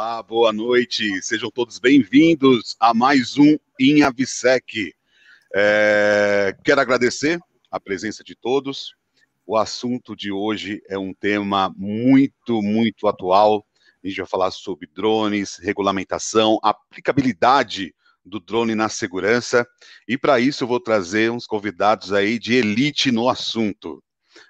Olá, boa noite. Sejam todos bem-vindos a mais um INAVSEC. É, quero agradecer a presença de todos. O assunto de hoje é um tema muito, muito atual. A gente vai falar sobre drones, regulamentação, aplicabilidade do drone na segurança. E para isso eu vou trazer uns convidados aí de elite no assunto.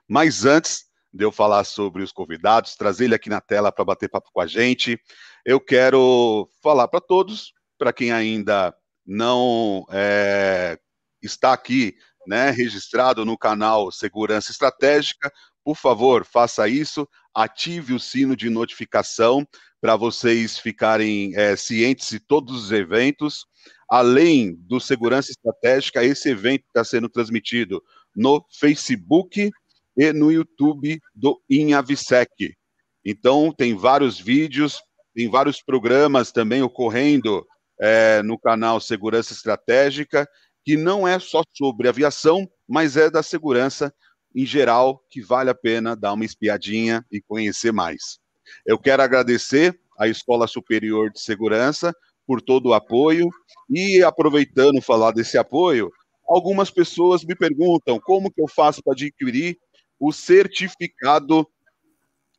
Mas antes, de eu falar sobre os convidados, trazer ele aqui na tela para bater papo com a gente. Eu quero falar para todos, para quem ainda não é, está aqui, né, registrado no canal Segurança Estratégica, por favor, faça isso, ative o sino de notificação para vocês ficarem é, cientes de todos os eventos. Além do Segurança Estratégica, esse evento está sendo transmitido no Facebook, e no YouTube do Inhavisec. Então, tem vários vídeos, tem vários programas também ocorrendo é, no canal Segurança Estratégica, que não é só sobre aviação, mas é da segurança em geral, que vale a pena dar uma espiadinha e conhecer mais. Eu quero agradecer à Escola Superior de Segurança por todo o apoio e aproveitando falar desse apoio, algumas pessoas me perguntam como que eu faço para adquirir o certificado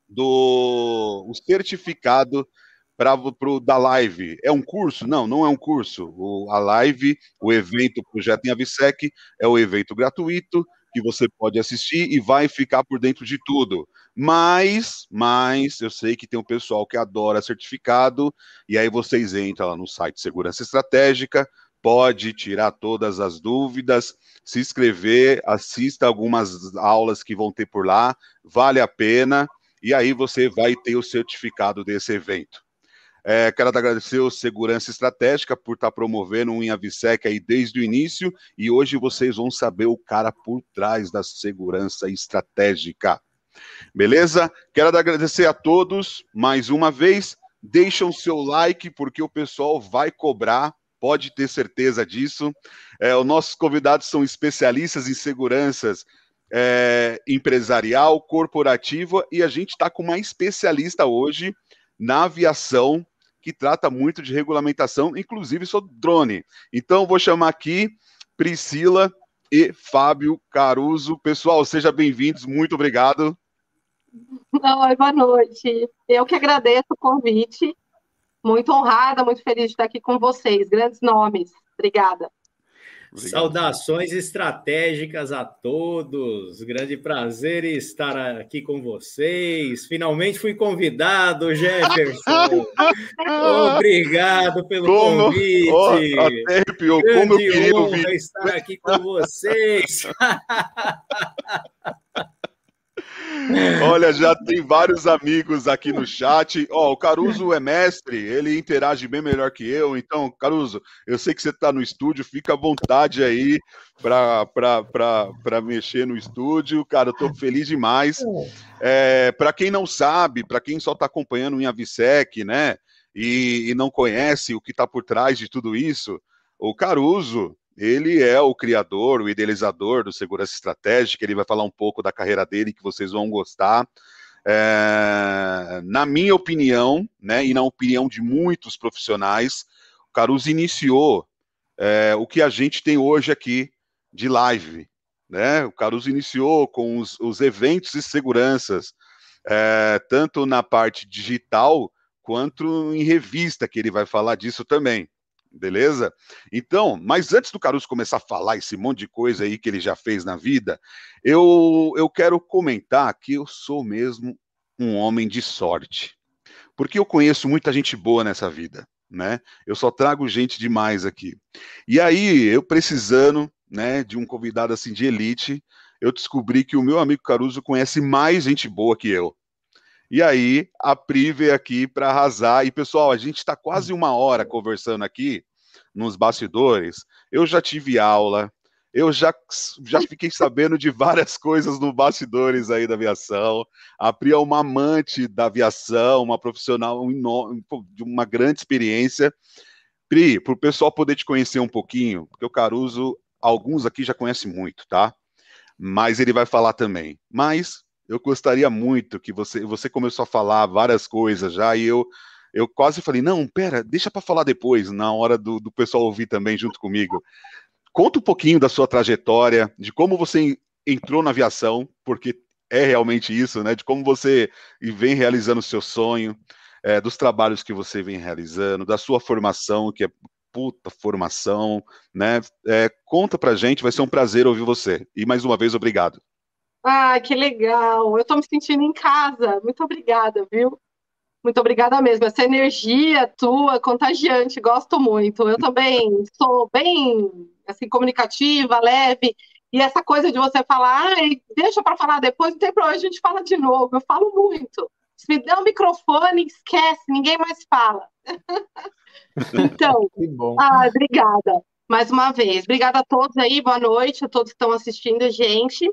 do o certificado para o da live. É um curso? Não, não é um curso. O, a live, o evento Projeto em Avisec, é o evento gratuito que você pode assistir e vai ficar por dentro de tudo. Mas, mas eu sei que tem um pessoal que adora certificado, e aí vocês entram lá no site Segurança Estratégica, pode tirar todas as dúvidas, se inscrever, assista algumas aulas que vão ter por lá, vale a pena, e aí você vai ter o certificado desse evento. É, quero agradecer o Segurança Estratégica por estar promovendo um Inhavisec aí desde o início, e hoje vocês vão saber o cara por trás da segurança estratégica. Beleza? Quero agradecer a todos mais uma vez. Deixam seu like, porque o pessoal vai cobrar pode ter certeza disso. É, os nossos convidados são especialistas em seguranças é, empresarial, corporativa, e a gente está com uma especialista hoje na aviação, que trata muito de regulamentação, inclusive sobre drone. Então, vou chamar aqui Priscila e Fábio Caruso. Pessoal, sejam bem-vindos, muito obrigado. Oi, boa noite. Eu que agradeço o convite muito honrada, muito feliz de estar aqui com vocês. Grandes nomes. Obrigada. Obrigado. Saudações estratégicas a todos. Grande prazer estar aqui com vocês. Finalmente fui convidado, Jefferson. Obrigado pelo como, convite. Oh, arrepiou, como eu queria ouvir. estar aqui com vocês. Olha, já tem vários amigos aqui no chat. Ó, oh, o Caruso é mestre, ele interage bem melhor que eu. Então, Caruso, eu sei que você está no estúdio, fica à vontade aí para mexer no estúdio. Cara, eu estou feliz demais. É, para quem não sabe, para quem só está acompanhando o Inhavisec, né, e, e não conhece o que está por trás de tudo isso, o Caruso, ele é o criador, o idealizador do Segurança Estratégica, ele vai falar um pouco da carreira dele que vocês vão gostar. É, na minha opinião, né, e na opinião de muitos profissionais, o Caruso iniciou é, o que a gente tem hoje aqui de live. Né? O Caruso iniciou com os, os eventos de seguranças, é, tanto na parte digital quanto em revista, que ele vai falar disso também. Beleza? Então, mas antes do Caruso começar a falar esse monte de coisa aí que ele já fez na vida, eu, eu quero comentar que eu sou mesmo um homem de sorte. Porque eu conheço muita gente boa nessa vida, né? Eu só trago gente demais aqui. E aí, eu precisando, né, de um convidado assim de elite, eu descobri que o meu amigo Caruso conhece mais gente boa que eu. E aí, a Pri veio aqui para arrasar. E, pessoal, a gente está quase uma hora conversando aqui nos bastidores. Eu já tive aula, eu já, já fiquei sabendo de várias coisas no bastidores aí da aviação. A Pri é uma amante da aviação, uma profissional de uma grande experiência. Pri, para o pessoal poder te conhecer um pouquinho, porque o Caruso, alguns aqui já conhecem muito, tá? Mas ele vai falar também. Mas eu gostaria muito que você, você começou a falar várias coisas já, e eu eu quase falei, não, pera, deixa para falar depois, na hora do, do pessoal ouvir também junto comigo. Conta um pouquinho da sua trajetória, de como você entrou na aviação, porque é realmente isso, né? De como você vem realizando o seu sonho, é, dos trabalhos que você vem realizando, da sua formação, que é puta formação, né? É, conta pra gente, vai ser um prazer ouvir você. E mais uma vez, obrigado. Ah, que legal! Eu tô me sentindo em casa. Muito obrigada, viu? Muito obrigada mesmo. Essa energia tua, contagiante, gosto muito. Eu também sou bem assim comunicativa, leve. E essa coisa de você falar, ai, deixa para falar depois, não tem problema, a gente fala de novo. Eu falo muito. Se me der um microfone, esquece, ninguém mais fala. então, ah, obrigada mais uma vez. Obrigada a todos aí, boa noite a todos que estão assistindo a gente.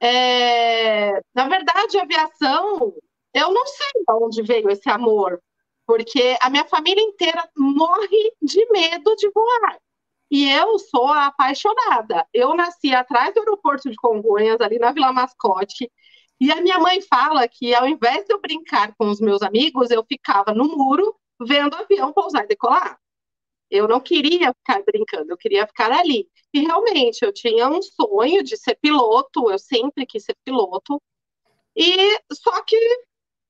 É, na verdade, a aviação, eu não sei de onde veio esse amor, porque a minha família inteira morre de medo de voar. E eu sou apaixonada. Eu nasci atrás do aeroporto de Congonhas, ali na Vila Mascote, e a minha mãe fala que ao invés de eu brincar com os meus amigos, eu ficava no muro vendo o avião pousar e decolar. Eu não queria ficar brincando, eu queria ficar ali. E realmente, eu tinha um sonho de ser piloto, eu sempre quis ser piloto. E só que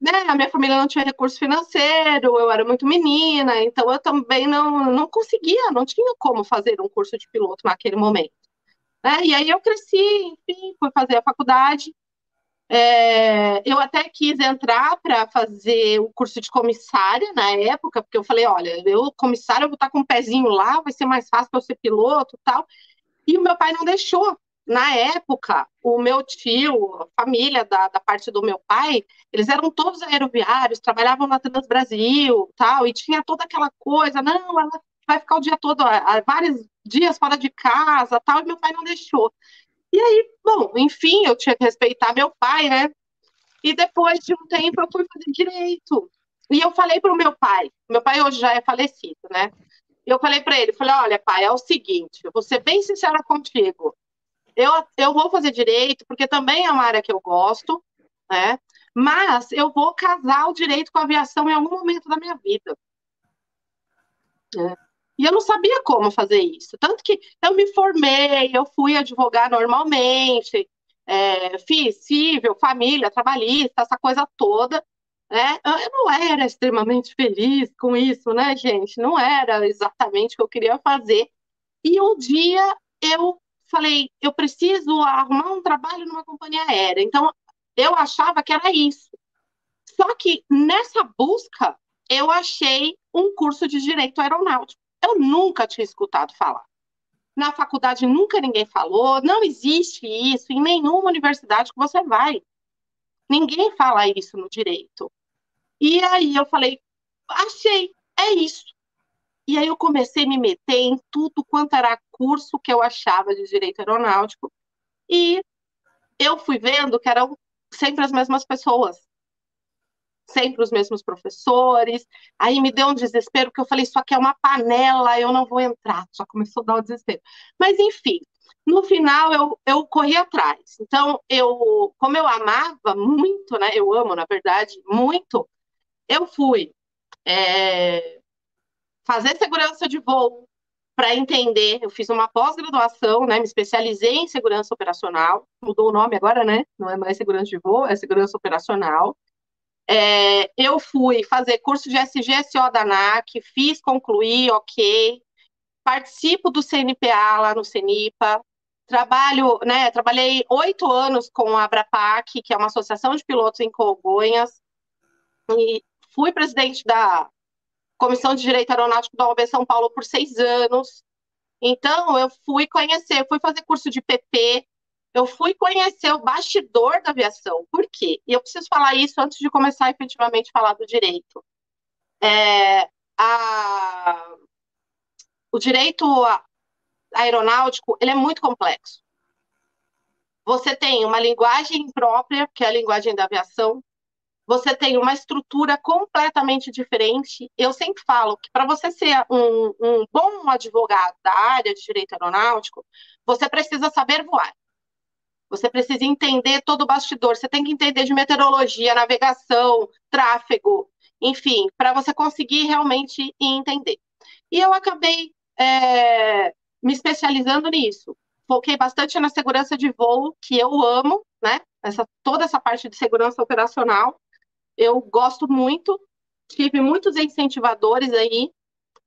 né, a minha família não tinha recurso financeiro, eu era muito menina, então eu também não, não conseguia, não tinha como fazer um curso de piloto naquele momento. Né? E aí eu cresci, enfim, fui fazer a faculdade. É, eu até quis entrar para fazer o curso de comissária na época, porque eu falei, olha, eu comissária, eu vou estar com um pezinho lá, vai ser mais fácil para eu ser piloto tal. E o meu pai não deixou. Na época, o meu tio, a família da, da parte do meu pai, eles eram todos aeroviários, trabalhavam na Transbrasil, tal, e tinha toda aquela coisa, não, ela vai ficar o dia todo, vários dias fora de casa, tal, e meu pai não deixou. E aí, bom, enfim, eu tinha que respeitar meu pai, né? E depois de um tempo eu fui fazer direito. E eu falei para o meu pai, meu pai hoje já é falecido, né? Eu falei para ele, falei, olha, pai, é o seguinte, eu vou ser bem sincera contigo. Eu, eu vou fazer direito, porque também é uma área que eu gosto, né? Mas eu vou casar o direito com a aviação em algum momento da minha vida. É. E eu não sabia como fazer isso. Tanto que eu me formei, eu fui advogar normalmente, é, fiz civil, família, trabalhista, essa coisa toda. Né? Eu não era extremamente feliz com isso, né, gente? Não era exatamente o que eu queria fazer. E um dia eu falei, eu preciso arrumar um trabalho numa companhia aérea. Então, eu achava que era isso. Só que nessa busca, eu achei um curso de direito aeronáutico. Eu nunca tinha escutado falar. Na faculdade nunca ninguém falou, não existe isso em nenhuma universidade que você vai. Ninguém fala isso no direito. E aí eu falei, achei, é isso. E aí eu comecei a me meter em tudo quanto era curso que eu achava de direito aeronáutico. E eu fui vendo que eram sempre as mesmas pessoas sempre os mesmos professores. Aí me deu um desespero, porque eu falei, isso aqui é uma panela, eu não vou entrar. Já começou a dar o desespero. Mas, enfim, no final eu, eu corri atrás. Então, eu, como eu amava muito, né? Eu amo, na verdade, muito, eu fui é, fazer segurança de voo para entender. Eu fiz uma pós-graduação, né? Me especializei em segurança operacional. Mudou o nome agora, né? Não é mais segurança de voo, é segurança operacional. É, eu fui fazer curso de SGSO da ANAC, fiz, concluí, ok. Participo do CNPA lá no CENIPA. Trabalho, né, trabalhei oito anos com a Abrapac, que é uma associação de pilotos em Congonhas. E fui presidente da Comissão de Direito Aeronáutico da OAB São Paulo por seis anos. Então, eu fui conhecer, fui fazer curso de PP, eu fui conhecer o bastidor da aviação. Por quê? E eu preciso falar isso antes de começar efetivamente a falar do direito. É, a, o direito aeronáutico ele é muito complexo. Você tem uma linguagem própria, que é a linguagem da aviação. Você tem uma estrutura completamente diferente. Eu sempre falo que para você ser um, um bom advogado da área de direito aeronáutico, você precisa saber voar. Você precisa entender todo o bastidor, você tem que entender de meteorologia, navegação, tráfego. enfim, para você conseguir realmente entender. E eu acabei é, me especializando nisso. Foquei bastante na segurança de voo, que eu amo, né? Essa, toda essa parte de segurança operacional, eu gosto muito. Tive muitos incentivadores aí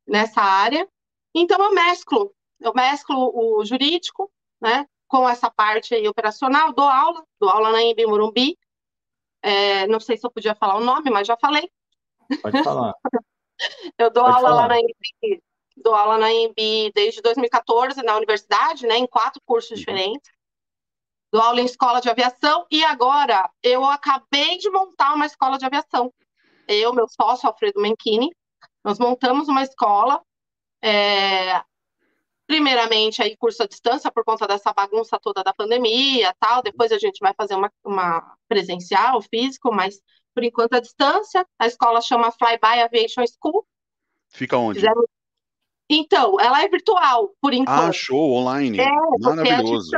nessa área. Então eu mesclo, eu mesclo o jurídico, né, com essa parte aí operacional, dou aula, dou aula na Embi Morumbi. É, não sei se eu podia falar o nome, mas já falei. Pode falar. eu dou Pode aula falar. lá na Embi, dou aula na Embi desde 2014 na universidade, né, em quatro cursos uhum. diferentes. Dou aula em escola de aviação e agora eu acabei de montar uma escola de aviação. Eu, meu sócio, Alfredo Menchini, nós montamos uma escola é, primeiramente aí curso à distância por conta dessa bagunça toda da pandemia, tal. Depois a gente vai fazer uma, uma presencial, físico, mas por enquanto à distância. A escola chama Flyby Aviation School. Fica onde? Fizemos... Então, ela é virtual, por enquanto. Ah, show, online. É, Maravilhoso.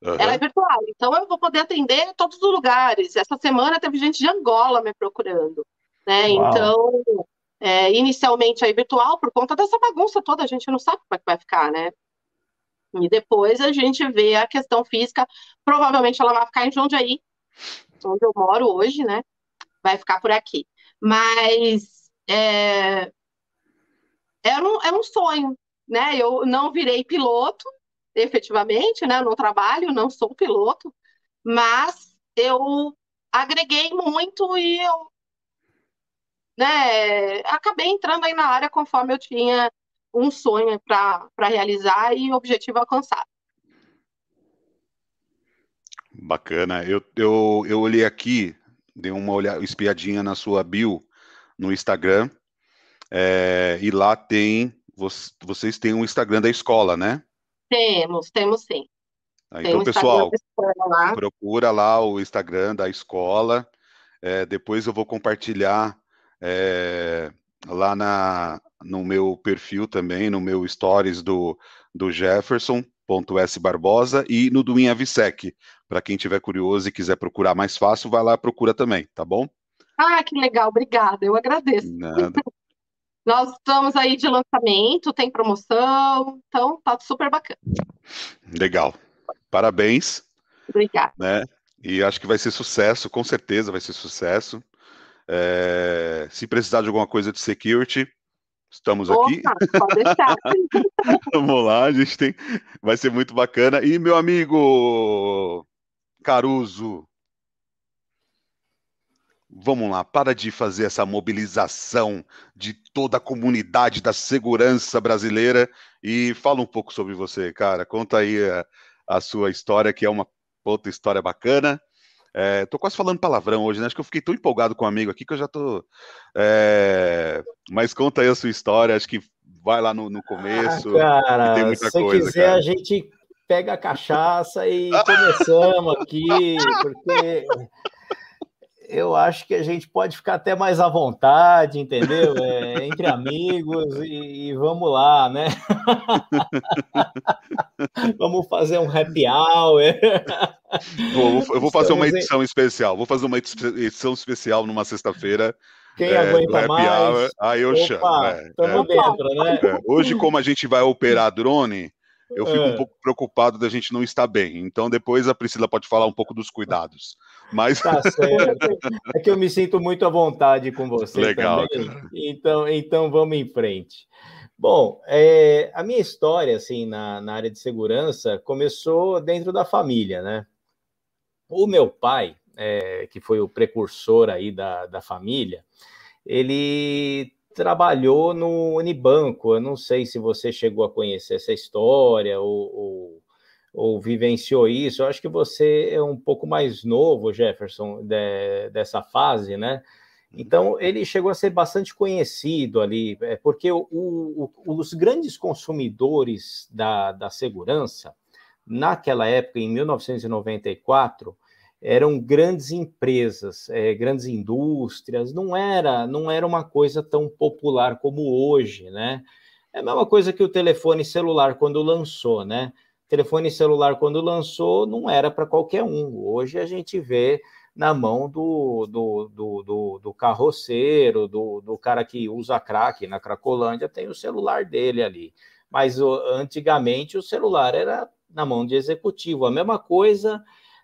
Uhum. Ela é virtual, então eu vou poder atender todos os lugares. Essa semana teve gente de Angola me procurando, né? Uau. Então, é, inicialmente aí virtual, por conta dessa bagunça toda, a gente não sabe como é que vai ficar, né? E depois a gente vê a questão física, provavelmente ela vai ficar em Jundiaí, onde eu moro hoje, né? Vai ficar por aqui. Mas é, é, um, um sonho, né? Eu não virei piloto, efetivamente, né? Não trabalho, não sou piloto, mas eu agreguei muito e eu né, acabei entrando aí na área conforme eu tinha um sonho para realizar e objetivo alcançado. Bacana. Eu, eu, eu olhei aqui, dei uma olhada, espiadinha na sua bio no Instagram, é, e lá tem, vocês têm um Instagram da escola, né? Temos, temos sim. Ah, então, pessoal, lá. procura lá o Instagram da escola. É, depois eu vou compartilhar é, lá na, no meu perfil também, no meu stories do, do Jefferson.s Barbosa e no do Visec. Para quem tiver curioso e quiser procurar mais fácil, vai lá procura também, tá bom? Ah, que legal, obrigada, eu agradeço. Nada. Nós estamos aí de lançamento, tem promoção, então tá super bacana. Legal. Parabéns. Obrigada. Né? E acho que vai ser sucesso, com certeza vai ser sucesso. É, se precisar de alguma coisa de security, estamos Opa, aqui. Pode deixar. Vamos lá, a gente tem. Vai ser muito bacana. E meu amigo Caruso, vamos lá, para de fazer essa mobilização de toda a comunidade da segurança brasileira e fala um pouco sobre você, cara. Conta aí a, a sua história, que é uma outra história bacana. É, tô quase falando palavrão hoje, né? Acho que eu fiquei tão empolgado com um amigo aqui que eu já tô. É... Mas conta aí a sua história, acho que vai lá no, no começo. Ah, cara, tem muita se coisa, quiser, cara. a gente pega a cachaça e começamos aqui, porque eu acho que a gente pode ficar até mais à vontade, entendeu? É, entre amigos e, e, vamos lá, né? vamos fazer um happy hour. Vou, eu vou fazer uma edição especial. Vou fazer uma edição especial numa sexta-feira. Quem é, aguenta mais? Hour, aí eu Opa, chamo. É, é, dentro, né? É, hoje, como a gente vai operar drone, eu fico é. um pouco preocupado da gente não estar bem. Então, depois a Priscila pode falar um pouco dos cuidados. Mas. Tá certo. É que eu me sinto muito à vontade com você. Legal. Então, então, vamos em frente. Bom, é, a minha história, assim, na, na área de segurança, começou dentro da família, né? O meu pai, é, que foi o precursor aí da, da família, ele trabalhou no Unibanco. Eu não sei se você chegou a conhecer essa história ou, ou, ou vivenciou isso. Eu acho que você é um pouco mais novo, Jefferson, de, dessa fase, né? Então, ele chegou a ser bastante conhecido ali, é, porque o, o, os grandes consumidores da, da segurança, naquela época, em 1994, eram grandes empresas, é, grandes indústrias, não era, não era uma coisa tão popular como hoje, né? É a mesma coisa que o telefone celular quando lançou, né? O telefone celular quando lançou não era para qualquer um. Hoje a gente vê na mão do, do, do, do, do carroceiro, do, do cara que usa crack na Cracolândia, tem o celular dele ali. Mas antigamente o celular era na mão de executivo. A mesma coisa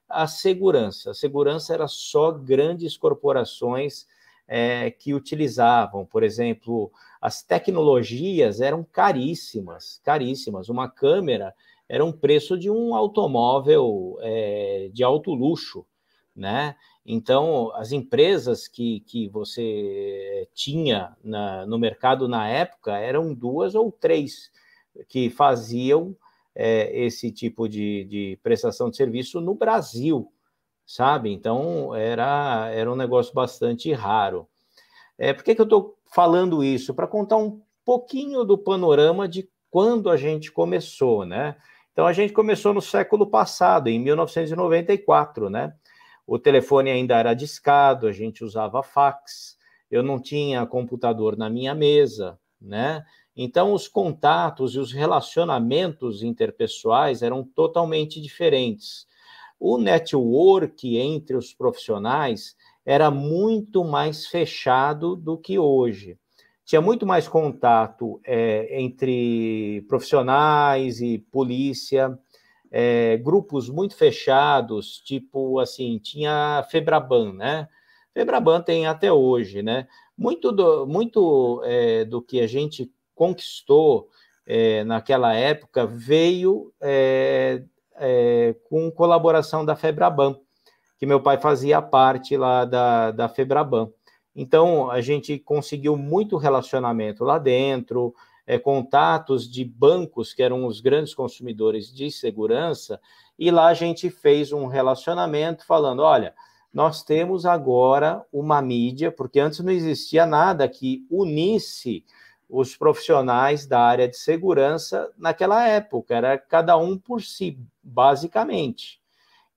a segurança. A segurança era só grandes corporações é, que utilizavam. Por exemplo, as tecnologias eram caríssimas, caríssimas. Uma câmera era um preço de um automóvel é, de alto luxo né? Então, as empresas que, que você tinha na, no mercado na época eram duas ou três que faziam é, esse tipo de, de prestação de serviço no Brasil, sabe? Então, era, era um negócio bastante raro. É, por que, que eu estou falando isso? Para contar um pouquinho do panorama de quando a gente começou, né? Então, a gente começou no século passado, em 1994, né? o telefone ainda era discado, a gente usava fax, eu não tinha computador na minha mesa, né? Então, os contatos e os relacionamentos interpessoais eram totalmente diferentes. O network entre os profissionais era muito mais fechado do que hoje. Tinha muito mais contato é, entre profissionais e polícia, é, grupos muito fechados, tipo assim, tinha Febraban, né? Febraban tem até hoje, né? Muito do, muito, é, do que a gente conquistou é, naquela época veio é, é, com colaboração da Febraban, que meu pai fazia parte lá da, da Febraban. Então, a gente conseguiu muito relacionamento lá dentro, é, contatos de bancos que eram os grandes consumidores de segurança, e lá a gente fez um relacionamento falando: olha, nós temos agora uma mídia, porque antes não existia nada que unisse os profissionais da área de segurança naquela época, era cada um por si, basicamente.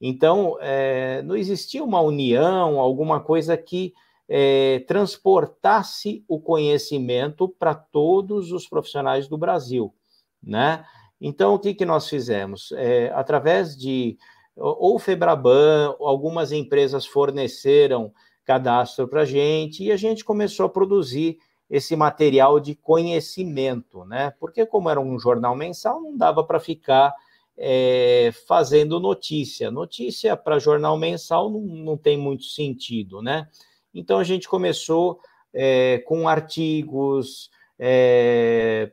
Então, é, não existia uma união, alguma coisa que é, transportasse o conhecimento para todos os profissionais do Brasil, né? Então, o que, que nós fizemos? É, através de ou Febraban, algumas empresas forneceram cadastro para a gente e a gente começou a produzir esse material de conhecimento, né? Porque como era um jornal mensal, não dava para ficar é, fazendo notícia. Notícia para jornal mensal não, não tem muito sentido, né? Então a gente começou é, com artigos, é,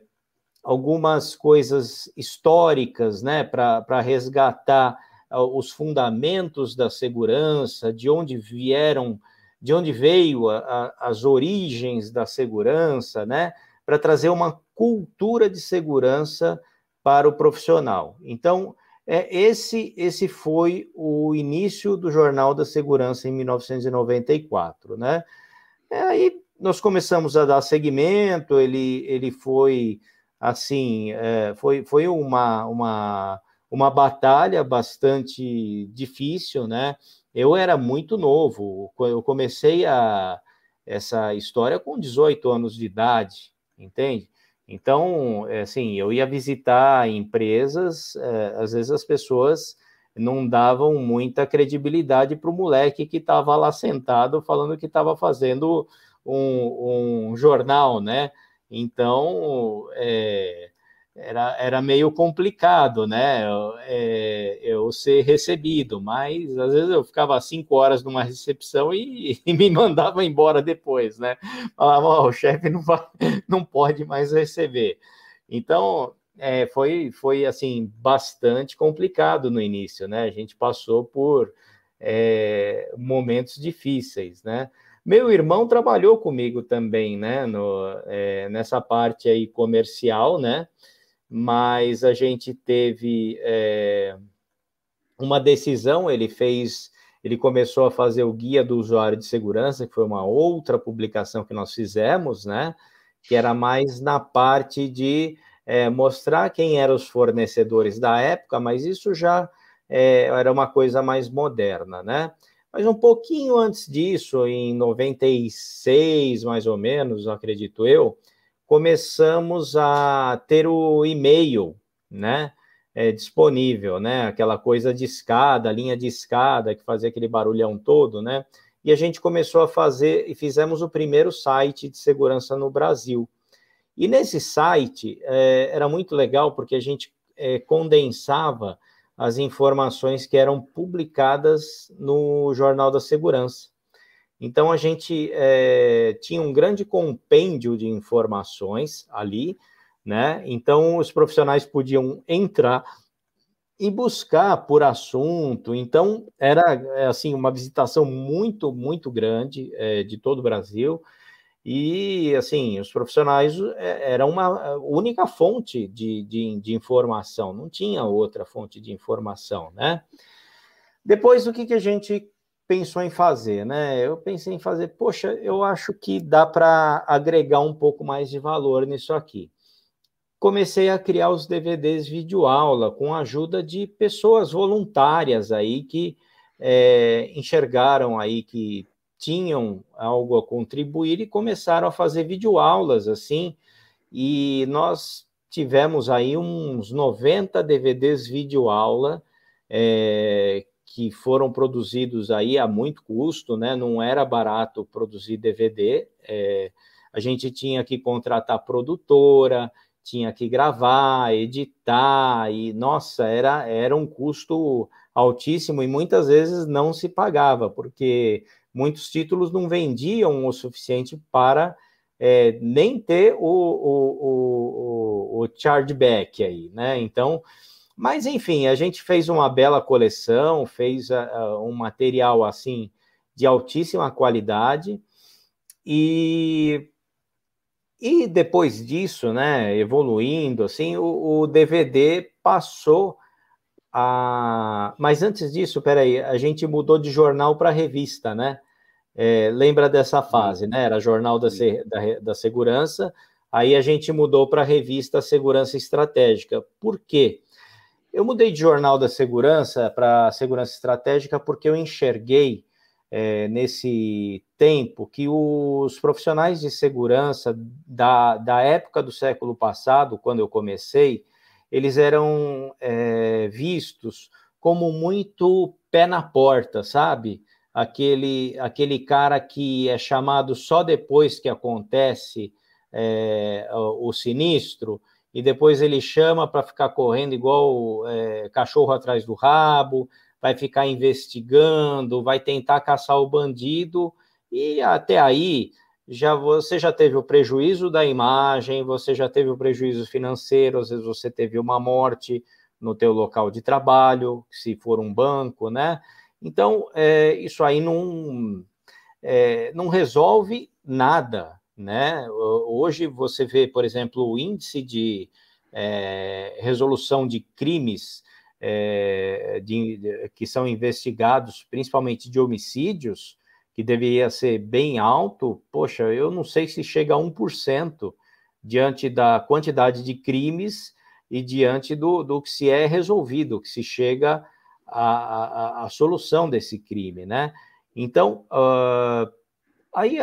algumas coisas históricas, né, para resgatar ah, os fundamentos da segurança, de onde vieram, de onde veio a, a, as origens da segurança, né, para trazer uma cultura de segurança para o profissional. Então, é, esse, esse foi o início do Jornal da Segurança em 1994, né? É, aí nós começamos a dar seguimento, ele, ele foi, assim, é, foi, foi uma, uma, uma batalha bastante difícil, né? Eu era muito novo, eu comecei a, essa história com 18 anos de idade, entende? Então, é, assim, eu ia visitar empresas, é, às vezes as pessoas não davam muita credibilidade para o moleque que estava lá sentado falando que estava fazendo um, um, jornal, né? Então, é, era, era meio complicado, né? É, eu ser recebido, mas às vezes eu ficava cinco horas numa recepção e, e me mandava embora depois, né? Falava, oh, o chefe não, vai, não pode mais receber. Então, é, foi, foi assim, bastante complicado no início, né? A gente passou por é, momentos difíceis, né? Meu irmão trabalhou comigo também, né? No, é, nessa parte aí comercial, né? Mas a gente teve é, uma decisão, ele fez, ele começou a fazer o guia do usuário de segurança, que foi uma outra publicação que nós fizemos, né? Que era mais na parte de é, mostrar quem eram os fornecedores da época, mas isso já é, era uma coisa mais moderna, né? Mas um pouquinho antes disso, em 96, mais ou menos, acredito eu, começamos a ter o e-mail, né? é, disponível, né? Aquela coisa de escada, linha de escada que fazia aquele barulhão todo, né? E a gente começou a fazer e fizemos o primeiro site de segurança no Brasil. E nesse site é, era muito legal porque a gente é, condensava as informações que eram publicadas no Jornal da Segurança. Então a gente é, tinha um grande compêndio de informações ali, né? Então os profissionais podiam entrar e buscar por assunto. Então era assim uma visitação muito muito grande é, de todo o Brasil e assim os profissionais é, eram uma única fonte de, de, de informação, não tinha outra fonte de informação, né? Depois o que, que a gente pensou em fazer, né? Eu pensei em fazer, poxa, eu acho que dá para agregar um pouco mais de valor nisso aqui comecei a criar os DVDs videoaula com a ajuda de pessoas voluntárias aí que é, enxergaram aí que tinham algo a contribuir e começaram a fazer videoaulas assim. E nós tivemos aí uns 90 DVDs videoaula é, que foram produzidos aí a muito custo, né? Não era barato produzir DVD. É, a gente tinha que contratar produtora, tinha que gravar, editar, e nossa, era, era um custo altíssimo e muitas vezes não se pagava, porque muitos títulos não vendiam o suficiente para é, nem ter o, o, o, o chargeback aí, né? Então, mas enfim, a gente fez uma bela coleção, fez uh, um material assim de altíssima qualidade e e depois disso, né, evoluindo, assim, o, o DVD passou a. Mas antes disso, peraí, a gente mudou de jornal para revista, né? É, lembra dessa fase, né? Era Jornal da, da, da Segurança, aí a gente mudou para a revista Segurança Estratégica. Por quê? Eu mudei de Jornal da Segurança para Segurança Estratégica porque eu enxerguei é, nesse tempo que os profissionais de segurança da, da época do século passado, quando eu comecei, eles eram é, vistos como muito pé na porta, sabe? Aquele, aquele cara que é chamado só depois que acontece é, o, o sinistro, e depois ele chama para ficar correndo igual é, cachorro atrás do rabo, vai ficar investigando, vai tentar caçar o bandido e até aí já você já teve o prejuízo da imagem, você já teve o prejuízo financeiro, às vezes você teve uma morte no teu local de trabalho, se for um banco, né? Então, é, isso aí não, é, não resolve nada, né? Hoje você vê, por exemplo, o índice de é, resolução de crimes é, de, de, que são investigados, principalmente de homicídios, que deveria ser bem alto, poxa, eu não sei se chega a 1% diante da quantidade de crimes e diante do, do que se é resolvido, que se chega à, à solução desse crime, né? Então, uh, aí,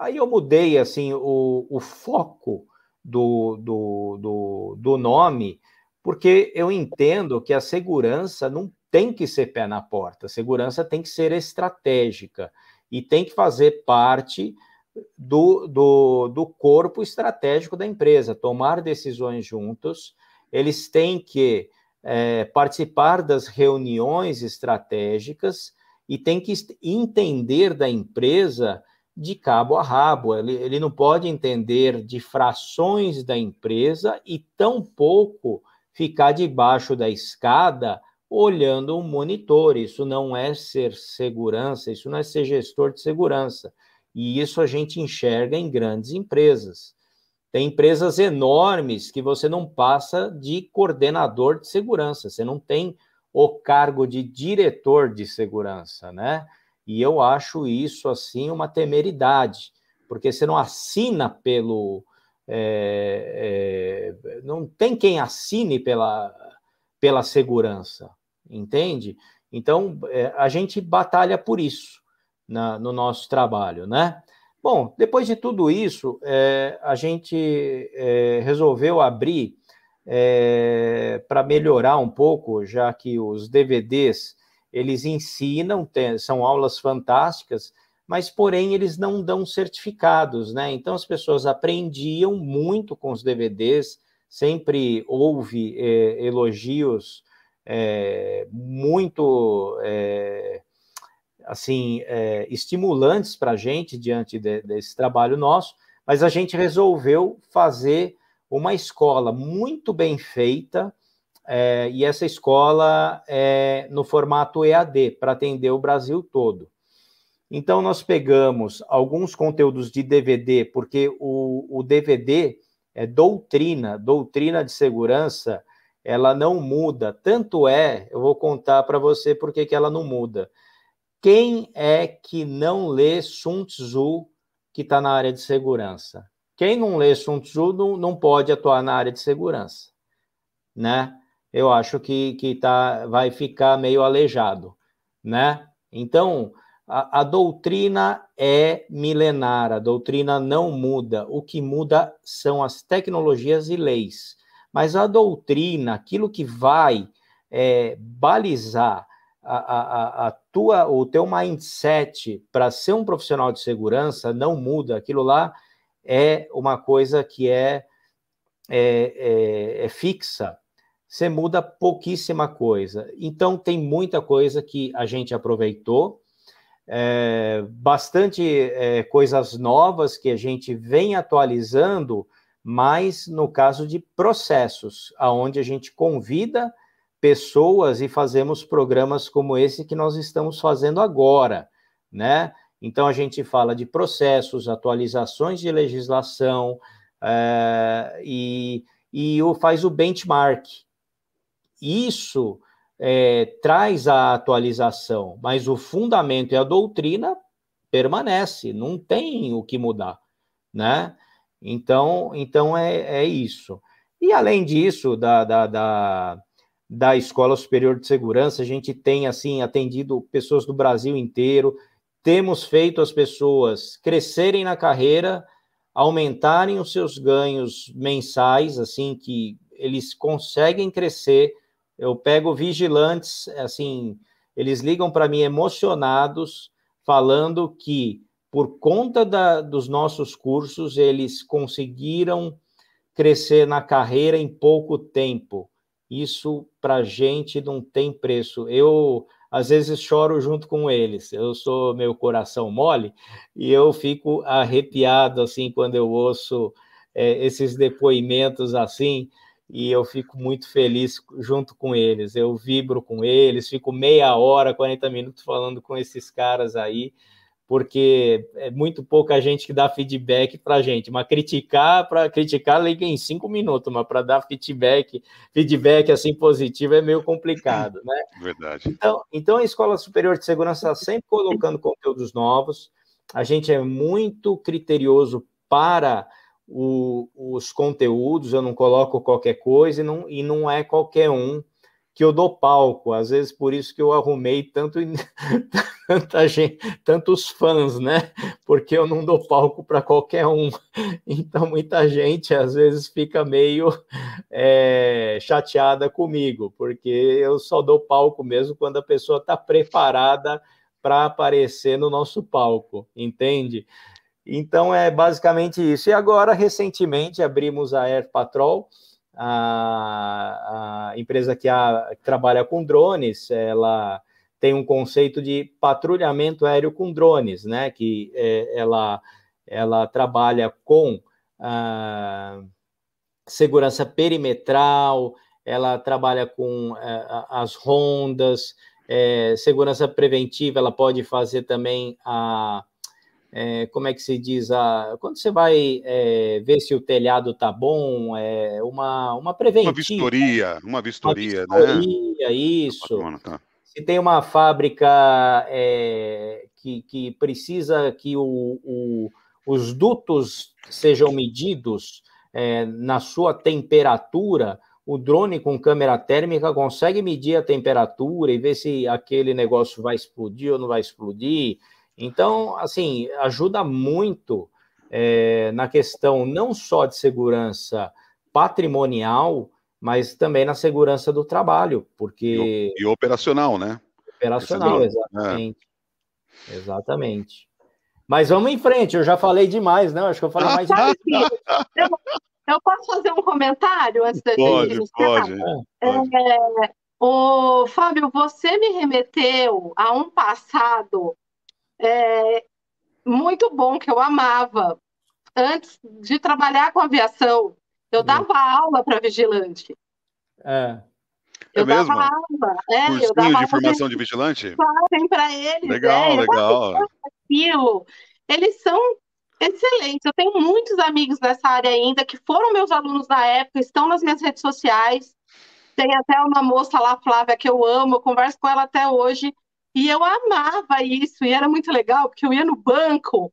aí eu mudei, assim, o, o foco do, do, do, do nome porque eu entendo que a segurança não tem que ser pé na porta, a segurança tem que ser estratégica e tem que fazer parte do, do, do corpo estratégico da empresa, tomar decisões juntos, eles têm que é, participar das reuniões estratégicas e tem que entender da empresa de cabo a rabo. Ele, ele não pode entender de frações da empresa e tampouco ficar debaixo da escada olhando um monitor. Isso não é ser segurança, isso não é ser gestor de segurança. E isso a gente enxerga em grandes empresas. Tem empresas enormes que você não passa de coordenador de segurança, você não tem o cargo de diretor de segurança, né? E eu acho isso assim uma temeridade, porque você não assina pelo é, é, não tem quem assine pela, pela segurança, entende? Então, é, a gente batalha por isso na, no nosso trabalho, né? Bom, depois de tudo isso, é, a gente é, resolveu abrir é, para melhorar um pouco, já que os DVDs eles ensinam, são aulas fantásticas, mas porém eles não dão certificados, né? Então as pessoas aprendiam muito com os DVDs, sempre houve é, elogios é, muito é, assim estimulantes para a gente diante de, desse trabalho nosso, mas a gente resolveu fazer uma escola muito bem feita, é, e essa escola é no formato EAD, para atender o Brasil todo. Então, nós pegamos alguns conteúdos de DVD, porque o, o DVD é doutrina, doutrina de segurança, ela não muda. Tanto é, eu vou contar para você por que ela não muda. Quem é que não lê Sun Tzu que está na área de segurança? Quem não lê Sun Tzu não, não pode atuar na área de segurança, né? Eu acho que, que tá, vai ficar meio aleijado, né? Então, a, a doutrina é milenar, a doutrina não muda. O que muda são as tecnologias e leis. Mas a doutrina, aquilo que vai é, balizar a, a, a, tua, o teu mindset para ser um profissional de segurança não muda. Aquilo lá é uma coisa que é, é, é, é fixa. Você muda pouquíssima coisa. Então, tem muita coisa que a gente aproveitou, é, bastante é, coisas novas que a gente vem atualizando, mas no caso de processos, aonde a gente convida pessoas e fazemos programas como esse que nós estamos fazendo agora, né? Então, a gente fala de processos, atualizações de legislação é, e, e o, faz o benchmark. Isso é, traz a atualização, mas o fundamento e a doutrina permanece, não tem o que mudar, né? Então, então é, é isso. E além disso, da, da, da, da Escola Superior de Segurança, a gente tem assim atendido pessoas do Brasil inteiro, temos feito as pessoas crescerem na carreira, aumentarem os seus ganhos mensais, assim que eles conseguem crescer. Eu pego vigilantes, assim, eles ligam para mim emocionados, falando que por conta da, dos nossos cursos eles conseguiram crescer na carreira em pouco tempo. Isso para gente não tem preço. Eu às vezes choro junto com eles. Eu sou meu coração mole e eu fico arrepiado assim quando eu ouço é, esses depoimentos assim e eu fico muito feliz junto com eles. Eu vibro com eles, fico meia hora, 40 minutos falando com esses caras aí porque é muito pouca gente que dá feedback para a gente. Mas criticar, para criticar, liga em cinco minutos, mas para dar feedback, feedback assim positivo é meio complicado, né? Verdade. Então, então a Escola Superior de Segurança está sempre colocando conteúdos novos. A gente é muito criterioso para o, os conteúdos, eu não coloco qualquer coisa e não, e não é qualquer um que eu dou palco, às vezes por isso que eu arrumei tanto tanta gente, tantos fãs, né? Porque eu não dou palco para qualquer um. Então muita gente às vezes fica meio é, chateada comigo, porque eu só dou palco mesmo quando a pessoa está preparada para aparecer no nosso palco, entende? Então é basicamente isso. E agora recentemente abrimos a Air Patrol a, a empresa que, a, que trabalha com drones, ela tem um conceito de patrulhamento aéreo com drones, né? Que é, ela, ela trabalha com a segurança perimetral, ela trabalha com é, as rondas, é, segurança preventiva, ela pode fazer também a é, como é que se diz, a, quando você vai é, ver se o telhado tá bom, é uma, uma preventiva. Uma vistoria, uma vistoria, uma vistoria né? isso. Tá. Se tem uma fábrica é, que, que precisa que o, o, os dutos sejam medidos é, na sua temperatura, o drone com câmera térmica consegue medir a temperatura e ver se aquele negócio vai explodir ou não vai explodir. Então, assim, ajuda muito é, na questão não só de segurança patrimonial, mas também na segurança do trabalho, porque. E, e operacional, né? Operacional, exatamente. É. Exatamente. Mas vamos em frente, eu já falei demais, né? Acho que eu falei mais. eu, eu posso fazer um comentário antes da pode, gente pode, pode. É, o Fábio, você me remeteu a um passado é, muito bom que eu amava. Antes de trabalhar com aviação, eu dava aula para vigilante. É. Eu é mesmo? dava aula. É, Cursinho eu dava de formação de, de vigilante? Fazem para eles. Legal, é, legal. Aquilo. Eles são excelentes. Eu tenho muitos amigos nessa área ainda que foram meus alunos na época, estão nas minhas redes sociais. Tem até uma moça lá, Flávia, que eu amo, eu converso com ela até hoje. E eu amava isso, e era muito legal, porque eu ia no banco,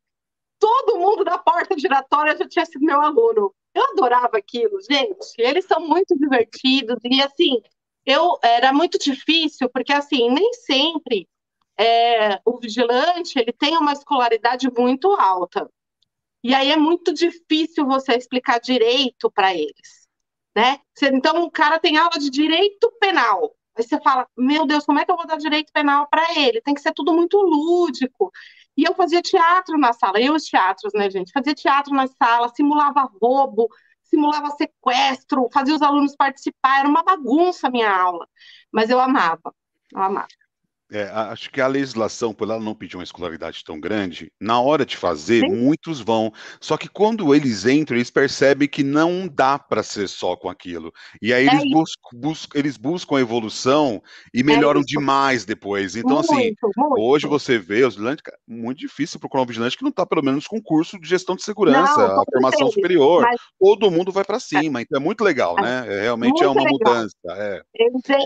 todo mundo da porta giratória já tinha sido meu aluno. Eu adorava aquilo, gente. Eles são muito divertidos e assim, eu era muito difícil porque assim nem sempre é, o vigilante ele tem uma escolaridade muito alta e aí é muito difícil você explicar direito para eles, né? Então o cara tem aula de direito penal, aí você fala, meu Deus, como é que eu vou dar direito penal para ele? Tem que ser tudo muito lúdico. E eu fazia teatro na sala, eu os teatros, né, gente? Fazia teatro na sala, simulava roubo, simulava sequestro, fazia os alunos participar, era uma bagunça a minha aula. Mas eu amava, eu amava. É, acho que a legislação, por ela não pedir uma escolaridade tão grande, na hora de fazer, Sim. muitos vão. Só que quando eles entram, eles percebem que não dá para ser só com aquilo. E aí é eles, buscam, buscam, eles buscam a evolução e é melhoram é demais depois. Então, assim, muito, assim, muito. hoje você vê os vigilantes, muito difícil procurar um vigilante que não está, pelo menos, com curso de gestão de segurança, não, a formação superior. Mas... Todo mundo vai para cima. Então é muito legal, né? É, realmente muito é uma legal. mudança. É.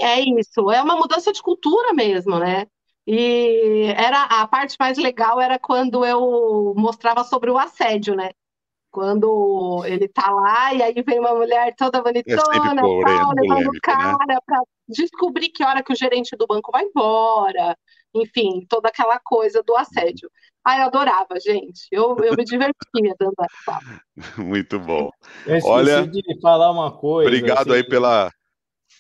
é isso, é uma mudança de cultura mesmo, né? E era a parte mais legal era quando eu mostrava sobre o assédio, né? Quando ele tá lá e aí vem uma mulher toda bonitona, é tal, levando o né? cara né? para descobrir que hora que o gerente do banco vai embora, enfim, toda aquela coisa do assédio. Ah, eu adorava, gente. Eu, eu me divertia dando essa. Muito bom. Eu Olha, de falar uma coisa. Obrigado assim, aí pela.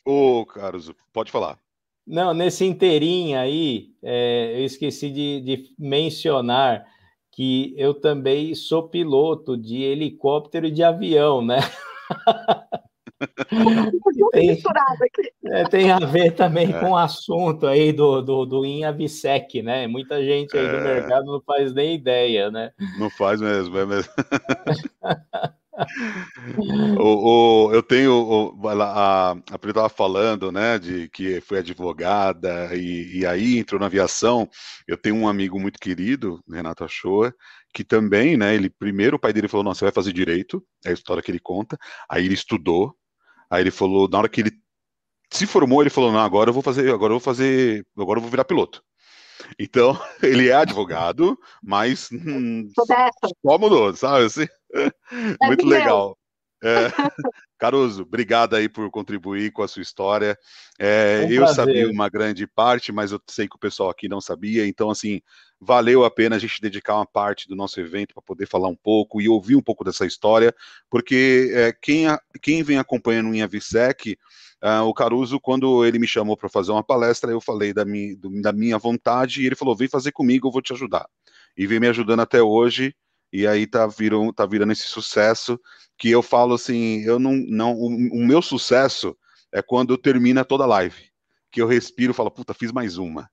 Ô, oh, Carlos, pode falar. Não, nesse inteirinho aí, é, eu esqueci de, de, mencionar que eu também sou piloto de helicóptero e de avião, né? tem, é, tem, a ver também é. com o assunto aí do, do, do INAVSEC, né? Muita gente aí do é. mercado não faz nem ideia, né? Não faz mesmo, é mesmo. o, o, eu tenho o, a, a Pri estava falando, né, de que foi advogada e, e, aí entrou na aviação. Eu tenho um amigo muito querido, Renato Achoa, que também, né, ele primeiro o pai dele falou, não, você vai fazer direito, é a história que ele conta. Aí ele estudou, aí ele falou, na hora que ele se formou, ele falou, não, agora eu vou fazer, agora eu vou fazer, agora eu vou virar piloto. Então, ele é advogado, mas hum, só mudou, sabe? Assim, muito legal. É. Caruso, obrigado aí por contribuir com a sua história. É, um eu sabia uma grande parte, mas eu sei que o pessoal aqui não sabia, então, assim, valeu a pena a gente dedicar uma parte do nosso evento para poder falar um pouco e ouvir um pouco dessa história, porque é, quem, quem vem acompanhando o InhaVisec Uh, o Caruso, quando ele me chamou para fazer uma palestra, eu falei da minha, do, da minha vontade e ele falou: vem fazer comigo, eu vou te ajudar. E vem me ajudando até hoje, e aí tá, viram, tá virando esse sucesso que eu falo assim: eu não. não o, o meu sucesso é quando eu termino toda a live, que eu respiro falo, puta, fiz mais uma.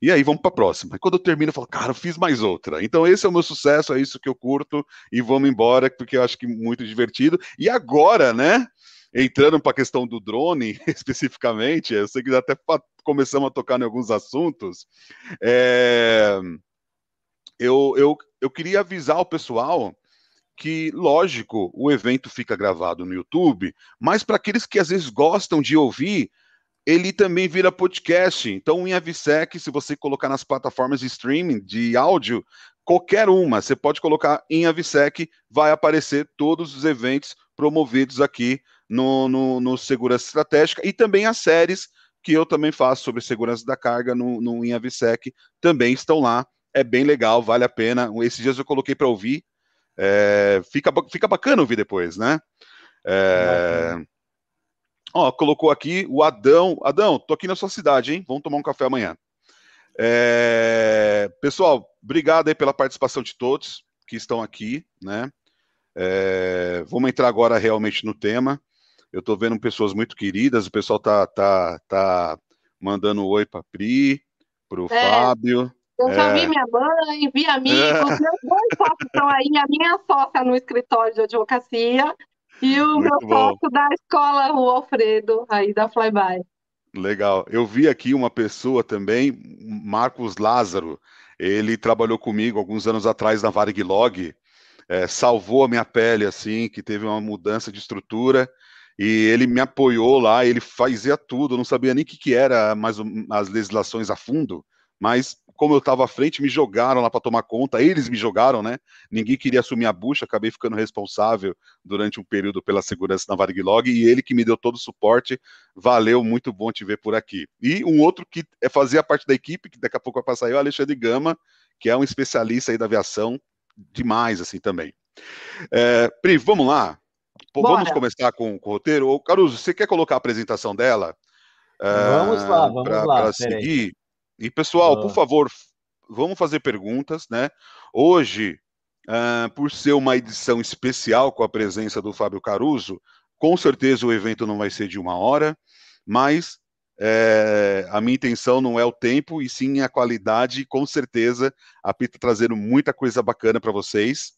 E aí vamos para a próxima. E quando eu termino, eu falo, cara, fiz mais outra. Então esse é o meu sucesso, é isso que eu curto e vamos embora, porque eu acho que muito divertido. E agora, né? entrando para a questão do drone especificamente, eu sei que até começamos a tocar em alguns assuntos. É, eu, eu, eu queria avisar o pessoal que, lógico, o evento fica gravado no YouTube, mas para aqueles que às vezes gostam de ouvir, ele também vira podcast. Então, o Inhavisec, se você colocar nas plataformas de streaming de áudio, qualquer uma, você pode colocar Inhavisec, vai aparecer todos os eventos promovidos aqui no, no, no, Segurança Estratégica e também as séries que eu também faço sobre segurança da carga no, no InAVSEC também estão lá. É bem legal, vale a pena. Esses dias eu coloquei para ouvir. É, fica, fica bacana ouvir depois, né? É, Ó, colocou aqui o Adão. Adão, tô aqui na sua cidade, hein? Vamos tomar um café amanhã. É... Pessoal, obrigado aí pela participação de todos que estão aqui, né? É... Vamos entrar agora realmente no tema. Eu estou vendo pessoas muito queridas, o pessoal tá, tá, tá mandando um oi para Pri, para o é, Fábio. Eu já é. vi minha mãe, vi amigos, é. meus dois sócios estão aí, a minha sócia no escritório de advocacia e o muito meu bom. sócio da escola, o Alfredo, aí da Flyby. Legal. Eu vi aqui uma pessoa também, Marcos Lázaro. Ele trabalhou comigo alguns anos atrás na Varglog, é, salvou a minha pele, assim, que teve uma mudança de estrutura e ele me apoiou lá, ele fazia tudo, eu não sabia nem o que, que era mais as legislações a fundo, mas como eu estava à frente, me jogaram lá para tomar conta, eles me jogaram, né? Ninguém queria assumir a bucha, acabei ficando responsável durante um período pela segurança na Varglog e ele que me deu todo o suporte. Valeu, muito bom te ver por aqui. E um outro que é fazia parte da equipe, que daqui a pouco vai passar aí, é o Alexandre Gama, que é um especialista aí da aviação, demais assim também. É, Pri, vamos lá. Vamos começar com, com, o roteiro. Ô, Caruso, você quer colocar a apresentação dela? Vamos uh, lá, vamos pra, lá. Para seguir. E, pessoal, por favor, vamos fazer perguntas, né? Hoje, uh, por ser uma edição especial com a presença do Fábio Caruso, com certeza o evento não vai ser de uma hora, mas é, a minha intenção não é o tempo, e sim a qualidade, e com certeza a Pita tá trazendo muita coisa bacana para vocês.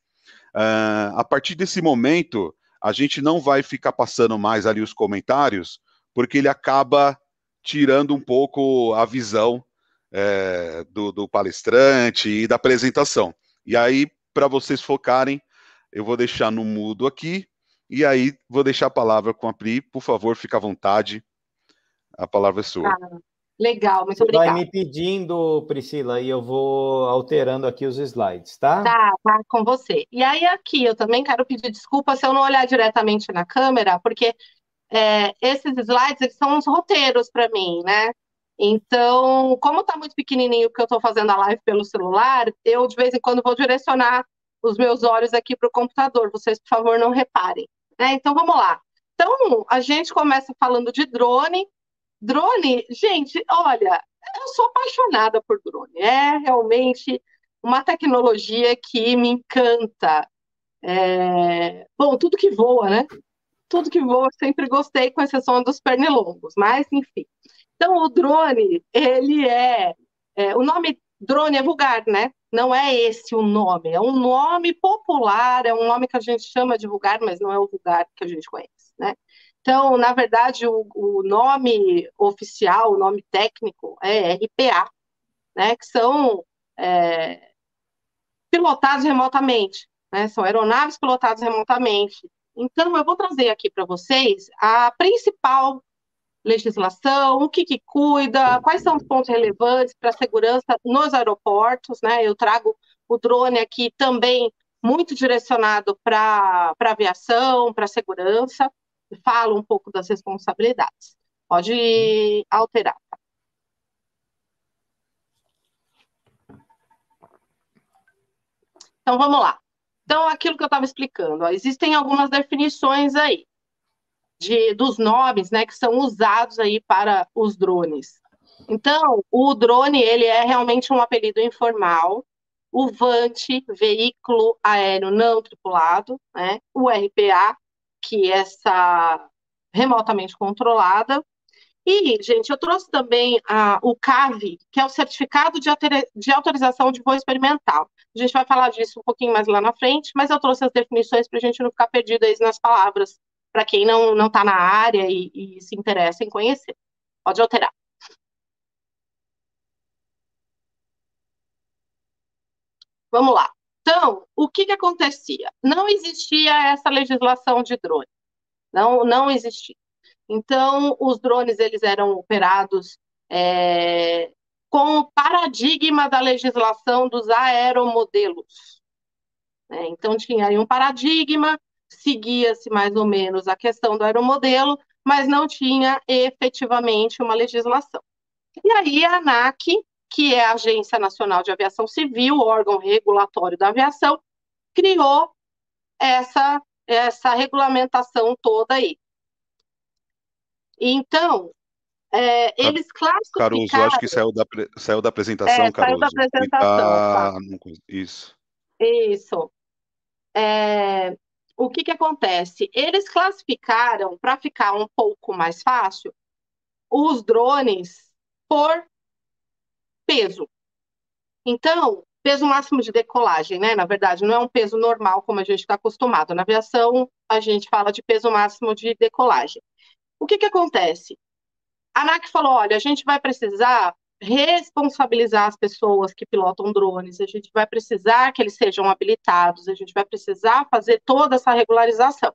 Uh, a partir desse momento, a gente não vai ficar passando mais ali os comentários, porque ele acaba tirando um pouco a visão é, do, do palestrante e da apresentação. E aí, para vocês focarem, eu vou deixar no mudo aqui, e aí vou deixar a palavra com a Pri. Por favor, fique à vontade. A palavra é sua. Ah, legal, muito obrigada. Vai me pedindo, Priscila, e eu vou alterando aqui os slides, tá? Tá, tá, com você. E aí aqui eu também quero pedir desculpa se eu não olhar diretamente na câmera, porque é, esses slides eles são uns roteiros para mim, né? Então, como está muito pequenininho que eu estou fazendo a live pelo celular, eu de vez em quando vou direcionar os meus olhos aqui para o computador. Vocês, por favor, não reparem. Né? Então, vamos lá. Então, a gente começa falando de drone, Drone, gente, olha, eu sou apaixonada por drone. É realmente uma tecnologia que me encanta. É... Bom, tudo que voa, né? Tudo que voa, sempre gostei, com exceção dos pernilongos, mas enfim. Então, o drone, ele é, é. O nome drone é vulgar, né? Não é esse o nome, é um nome popular, é um nome que a gente chama de vulgar, mas não é o vulgar que a gente conhece, né? Então, na verdade, o, o nome oficial, o nome técnico é RPA, né, que são é, pilotados remotamente, né, são aeronaves pilotadas remotamente. Então, eu vou trazer aqui para vocês a principal legislação, o que, que cuida, quais são os pontos relevantes para a segurança nos aeroportos, né? Eu trago o drone aqui também muito direcionado para aviação, para segurança fala um pouco das responsabilidades. Pode alterar. Então, vamos lá. Então, aquilo que eu estava explicando, ó, existem algumas definições aí de, dos nomes, né, que são usados aí para os drones. Então, o drone, ele é realmente um apelido informal. O VANT, veículo aéreo não tripulado, né? O RPA, que essa remotamente controlada. E, gente, eu trouxe também uh, o CAV, que é o Certificado de, de Autorização de Voo Experimental. A gente vai falar disso um pouquinho mais lá na frente, mas eu trouxe as definições para a gente não ficar perdido aí nas palavras, para quem não está na área e, e se interessa em conhecer. Pode alterar. Vamos lá. Então, o que, que acontecia? Não existia essa legislação de drone. Não, não existia. Então, os drones eles eram operados é, com o paradigma da legislação dos aeromodelos. É, então, tinha aí um paradigma, seguia-se mais ou menos a questão do aeromodelo, mas não tinha efetivamente uma legislação. E aí a ANAC que é a Agência Nacional de Aviação Civil, órgão regulatório da aviação, criou essa, essa regulamentação toda aí. Então, é, eles classificaram... Caruso, acho que saiu da, saiu da apresentação, é, Caruso. Saiu da apresentação, tá... tá. Isso. Isso. É, o que, que acontece? Eles classificaram, para ficar um pouco mais fácil, os drones por peso. Então, peso máximo de decolagem, né? Na verdade, não é um peso normal como a gente está acostumado. Na aviação, a gente fala de peso máximo de decolagem. O que, que acontece? A ANAC falou: olha, a gente vai precisar responsabilizar as pessoas que pilotam drones, a gente vai precisar que eles sejam habilitados, a gente vai precisar fazer toda essa regularização.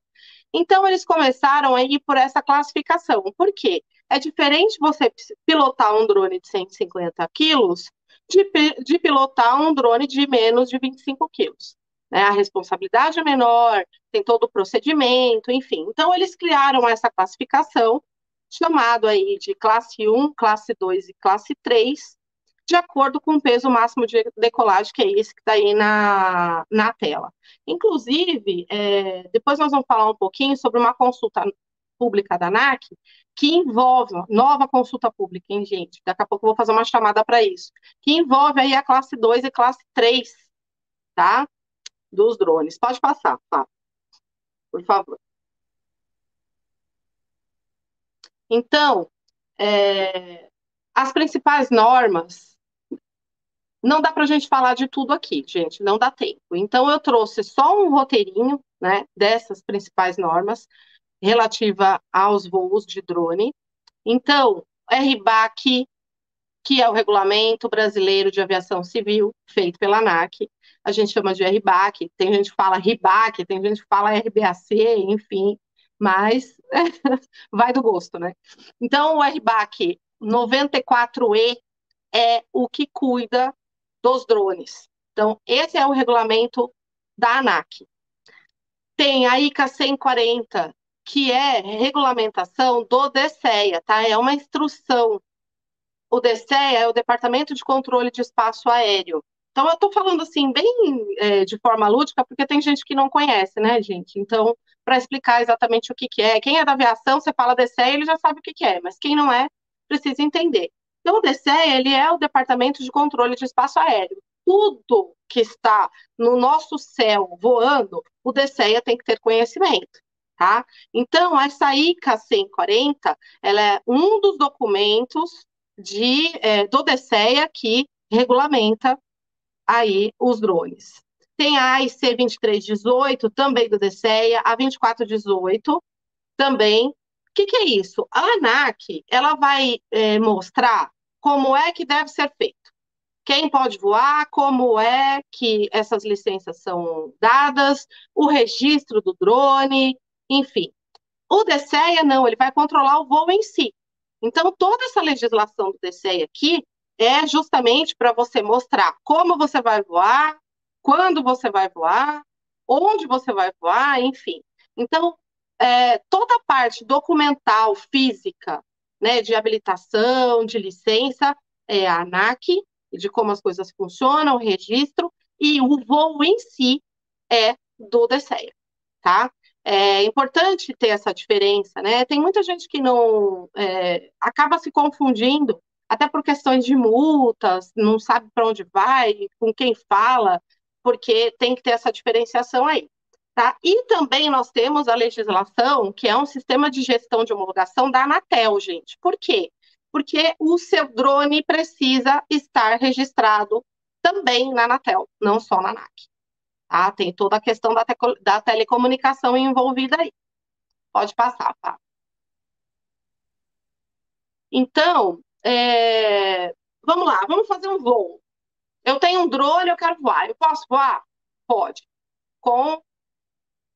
Então, eles começaram a ir por essa classificação. Por quê? É diferente você pilotar um drone de 150 quilos de, de pilotar um drone de menos de 25 quilos. Né? A responsabilidade é menor, tem todo o procedimento, enfim. Então, eles criaram essa classificação, chamado aí de classe 1, classe 2 e classe 3, de acordo com o peso máximo de decolagem, que é esse que está aí na, na tela. Inclusive, é, depois nós vamos falar um pouquinho sobre uma consulta pública da ANAC, que envolve, nova consulta pública, hein, gente? Daqui a pouco eu vou fazer uma chamada para isso, que envolve aí a classe 2 e classe 3, tá? Dos drones. Pode passar, tá? Por favor. Então, é, as principais normas, não dá para a gente falar de tudo aqui, gente, não dá tempo. Então, eu trouxe só um roteirinho, né, dessas principais normas, relativa aos voos de drone. Então, RBAC, que é o Regulamento Brasileiro de Aviação Civil, feito pela ANAC, a gente chama de RBAC, tem gente que fala RIBAC, tem gente que fala RBAC, enfim, mas vai do gosto, né? Então, o RBAC 94E é o que cuida dos drones. Então, esse é o regulamento da ANAC. Tem a ICA 140, que é regulamentação do DCEA, tá? É uma instrução. O DCEA é o Departamento de Controle de Espaço Aéreo. Então, eu estou falando assim, bem é, de forma lúdica, porque tem gente que não conhece, né, gente? Então, para explicar exatamente o que, que é. Quem é da aviação, você fala DCEA, ele já sabe o que, que é, mas quem não é, precisa entender. Então, o DCEA, ele é o Departamento de Controle de Espaço Aéreo. Tudo que está no nosso céu voando, o DCEA tem que ter conhecimento tá? Então, essa ICA 140, ela é um dos documentos de, é, do DCEA que regulamenta aí os drones. Tem a AIC 2318, também do DCEA, a 2418, também. O que, que é isso? A ANAC, ela vai é, mostrar como é que deve ser feito. Quem pode voar, como é que essas licenças são dadas, o registro do drone, enfim. O DCEA não, ele vai controlar o voo em si. Então, toda essa legislação do DCEA aqui é justamente para você mostrar como você vai voar, quando você vai voar, onde você vai voar, enfim. Então, é, toda a parte documental, física, né, de habilitação, de licença, é a ANAC, de como as coisas funcionam, o registro, e o voo em si é do DCEA, tá? É importante ter essa diferença, né? Tem muita gente que não é, acaba se confundindo, até por questões de multas, não sabe para onde vai, com quem fala, porque tem que ter essa diferenciação aí. Tá? E também nós temos a legislação, que é um sistema de gestão de homologação da Anatel, gente. Por quê? Porque o seu drone precisa estar registrado também na Anatel, não só na ANAC. Ah, tem toda a questão da, te da telecomunicação envolvida aí. Pode passar, tá? Então, é... vamos lá, vamos fazer um voo. Eu tenho um drone, eu quero voar. Eu posso voar? Pode. Com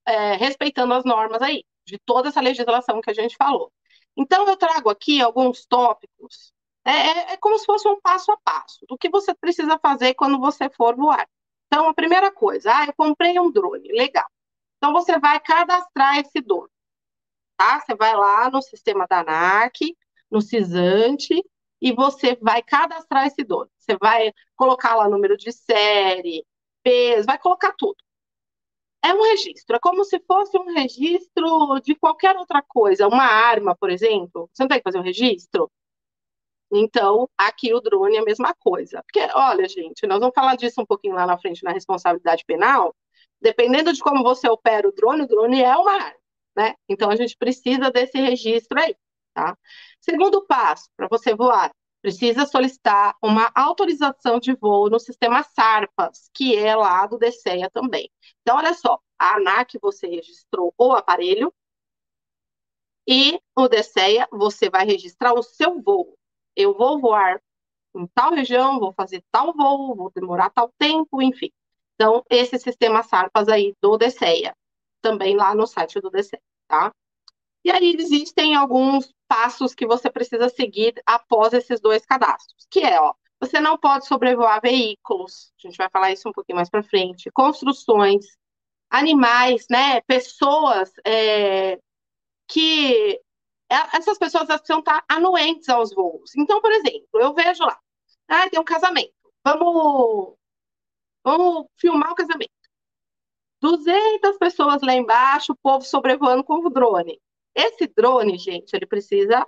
é, respeitando as normas aí, de toda essa legislação que a gente falou. Então, eu trago aqui alguns tópicos. É, é, é como se fosse um passo a passo do que você precisa fazer quando você for voar. Então, a primeira coisa, ah, eu comprei um drone, legal. Então, você vai cadastrar esse drone, tá? Você vai lá no sistema da ANAC, no CISANTE, e você vai cadastrar esse drone. Você vai colocar lá número de série, peso, vai colocar tudo. é um registro, é como se fosse um registro de qualquer outra coisa, uma arma, por exemplo. Você não tem que fazer um registro? Então, aqui o drone é a mesma coisa. Porque, olha, gente, nós vamos falar disso um pouquinho lá na frente na responsabilidade penal. Dependendo de como você opera o drone, o drone é uma arma, né? Então, a gente precisa desse registro aí, tá? Segundo passo, para você voar, precisa solicitar uma autorização de voo no sistema SARPAS, que é lá do DCEA também. Então, olha só, a ANAC você registrou o aparelho e o DCEA você vai registrar o seu voo. Eu vou voar em tal região, vou fazer tal voo, vou demorar tal tempo, enfim. Então, esse sistema SARPAS aí do DCEA, também lá no site do DCEA, tá? E aí existem alguns passos que você precisa seguir após esses dois cadastros, que é, ó, você não pode sobrevoar veículos, a gente vai falar isso um pouquinho mais para frente, construções, animais, né, pessoas é, que é, essas pessoas precisam estar anuentes aos voos. Então, por exemplo, eu vejo lá, ah, tem um casamento, vamos, vamos filmar o casamento. 200 pessoas lá embaixo, o povo sobrevoando com o drone. Esse drone, gente, ele precisa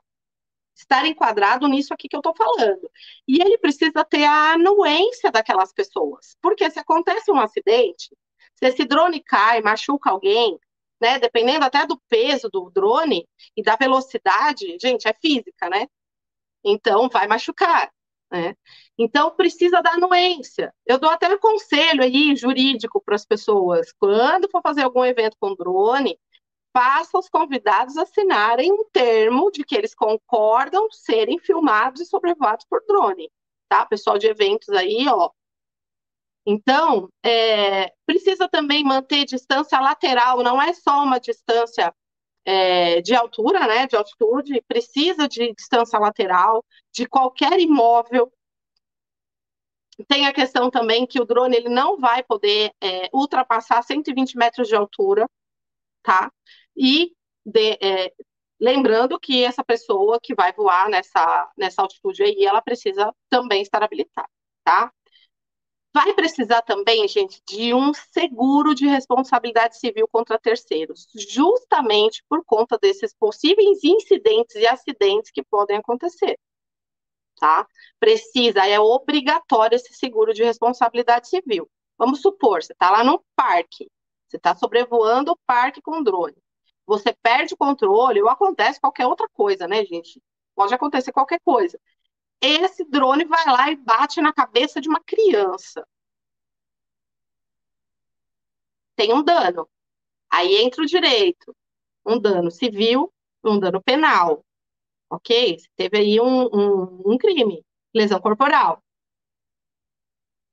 estar enquadrado nisso aqui que eu estou falando. E ele precisa ter a anuência daquelas pessoas. Porque se acontece um acidente, se esse drone cai, machuca alguém, né, dependendo até do peso do drone e da velocidade, gente, é física, né? Então vai machucar. Né? Então precisa da anuência. Eu dou até um conselho aí jurídico para as pessoas. Quando for fazer algum evento com drone, faça os convidados assinarem um termo de que eles concordam serem filmados e sobrevoados por drone, tá? Pessoal de eventos aí, ó. Então, é, precisa também manter distância lateral, não é só uma distância é, de altura, né, de altitude, precisa de distância lateral de qualquer imóvel. Tem a questão também que o drone ele não vai poder é, ultrapassar 120 metros de altura, tá? E de, é, lembrando que essa pessoa que vai voar nessa, nessa altitude aí, ela precisa também estar habilitada, tá? Vai precisar também, gente, de um seguro de responsabilidade civil contra terceiros, justamente por conta desses possíveis incidentes e acidentes que podem acontecer. Tá? Precisa, é obrigatório esse seguro de responsabilidade civil. Vamos supor, você está lá no parque, você está sobrevoando o parque com drone você perde o controle, ou acontece qualquer outra coisa, né, gente? Pode acontecer qualquer coisa. Esse drone vai lá e bate na cabeça de uma criança. Tem um dano. Aí entra o direito. Um dano civil, um dano penal. Ok? Você teve aí um, um, um crime, lesão corporal.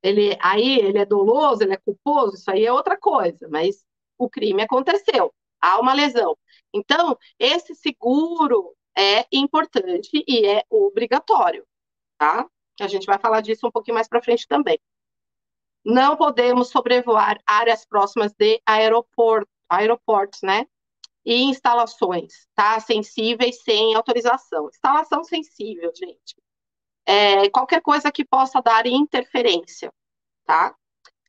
Ele, aí ele é doloso, ele é culposo, isso aí é outra coisa, mas o crime aconteceu há uma lesão. Então, esse seguro é importante e é obrigatório, tá? A gente vai falar disso um pouquinho mais para frente também. Não podemos sobrevoar áreas próximas de aeroporto, aeroportos, né? E instalações, tá? Sensíveis sem autorização. Instalação sensível, gente. É, qualquer coisa que possa dar interferência, tá?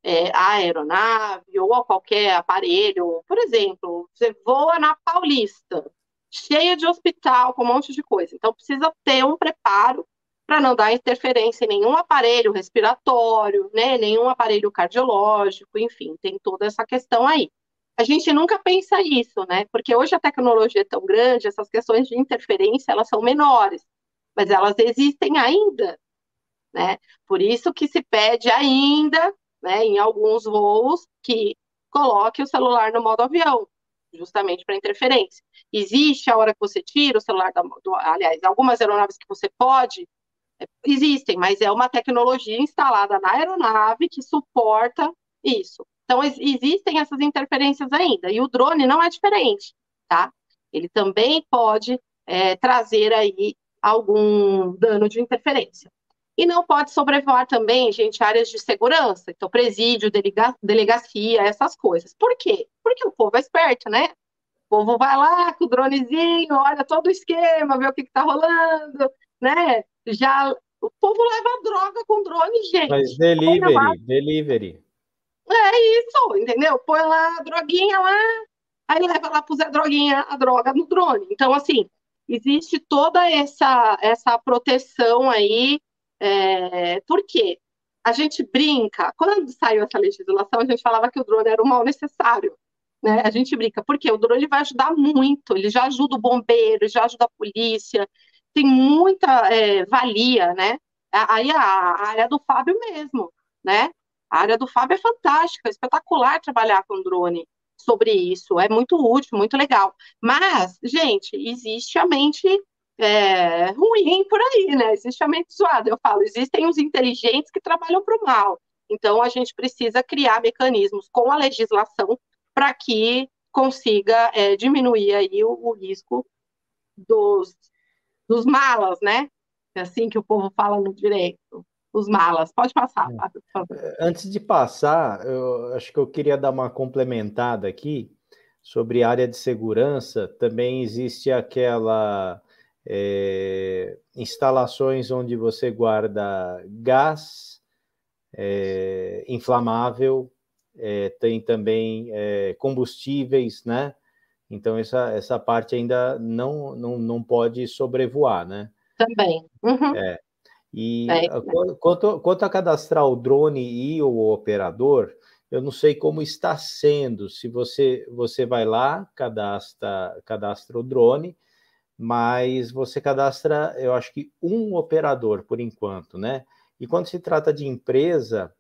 É, a aeronave ou a qualquer aparelho. Por exemplo, você voa na Paulista, cheia de hospital, com um monte de coisa. Então, precisa ter um preparo para não dar interferência em nenhum aparelho respiratório, né, nenhum aparelho cardiológico, enfim, tem toda essa questão aí. A gente nunca pensa isso, né? Porque hoje a tecnologia é tão grande, essas questões de interferência, elas são menores, mas elas existem ainda, né? Por isso que se pede ainda né, em alguns voos que coloque o celular no modo avião, justamente para interferência. Existe a hora que você tira o celular da, do, aliás, algumas aeronaves que você pode, é, existem, mas é uma tecnologia instalada na aeronave que suporta isso. Então, existem essas interferências ainda, e o drone não é diferente, tá? Ele também pode é, trazer aí algum dano de interferência. E não pode sobrevoar também, gente, áreas de segurança, então presídio, delega, delegacia, essas coisas. Por quê? Porque o povo é esperto, né? O povo vai lá com o dronezinho, olha todo o esquema, vê o que está rolando, né? Já o povo leva droga com drone, gente. Mas delivery, delivery. É isso, entendeu? Põe lá a droguinha lá, aí leva lá pro Zé Droguinha a droga no drone. Então, assim, existe toda essa, essa proteção aí. É, por quê? A gente brinca, quando saiu essa legislação, a gente falava que o drone era um mal necessário. Né? A gente brinca, porque o drone vai ajudar muito, ele já ajuda o bombeiro, já ajuda a polícia, tem muita é, valia, né? Aí a, a área do Fábio mesmo, né? A área do Fábio é fantástica, é espetacular trabalhar com drone sobre isso, é muito útil, muito legal. Mas, gente, existe a mente é, ruim por aí, né? Existe a mente zoada. Eu falo, existem os inteligentes que trabalham para o mal. Então, a gente precisa criar mecanismos com a legislação para que consiga é, diminuir aí o, o risco dos, dos malas, né? É assim que o povo fala no direito os malas. Pode passar, é. Fábio, por favor. É, antes de passar, eu acho que eu queria dar uma complementada aqui sobre área de segurança. Também existe aquela é, instalações onde você guarda gás é, inflamável, é, tem também é, combustíveis, né? Então, essa, essa parte ainda não, não, não pode sobrevoar, né? Também. Uhum. É. E é, quanto, quanto a cadastrar o drone e o operador, eu não sei como está sendo. Se você, você vai lá, cadastra, cadastra o drone, mas você cadastra, eu acho que um operador por enquanto, né? E quando se trata de empresa,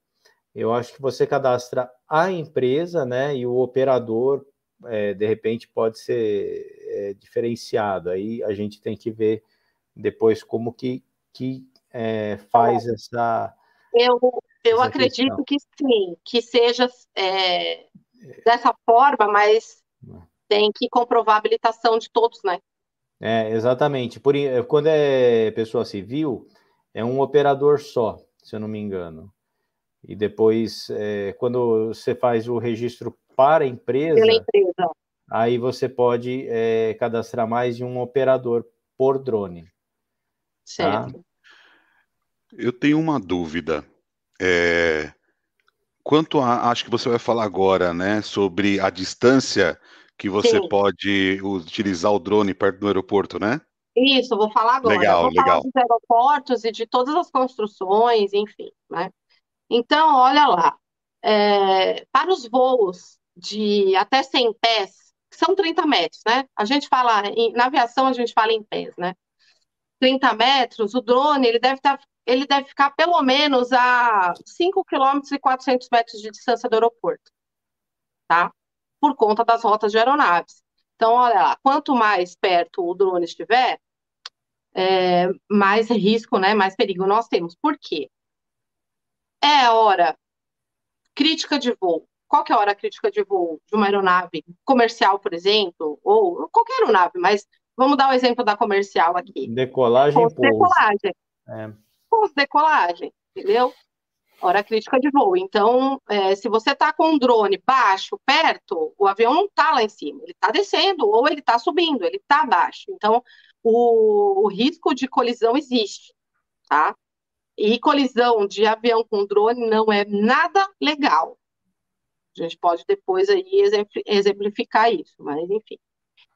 eu acho que você cadastra a empresa, né? E o operador, é, de repente, pode ser é, diferenciado. Aí a gente tem que ver depois como que, que é, faz essa. Eu, eu essa acredito questão. que sim, que seja é, dessa forma, mas é. tem que comprovar a habilitação de todos, né? É, exatamente. Por, quando é pessoa civil, é um operador só, se eu não me engano. E depois, é, quando você faz o registro para a empresa, empresa. aí você pode é, cadastrar mais de um operador por drone. Tá? Certo. Tá? Eu tenho uma dúvida. É, quanto a, acho que você vai falar agora, né, sobre a distância que você Sim. pode utilizar o drone perto do aeroporto, né? Isso, vou falar agora. Legal, vou legal. falar dos aeroportos e de todas as construções, enfim, né? Então, olha lá, é, para os voos de até 100 pés, são 30 metros, né? A gente fala, na aviação a gente fala em pés, né? 30 metros, o drone ele deve estar tá ele deve ficar pelo menos a 5 km e 400 metros de distância do aeroporto, tá? Por conta das rotas de aeronaves. Então, olha lá, quanto mais perto o drone estiver, é, mais risco, né, mais perigo nós temos. Por quê? É a hora crítica de voo. Qual que é a hora crítica de voo de uma aeronave comercial, por exemplo, ou qualquer aeronave, mas vamos dar o um exemplo da comercial aqui. Decolagem pouso. Decolagem. É decolagem, entendeu? Hora crítica de voo. Então, é, se você está com um drone baixo, perto, o avião não está lá em cima, ele está descendo ou ele está subindo, ele está baixo. Então, o, o, risco de colisão existe, tá? E colisão de avião com drone não é nada legal. A gente pode depois aí exemplificar isso, mas enfim.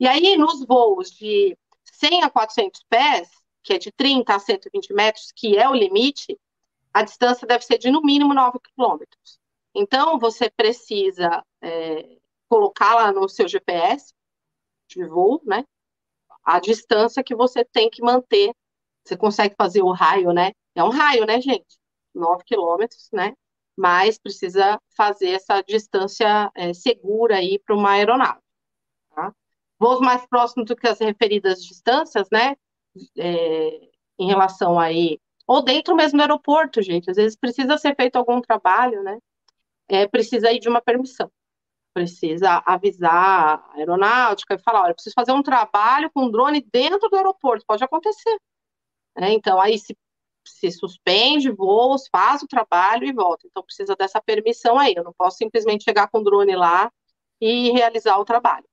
E aí, nos voos de 100 a 400 pés, que é de 30 a 120 metros, que é o limite, a distância deve ser de no mínimo 9 quilômetros. Então, você precisa é, colocar lá no seu GPS de voo, né? A distância que você tem que manter. Você consegue fazer o raio, né? É um raio, né, gente? 9 quilômetros, né? Mas precisa fazer essa distância é, segura aí para uma aeronave. Tá? Voos mais próximos do que as referidas distâncias, né? é, em relação aí, ou dentro mesmo do aeroporto, gente, às vezes precisa ser feito algum trabalho, né? É, precisa ir de uma permissão, precisa avisar a aeronáutica e falar, olha, preciso fazer um trabalho com drone dentro do aeroporto, pode acontecer. É, então, aí se, se suspende voos, faz o trabalho e volta. Então, precisa dessa permissão aí, eu não posso simplesmente chegar com o drone lá e realizar o trabalho,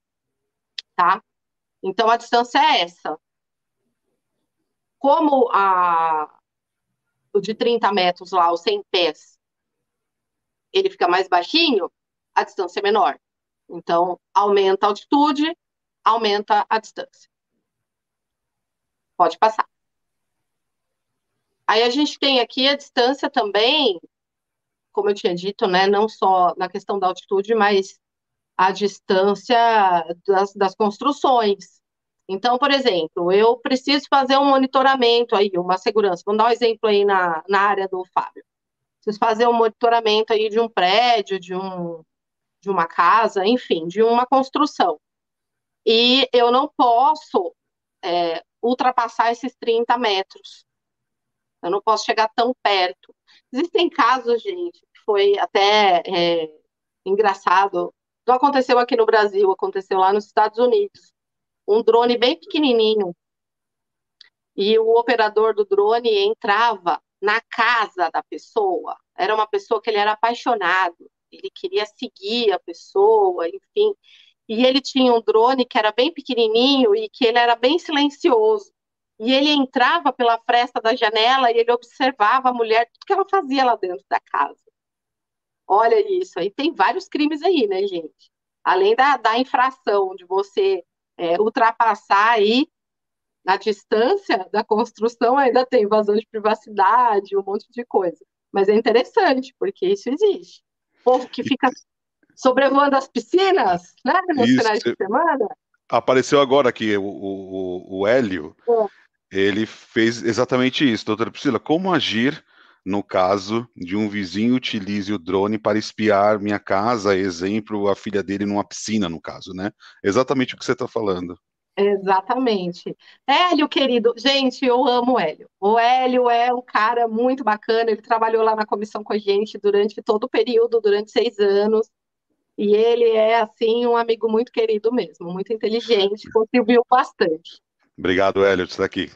tá? Então, a distância é essa, como a, o de 30 metros lá, o 100 pés, ele fica mais baixinho, a distância é menor. Então, aumenta a altitude, aumenta a distância. Pode passar. Aí a gente tem aqui a distância também, como eu tinha dito, né, não só na questão da altitude, mas a distância das, das construções. Então, por exemplo, eu preciso fazer um monitoramento aí, uma segurança. Vamos dar um exemplo aí na, na área do Fábio. Preciso fazer um monitoramento aí de um prédio, de, um, de uma casa, enfim, de uma construção. E eu não posso é, ultrapassar esses 30 metros. Eu não posso chegar tão perto. Existem casos, gente, que foi até é, engraçado. Não aconteceu aqui no Brasil, aconteceu lá nos Estados Unidos um drone bem pequenininho. E o operador do drone entrava na casa da pessoa. Era uma pessoa que ele era apaixonado, ele queria seguir a pessoa, enfim. E ele tinha um drone que era bem pequenininho e que ele era bem silencioso. E ele entrava pela fresta da janela e ele observava a mulher, tudo que ela fazia lá dentro da casa. Olha isso, aí tem vários crimes aí, né, gente? Além da, da infração de você é, ultrapassar aí na distância da construção ainda tem invasão de privacidade, um monte de coisa. Mas é interessante, porque isso existe. O povo que fica sobrevoando as piscinas, né, nos isso. finais de semana. Apareceu agora aqui o, o, o Hélio, é. ele fez exatamente isso. Doutora Priscila, como agir no caso de um vizinho utilize o drone para espiar minha casa, exemplo, a filha dele numa piscina, no caso, né? Exatamente o que você está falando. Exatamente. Hélio, querido, gente, eu amo o Hélio. O Hélio é um cara muito bacana, ele trabalhou lá na comissão com a gente durante todo o período, durante seis anos, e ele é, assim, um amigo muito querido mesmo, muito inteligente, contribuiu bastante. Obrigado, Hélio, por estar aqui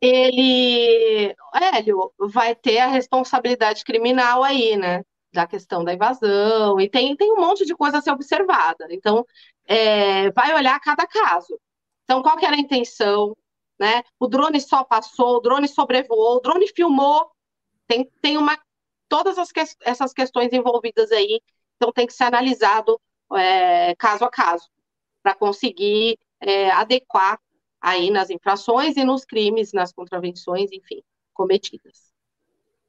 ele, Hélio, vai ter a responsabilidade criminal aí, né? Da questão da invasão, e tem, tem um monte de coisa a ser observada. Então, é, vai olhar cada caso. Então, qual que era a intenção? Né? O drone só passou, o drone sobrevoou, o drone filmou. Tem, tem uma, todas as que, essas questões envolvidas aí, então tem que ser analisado é, caso a caso, para conseguir é, adequar aí nas infrações e nos crimes, nas contravenções, enfim, cometidas.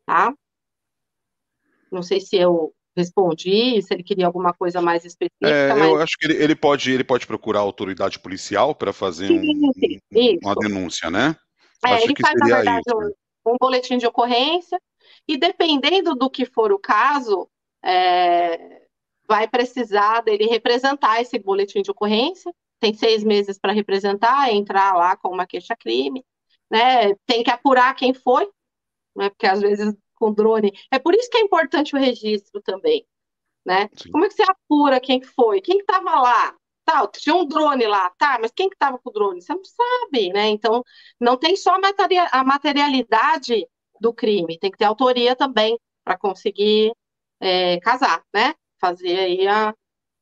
Tá? Não sei se eu respondi, se ele queria alguma coisa mais específica. É, mas... Eu acho que ele, ele, pode, ele pode procurar a autoridade policial para fazer sim, um, sim, uma denúncia, né? É, acho ele faz, na verdade, um, um, boletim de ocorrência, e dependendo do que for o caso, é, vai precisar dele representar esse boletim de ocorrência, tem seis meses para representar, entrar lá com uma queixa-crime, né? Tem que apurar quem foi, né? Porque às vezes com drone. É por isso que é importante o registro também, né? Sim. Como é que você apura quem foi? Quem estava lá? Tá, tinha um drone lá, tá, mas quem que estava com o drone? Você não sabe, né? Então, não tem só a materialidade do crime, tem que ter autoria também para conseguir é, casar, né? Fazer aí a,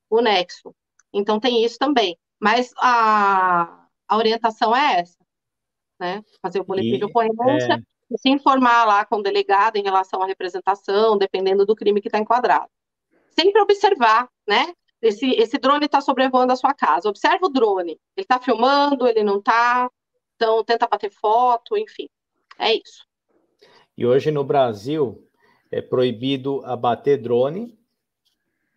o nexo. Então, tem isso também. Mas a, a orientação é essa, né? Fazer o boletim e, de ocorrência é... e se informar lá com o delegado em relação à representação, dependendo do crime que está enquadrado. Sempre observar, né? Esse, esse drone está sobrevoando a sua casa. Observa o drone. Ele está filmando, ele não está. Então, tenta bater foto, enfim. É isso. E hoje no Brasil é proibido abater drone.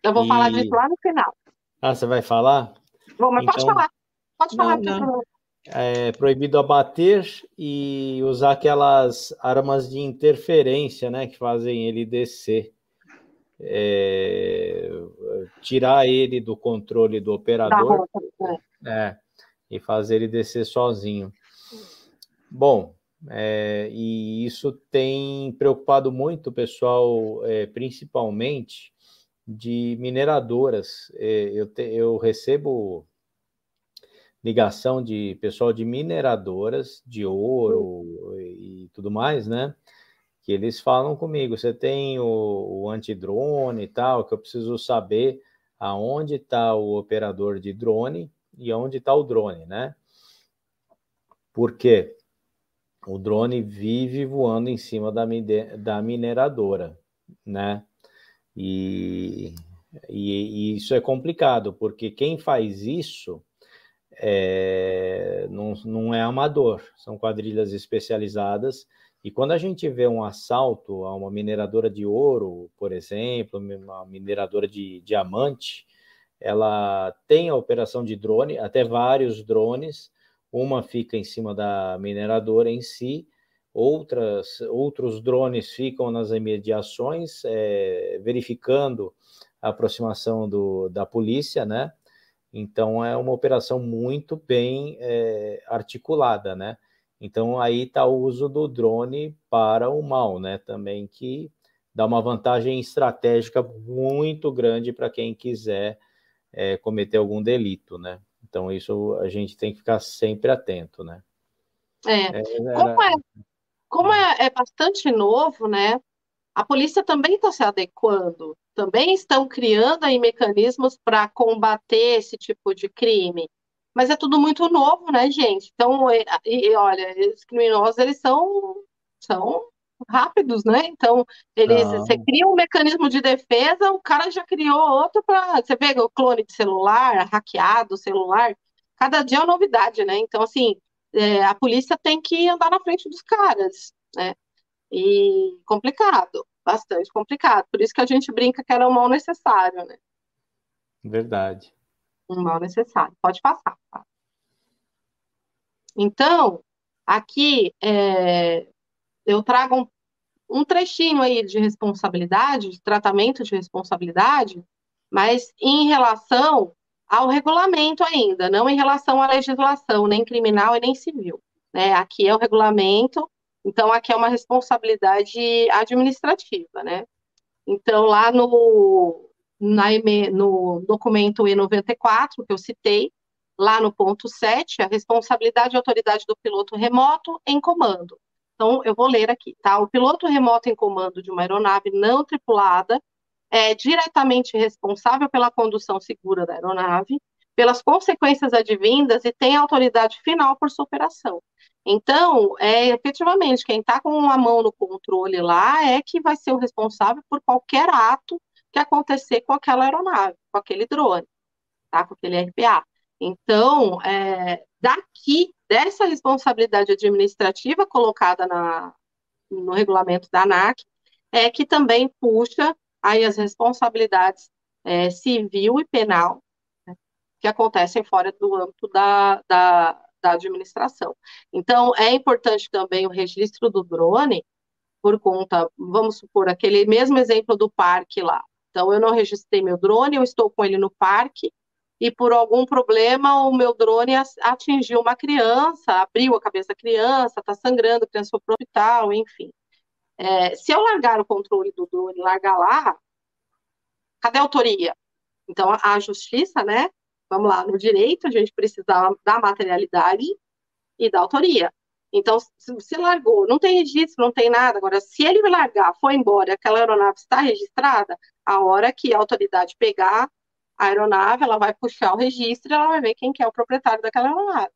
Eu vou e... falar disso lá no final. Ah, você vai falar? Bom, mas então, pode falar. Pode falar. Não, não. É proibido abater e usar aquelas armas de interferência, né, que fazem ele descer. É, tirar ele do controle do operador é. é, e fazer ele descer sozinho. Bom, é, e isso tem preocupado muito o pessoal, é, principalmente de mineradoras. É, eu, te, eu recebo ligação de pessoal de mineradoras de ouro e tudo mais, né? Que eles falam comigo, você tem o, o antidrone e tal, que eu preciso saber aonde está o operador de drone e onde está o drone, né? Porque o drone vive voando em cima da, da mineradora, né? E, e, e isso é complicado, porque quem faz isso é, não, não é amador, são quadrilhas especializadas. E quando a gente vê um assalto a uma mineradora de ouro, por exemplo, uma mineradora de diamante, ela tem a operação de drone, até vários drones, uma fica em cima da mineradora em si, outras, outros drones ficam nas imediações, é, verificando a aproximação do, da polícia, né? Então é uma operação muito bem é, articulada, né? Então aí está o uso do drone para o mal, né? Também que dá uma vantagem estratégica muito grande para quem quiser é, cometer algum delito, né? Então isso a gente tem que ficar sempre atento, né? É. é era... Como, é, como é, é bastante novo, né? A polícia também está se adequando, também estão criando aí mecanismos para combater esse tipo de crime. Mas é tudo muito novo, né, gente? Então, e, e, olha, os criminosos, eles são, são rápidos, né? Então, eles, você cria um mecanismo de defesa, o cara já criou outro para. Você vê o clone de celular, hackeado celular, cada dia é uma novidade, né? Então, assim, é, a polícia tem que andar na frente dos caras, né? E complicado, bastante complicado. Por isso que a gente brinca que era um mal necessário, né? Verdade. Um mal necessário. Pode passar. Tá? Então, aqui é, eu trago um, um trechinho aí de responsabilidade, de tratamento de responsabilidade, mas em relação ao regulamento ainda, não em relação à legislação, nem criminal e nem civil. Né? Aqui é o regulamento, então aqui é uma responsabilidade administrativa, né? Então, lá no, na, no documento E94, que eu citei, lá no ponto 7, a responsabilidade e autoridade do piloto remoto em comando. Então, eu vou ler aqui, tá? O piloto remoto em comando de uma aeronave não tripulada é diretamente responsável pela condução segura da aeronave, pelas consequências advindas e tem autoridade final por sua operação. Então, é, efetivamente, quem está com a mão no controle lá é que vai ser o responsável por qualquer ato que acontecer com aquela aeronave, com aquele drone, tá? com aquele RPA. Então, é, daqui, dessa responsabilidade administrativa colocada na, no regulamento da ANAC, é que também puxa aí as responsabilidades é, civil e penal né, que acontecem fora do âmbito da, da, da administração. Então, é importante também o registro do drone, por conta, vamos supor, aquele mesmo exemplo do parque lá. Então, eu não registrei meu drone, eu estou com ele no parque, e por algum problema o meu drone atingiu uma criança, abriu a cabeça da criança, está sangrando, a criança foi para o hospital, enfim. É, se eu largar o controle do drone, largar lá, cadê a autoria? Então, a justiça, né? Vamos lá, no direito, a gente precisa da materialidade e da autoria. Então, se, se largou, não tem registro, não tem nada. Agora, se ele largar, foi embora, aquela aeronave está registrada, a hora que a autoridade pegar a aeronave, ela vai puxar o registro e ela vai ver quem que é o proprietário daquela aeronave,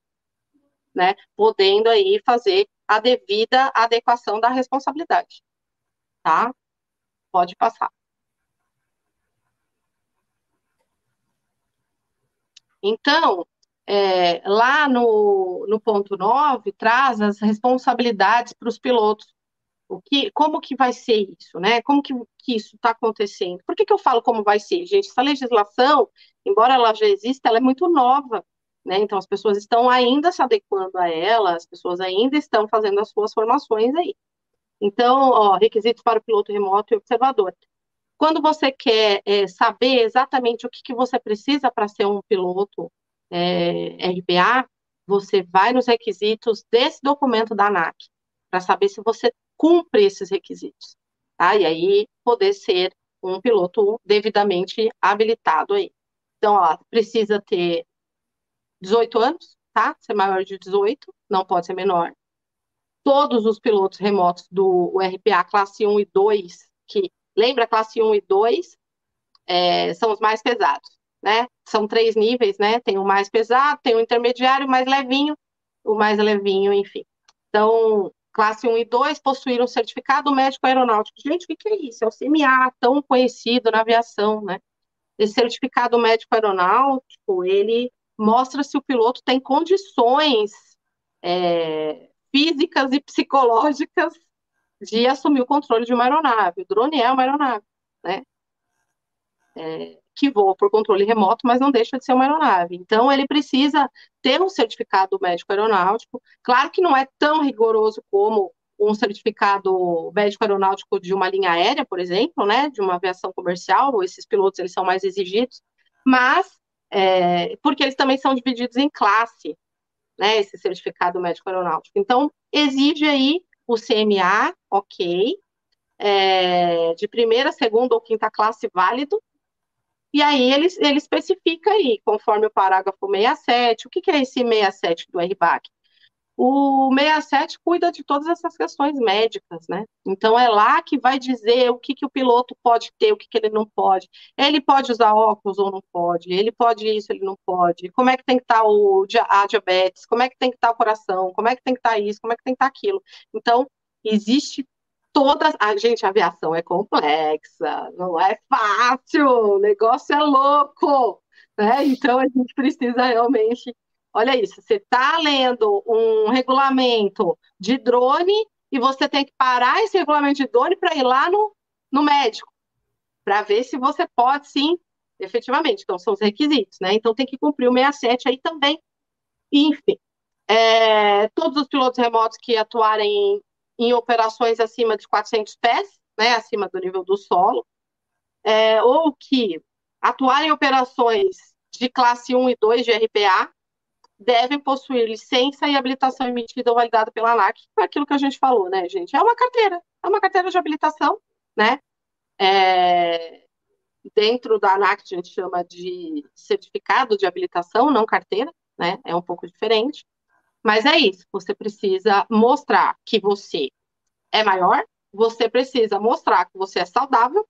né? Podendo aí fazer a devida adequação da responsabilidade, tá? Pode passar. Então, é, lá no, no ponto 9, traz as responsabilidades para os pilotos o que, como que vai ser isso, né? Como que, que isso está acontecendo? Por que, que eu falo como vai ser, gente? Essa legislação, embora ela já exista, ela é muito nova, né? Então as pessoas estão ainda se adequando a ela, as pessoas ainda estão fazendo as suas formações aí. Então, ó, requisitos para o piloto remoto e observador. Quando você quer é, saber exatamente o que, que você precisa para ser um piloto é, RPA, você vai nos requisitos desse documento da ANAC, para saber se você cumpre esses requisitos, tá? E aí poder ser um piloto devidamente habilitado aí. Então, ó, precisa ter 18 anos, tá? Ser maior de 18, não pode ser menor. Todos os pilotos remotos do RPA classe 1 e 2, que lembra classe 1 e 2, é, são os mais pesados, né? São três níveis, né? Tem o mais pesado, tem o intermediário, o mais levinho, o mais levinho, enfim. Então, classe 1 e 2 possuir um certificado médico aeronáutico. Gente, o que, que é isso? É o CMA, tão conhecido na aviação, né? Esse certificado médico aeronáutico, ele mostra se o piloto tem condições é, físicas e psicológicas de assumir o controle de uma aeronave. O drone é uma aeronave, né? É, que voa por controle remoto, mas não deixa de ser uma aeronave. Então, ele precisa ter um certificado médico aeronáutico. Claro que não é tão rigoroso como um certificado médico aeronáutico de uma linha aérea, por exemplo, né, de uma aviação comercial. Esses pilotos eles são mais exigidos, mas é, porque eles também são divididos em classe, né, esse certificado médico aeronáutico. Então, exige aí o CMA, ok, é, de primeira, segunda ou quinta classe válido, e aí ele, ele especifica aí, conforme o parágrafo 67, o que, que é esse 67 do RBAC? O 67 cuida de todas essas questões médicas, né? Então é lá que vai dizer o que, que o piloto pode ter, o que, que ele não pode. Ele pode usar óculos ou não pode, ele pode isso, ele não pode. Como é que tem que estar tá o, a diabetes, como é que tem que estar tá o coração, como é que tem que estar tá isso, como é que tem que estar aquilo. Então, existe todas. A gente, a aviação é complexa, não é fácil, o negócio é louco, né? Então a gente precisa realmente. Olha isso, você está lendo um regulamento de drone e você tem que parar esse regulamento de drone para ir lá no, no médico, para ver se você pode sim, efetivamente. Então, são os requisitos, né? Então tem que cumprir o 67 aí também. Enfim, é, todos os pilotos remotos que atuarem em operações acima de 400 pés, né, acima do nível do solo, é, ou que atuarem em operações de classe 1 e 2 de RPA, devem possuir licença e habilitação emitida ou validada pela ANAC, aquilo que a gente falou, né, gente? É uma carteira, é uma carteira de habilitação, né? É, dentro da ANAC a gente chama de certificado de habilitação, não carteira, né? É um pouco diferente. Mas é isso, você precisa mostrar que você é maior, você precisa mostrar que você é saudável,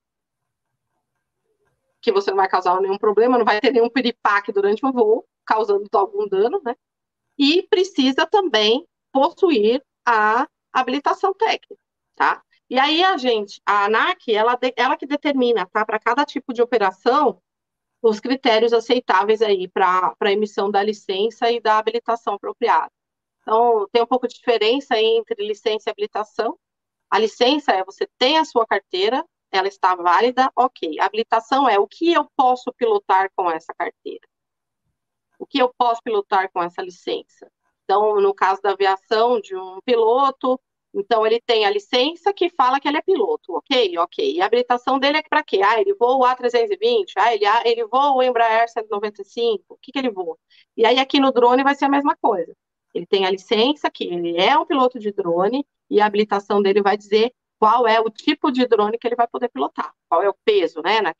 que você não vai causar nenhum problema, não vai ter nenhum piripaque durante o voo, causando algum dano, né? E precisa também possuir a habilitação técnica, tá? E aí a gente, a ANAC, ela, ela que determina, tá? Para cada tipo de operação, os critérios aceitáveis aí para emissão da licença e da habilitação apropriada. Então, tem um pouco de diferença entre licença e habilitação. A licença é você tem a sua carteira, ela está válida, ok. A habilitação é o que eu posso pilotar com essa carteira. O que eu posso pilotar com essa licença. Então, no caso da aviação de um piloto, então ele tem a licença que fala que ele é piloto, ok? Ok. E a habilitação dele é para quê? Ah, ele voa o A320, ah, ele, ah, ele voa o Embraer 195, o que, que ele voa? E aí aqui no drone vai ser a mesma coisa. Ele tem a licença, que ele é um piloto de drone, e a habilitação dele vai dizer qual é o tipo de drone que ele vai poder pilotar, qual é o peso, né? Na,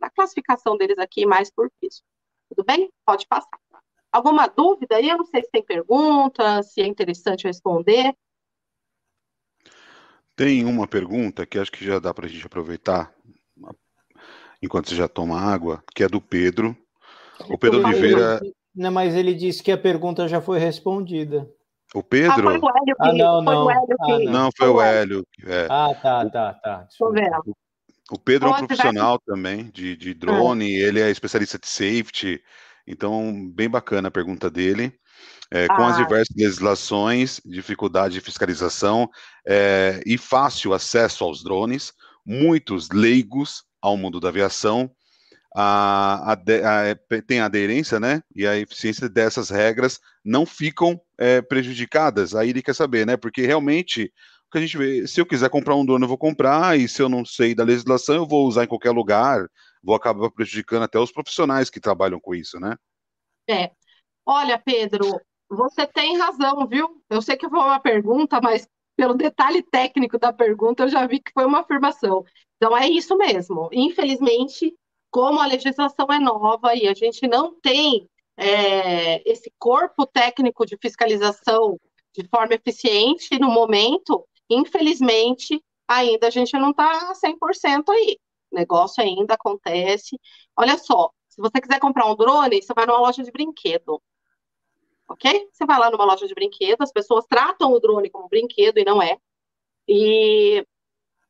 na classificação deles aqui, mais por peso. Tudo bem? Pode passar. Alguma dúvida aí? Eu não sei se tem pergunta, se é interessante responder. Tem uma pergunta que acho que já dá para a gente aproveitar enquanto você já toma água, que é do Pedro. O Pedro Oliveira. Não, mas ele disse que a pergunta já foi respondida. O Pedro? Ah, foi o Hélio que... Ah, não, não. Foi o Hélio que... Ah, não. foi o Hélio. É. Ah, tá, tá, tá. O Pedro é um profissional também de, de drone, ele é especialista de safety, então bem bacana a pergunta dele. É, com ah. as diversas legislações, dificuldade de fiscalização é, e fácil acesso aos drones, muitos leigos ao mundo da aviação a, a, a, é, aderência, né? E a eficiência dessas regras não ficam é, prejudicadas. Aí ele quer saber, né? Porque realmente o que a gente vê, se eu quiser comprar um drone, eu vou comprar, e se eu não sei da legislação, eu vou usar em qualquer lugar, vou acabar prejudicando até os profissionais que trabalham com isso, né? É. Olha, Pedro, você tem razão, viu? Eu sei que foi uma pergunta, mas pelo detalhe técnico da pergunta, eu já vi que foi uma afirmação. Então é isso mesmo. Infelizmente, como a legislação é nova e a gente não tem é, esse corpo técnico de fiscalização de forma eficiente no momento, infelizmente, ainda a gente não está 100% aí. Negócio ainda acontece. Olha só, se você quiser comprar um drone, você vai numa loja de brinquedo. ok? Você vai lá numa loja de brinquedos, as pessoas tratam o drone como brinquedo e não é. E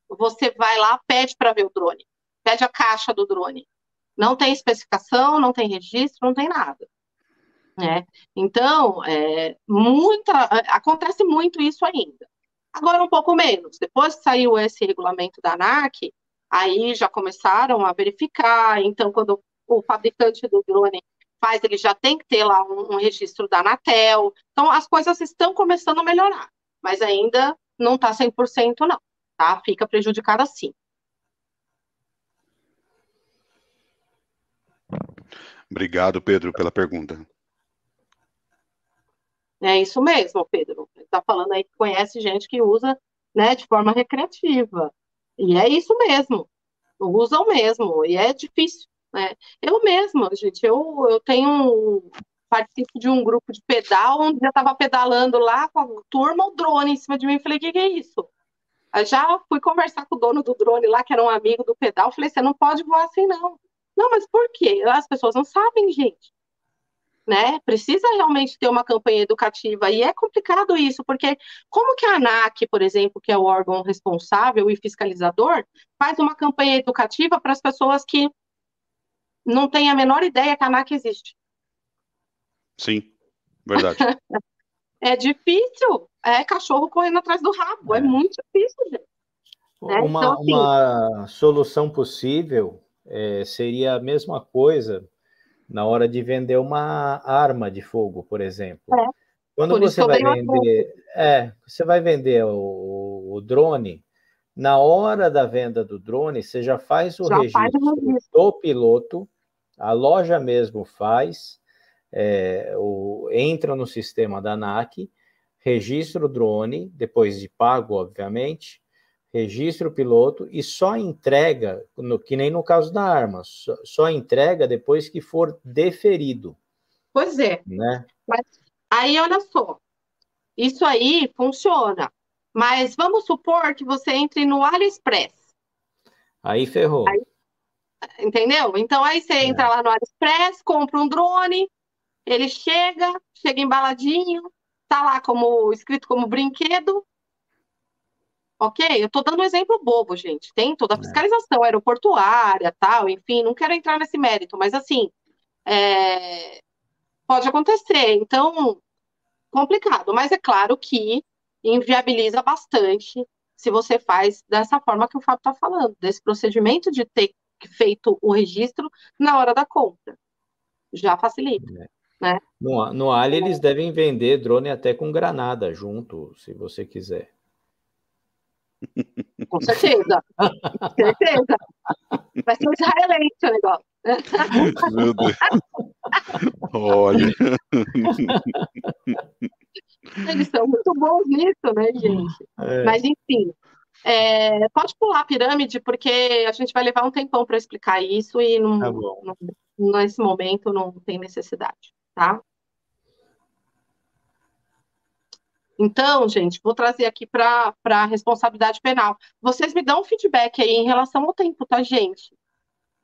você vai lá, pede para ver o drone, pede a caixa do drone. Não tem especificação, não tem registro, não tem nada. Né? Então, é, muita, acontece muito isso ainda. Agora um pouco menos. Depois que saiu esse regulamento da ANAC, aí já começaram a verificar. Então, quando o fabricante do drone faz, ele já tem que ter lá um, um registro da Anatel. Então, as coisas estão começando a melhorar, mas ainda não está 100% não, tá? Fica prejudicada sim. Obrigado, Pedro, pela pergunta. É isso mesmo, Pedro. Está falando aí que conhece gente que usa né, de forma recreativa. E é isso mesmo. Usam mesmo. E é difícil. Né? Eu mesma, gente, eu, eu tenho. Participo de um grupo de pedal, onde eu estava pedalando lá com a turma, o drone em cima de mim. Falei, o que, que é isso? Eu já fui conversar com o dono do drone lá, que era um amigo do pedal. Falei, você não pode voar assim, não. Não, mas por quê? As pessoas não sabem, gente né? Precisa realmente ter uma campanha educativa e é complicado isso, porque como que a ANAC, por exemplo, que é o órgão responsável e fiscalizador, faz uma campanha educativa para as pessoas que não têm a menor ideia que a ANAC existe? Sim, verdade. é difícil, é cachorro correndo atrás do rabo, é, é muito difícil, gente. Né? Uma, então, assim, uma solução possível é, seria a mesma coisa na hora de vender uma arma de fogo, por exemplo. É. Quando por você vai vender, é, você vai vender o, o, drone, na hora da venda do drone, você já faz o já registro faz do piloto, a loja mesmo faz, é, o, entra no sistema da ANAC, registra o drone, depois de pago, obviamente, registra o piloto e só entrega, no, que nem no caso da arma, só, só, entrega depois que for deferido. Pois é. Né? Mas aí, olha só, isso aí funciona. Mas vamos supor que você entre no AliExpress. Aí ferrou. Aí, entendeu? Então aí você é. entra lá no AliExpress, compra um drone, ele chega, chega embaladinho, tá lá como escrito como brinquedo, Ok? Eu estou dando um exemplo bobo, gente. Tem toda a é. fiscalização aeroportuária, tal, enfim, não quero entrar nesse mérito, mas assim, é... pode acontecer. Então, complicado, mas é claro que inviabiliza bastante se você faz dessa forma que o Fábio está falando, desse procedimento de ter feito o registro na hora da compra. Já facilita. É. Né? No, no Ali, eles devem vender drone até com granada junto, se você quiser. Com certeza. Com certeza. Vai ser um israelense o negócio. Meu Deus. Olha. Eles são muito bons nisso, né, gente? É. Mas, enfim, é, pode pular a pirâmide, porque a gente vai levar um tempão para explicar isso e não, tá não, nesse momento não tem necessidade, tá? Então, gente, vou trazer aqui para a responsabilidade penal. Vocês me dão um feedback aí em relação ao tempo, tá, gente?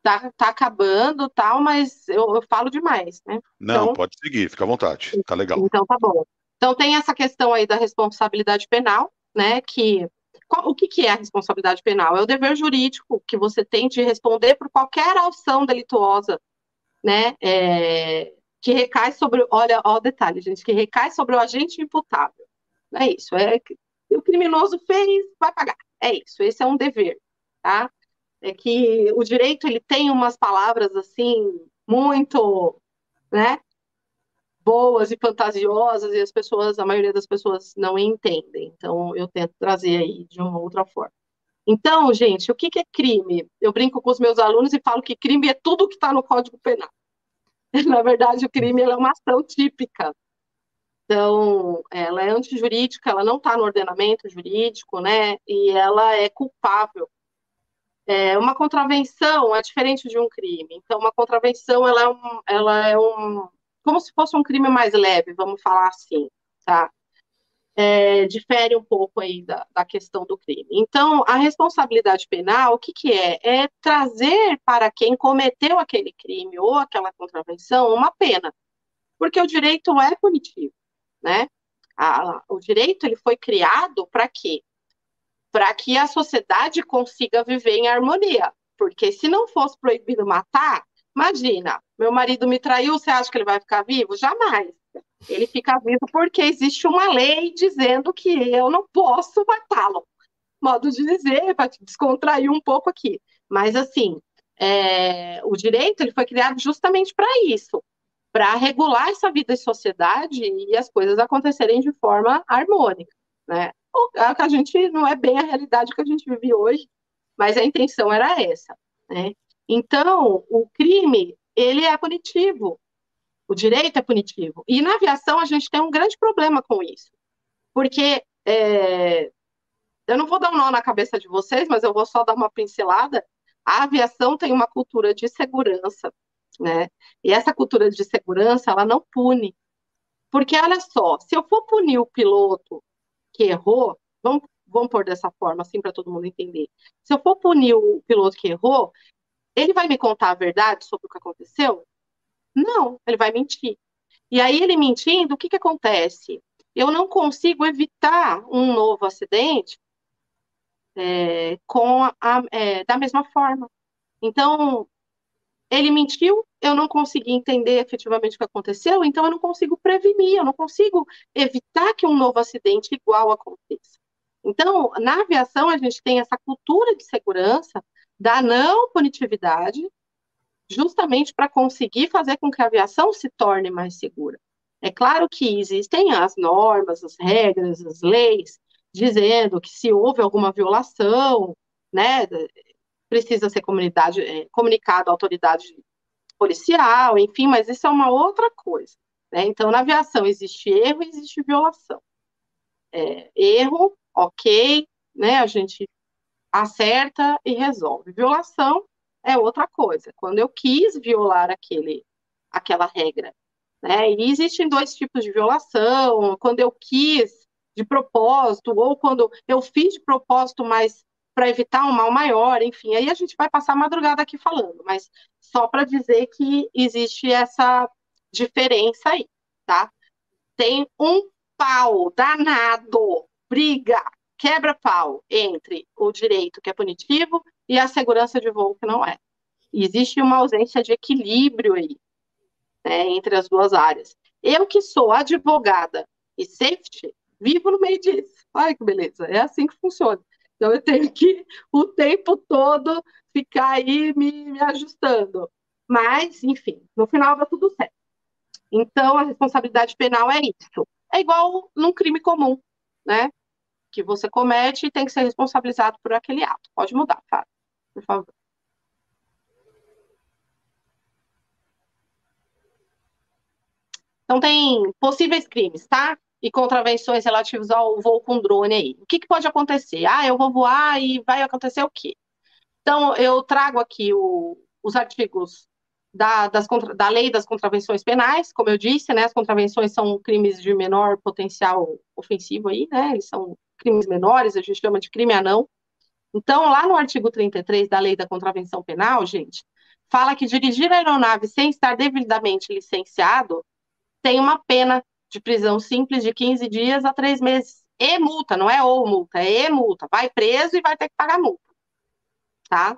Tá, tá acabando, tal, mas eu, eu falo demais, né? Não, então, pode seguir, fica à vontade, tá legal. Então, tá bom. Então, tem essa questão aí da responsabilidade penal, né? Que o que, que é a responsabilidade penal? É o dever jurídico que você tem de responder por qualquer ação delituosa, né? É, que recai sobre, olha, ó o detalhe, gente, que recai sobre o agente imputável. É isso. É o criminoso fez, vai pagar. É isso. Esse é um dever, tá? É que o direito ele tem umas palavras assim muito, né? Boas e fantasiosas e as pessoas, a maioria das pessoas não entendem. Então eu tento trazer aí de uma outra forma. Então, gente, o que, que é crime? Eu brinco com os meus alunos e falo que crime é tudo que está no Código Penal. Na verdade, o crime é uma ação típica então, ela é antijurídica, ela não está no ordenamento jurídico, né? E ela é culpável. É, uma contravenção é diferente de um crime. Então, uma contravenção ela é um, ela é um, como se fosse um crime mais leve, vamos falar assim, tá? É, difere um pouco aí da, da, questão do crime. Então, a responsabilidade penal, o que, que é? É trazer para quem cometeu aquele crime ou aquela contravenção uma pena porque o direito é punitivo, né? A, o direito ele foi criado para quê? Para que a sociedade consiga viver em harmonia. Porque se não fosse proibido matar, imagina, meu marido me traiu, você acha que ele vai ficar vivo? Jamais. Ele fica vivo porque existe uma lei dizendo que eu não posso matá-lo. Modo de dizer, para descontrair um pouco aqui. Mas, assim, é, o direito ele foi criado justamente para isso, para regular essa vida em sociedade e as coisas acontecerem de forma harmônica, né? O que a gente não é bem a realidade que a gente vive hoje, mas a intenção era essa, né? Então, o crime, ele é punitivo, o direito é punitivo. E na aviação a gente tem um grande problema com isso, porque é, eu não vou dar um nó na cabeça de vocês, mas eu vou só dar uma pincelada. A aviação tem uma cultura de segurança, né? E essa cultura de segurança, ela não pune. Porque, olha só, se eu for punir o piloto que errou, vamos, vamos pôr dessa forma, assim, para todo mundo entender. Se eu for punir o piloto que errou, ele vai me contar a verdade sobre o que aconteceu? Não, ele vai mentir. E aí, ele mentindo, o que, que acontece? Eu não consigo evitar um novo acidente é, com a, é, da mesma forma. Então, ele mentiu, eu não consegui entender efetivamente o que aconteceu, então eu não consigo prevenir, eu não consigo evitar que um novo acidente igual aconteça. Então, na aviação, a gente tem essa cultura de segurança da não punitividade, justamente para conseguir fazer com que a aviação se torne mais segura. É claro que existem as normas, as regras, as leis, dizendo que se houve alguma violação, né, precisa ser comunidade, é, comunicado à autoridade policial, enfim, mas isso é uma outra coisa. Né? Então, na aviação existe erro e existe violação. É, erro, ok, né, a gente acerta e resolve. Violação é outra coisa. Quando eu quis violar aquele, aquela regra. Né? E existem dois tipos de violação. Quando eu quis de propósito, ou quando eu fiz de propósito, mas para evitar um mal maior, enfim, aí a gente vai passar a madrugada aqui falando, mas só para dizer que existe essa diferença aí, tá? Tem um pau danado, briga, quebra-pau entre o direito que é punitivo e a segurança de voo que não é. Existe uma ausência de equilíbrio aí, né, entre as duas áreas. Eu que sou advogada e safety, vivo no meio disso. Olha que beleza, é assim que funciona. Então eu tenho que o tempo todo ficar aí me, me ajustando. Mas, enfim, no final dá tudo certo. Então a responsabilidade penal é isso. É igual num crime comum, né? Que você comete e tem que ser responsabilizado por aquele ato. Pode mudar, Fábio, por favor. Então, tem possíveis crimes, tá? E contravenções relativas ao voo com drone aí. O que, que pode acontecer? Ah, eu vou voar e vai acontecer o quê? Então, eu trago aqui o, os artigos da, das, da lei das contravenções penais, como eu disse, né, as contravenções são crimes de menor potencial ofensivo aí, né, eles são crimes menores, a gente chama de crime anão. Então, lá no artigo 33 da lei da contravenção penal, gente, fala que dirigir a aeronave sem estar devidamente licenciado tem uma pena de prisão simples de 15 dias a 3 meses. E multa, não é ou multa, é e multa. Vai preso e vai ter que pagar multa. Tá?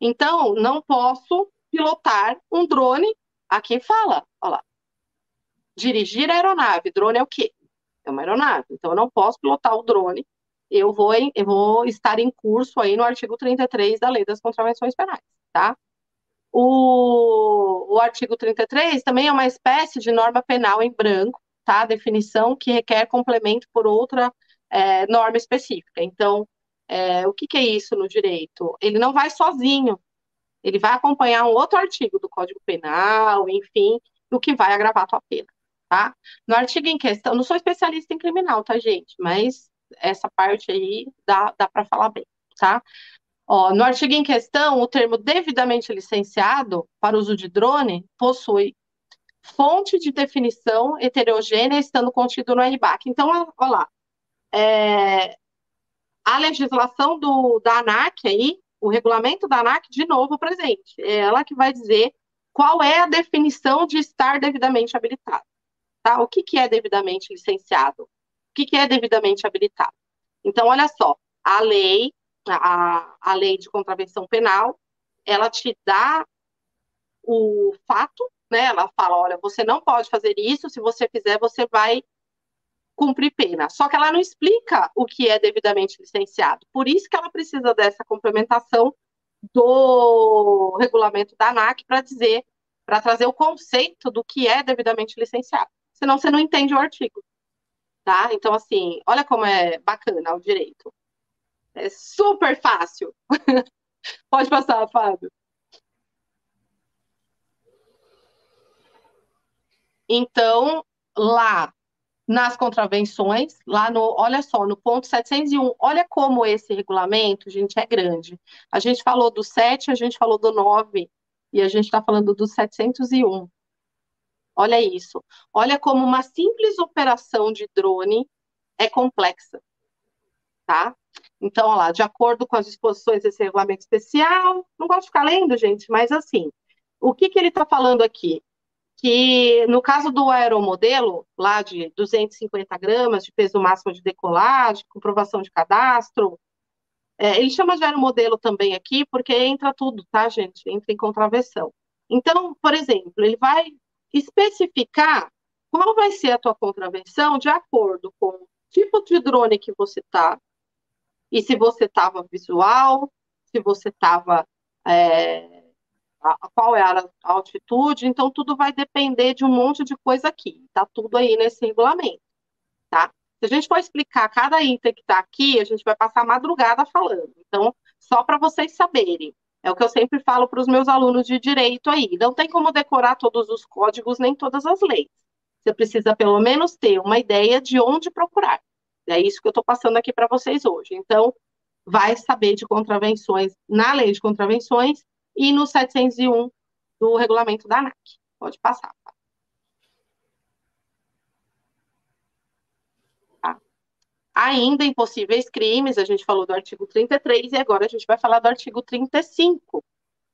Então, não posso pilotar um drone. Aqui fala, olha lá. Dirigir a aeronave. Drone é o quê? É uma aeronave. Então, eu não posso pilotar o drone. Eu vou, eu vou estar em curso aí no artigo 33 da Lei das Contravenções Penais, tá? O, o artigo 33 também é uma espécie de norma penal em branco, tá? Definição que requer complemento por outra é, norma específica. Então, é, o que, que é isso no direito? Ele não vai sozinho, ele vai acompanhar um outro artigo do Código Penal, enfim, o que vai agravar a tua pena, tá? No artigo em questão, não sou especialista em criminal, tá, gente? Mas essa parte aí dá, dá para falar bem, tá? Ó, no artigo em questão, o termo devidamente licenciado para uso de drone possui fonte de definição heterogênea estando contido no RBAC. Então, olha lá, é, a legislação do, da ANAC aí, o regulamento da ANAC, de novo, presente. É ela que vai dizer qual é a definição de estar devidamente habilitado. Tá? O que, que é devidamente licenciado? O que, que é devidamente habilitado? Então, olha só, a lei, a, a lei de contravenção penal, ela te dá o fato, né? Ela fala, olha, você não pode fazer isso, se você fizer, você vai cumprir pena. Só que ela não explica o que é devidamente licenciado. Por isso que ela precisa dessa complementação do regulamento da ANAC para dizer, para trazer o conceito do que é devidamente licenciado. Senão você não entende o artigo. Tá? Então, assim, olha como é bacana o direito. É super fácil. Pode passar, Fábio. Então, lá nas contravenções, lá no, olha só, no ponto 701, olha como esse regulamento, gente, é grande. A gente falou do 7, a gente falou do 9, e a gente está falando do 701. Olha isso. Olha como uma simples operação de drone é complexa. Tá? Então, olha lá, de acordo com as disposições desse regulamento especial, não gosto de ficar lendo, gente, mas assim, o que, que ele está falando aqui? Que no caso do aeromodelo, lá de 250 gramas de peso máximo de decolagem, comprovação de cadastro, é, ele chama de aeromodelo também aqui, porque entra tudo, tá, gente? Entra em contravenção. Então, por exemplo, ele vai especificar qual vai ser a tua contravenção de acordo com o tipo de drone que você tá, e se você estava visual, se você estava é, a, qual é a altitude, então tudo vai depender de um monte de coisa aqui, tá tudo aí nesse regulamento, tá? Se a gente for explicar cada item que está aqui, a gente vai passar a madrugada falando. Então, só para vocês saberem, é o que eu sempre falo para os meus alunos de direito aí. Não tem como decorar todos os códigos nem todas as leis. Você precisa pelo menos ter uma ideia de onde procurar. É isso que eu estou passando aqui para vocês hoje. Então, vai saber de contravenções na lei de contravenções e no 701 do regulamento da ANAC. Pode passar. Tá? Ainda em possíveis crimes, a gente falou do artigo 33 e agora a gente vai falar do artigo 35.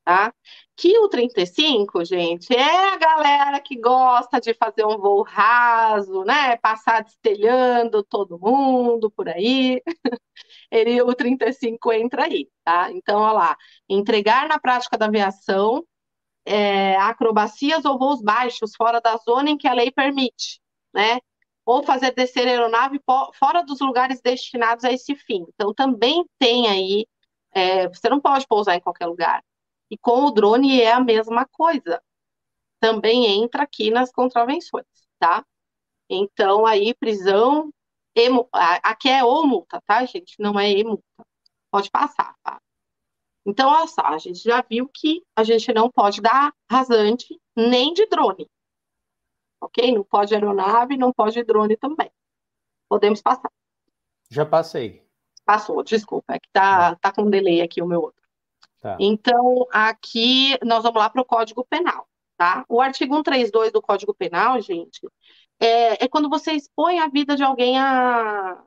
Tá? Que o 35, gente, é a galera que gosta de fazer um voo raso, né? Passar destelhando todo mundo por aí. Ele, o 35 entra aí, tá? Então, olha lá, entregar na prática da aviação é, acrobacias ou voos baixos fora da zona em que a lei permite, né? Ou fazer descer a aeronave fora dos lugares destinados a esse fim. Então, também tem aí, é, você não pode pousar em qualquer lugar. E com o drone é a mesma coisa. Também entra aqui nas contravenções, tá? Então, aí, prisão, emu, aqui é ou multa, tá, gente? Não é e multa. Pode passar, tá? Então, olha só, a gente já viu que a gente não pode dar rasante nem de drone. Ok? Não pode aeronave, não pode drone também. Podemos passar. Já passei. Passou, desculpa, é que tá, tá com delay aqui o meu outro. Tá. Então, aqui nós vamos lá para o Código Penal, tá? O artigo 132 do Código Penal, gente, é, é quando você expõe a vida de alguém a,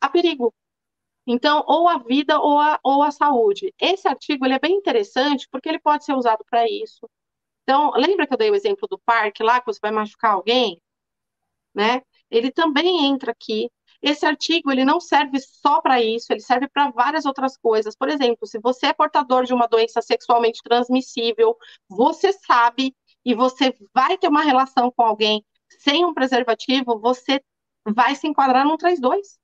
a perigo. Então, ou a vida ou a, ou a saúde. Esse artigo ele é bem interessante porque ele pode ser usado para isso. Então, lembra que eu dei o exemplo do parque lá, que você vai machucar alguém? Né? Ele também entra aqui. Esse artigo ele não serve só para isso, ele serve para várias outras coisas. Por exemplo, se você é portador de uma doença sexualmente transmissível, você sabe e você vai ter uma relação com alguém sem um preservativo, você vai se enquadrar no 32.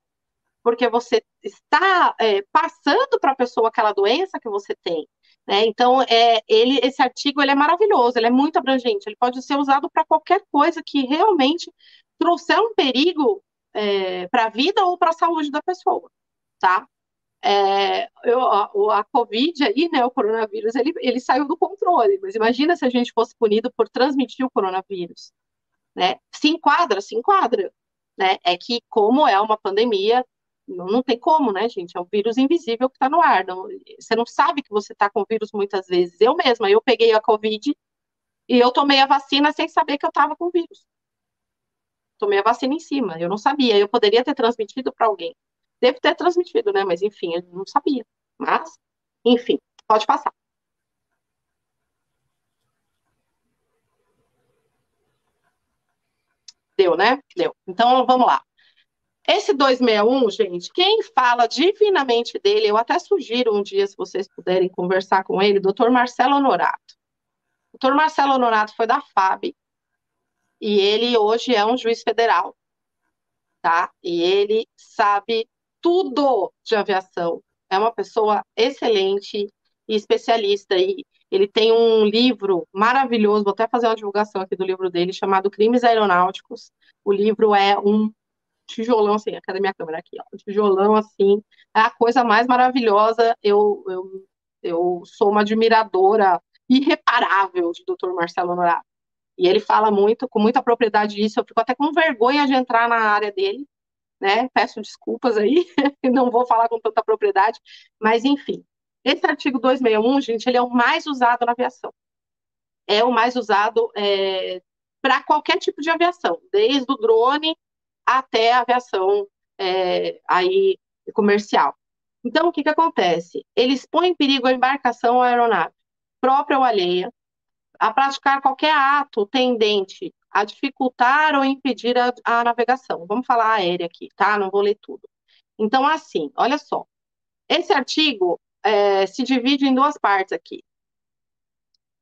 Porque você está é, passando para a pessoa aquela doença que você tem. Né? Então, é, ele, esse artigo ele é maravilhoso, ele é muito abrangente, ele pode ser usado para qualquer coisa que realmente trouxer um perigo é, para a vida ou para a saúde da pessoa, tá? É, eu, a, a, Covid aí, né, o coronavírus, ele, ele saiu do controle, mas imagina se a gente fosse punido por transmitir o coronavírus, né? Se enquadra, se enquadra, né? É que como é uma pandemia, não, não tem como, né, gente? É um vírus invisível que está no ar, não, você não sabe que você está com o vírus muitas vezes. Eu mesma, eu peguei a Covid e eu tomei a vacina sem saber que eu estava com o vírus tomei a vacina em cima. Eu não sabia. Eu poderia ter transmitido para alguém. Deve ter transmitido, né? Mas enfim, eu não sabia. Mas, enfim, pode passar. Deu, né? Deu. Então, vamos lá. Esse 261, gente, quem fala divinamente dele, eu até sugiro um dia, se vocês puderem conversar com ele, doutor Marcelo Honorato. O doutor Marcelo Honorato foi da FAB, e ele hoje é um juiz federal, tá? E ele sabe tudo de aviação. É uma pessoa excelente e especialista. E ele tem um livro maravilhoso, vou até fazer uma divulgação aqui do livro dele, chamado Crimes Aeronáuticos. O livro é um tijolão, assim, cadê minha câmera aqui? Ó, tijolão, assim, é a coisa mais maravilhosa. Eu, eu, eu sou uma admiradora irreparável de Dr. Marcelo Honorato. E ele fala muito, com muita propriedade disso. Eu fico até com vergonha de entrar na área dele, né? Peço desculpas aí, não vou falar com tanta propriedade, mas enfim. Esse artigo 261, gente, ele é o mais usado na aviação. É o mais usado é, para qualquer tipo de aviação, desde o drone até a aviação é, aí comercial. Então, o que, que acontece? Ele expõe em perigo a embarcação ou aeronave, própria ou alheia, a praticar qualquer ato tendente a dificultar ou impedir a, a navegação. Vamos falar aérea aqui, tá? Não vou ler tudo. Então, assim, olha só. Esse artigo é, se divide em duas partes aqui.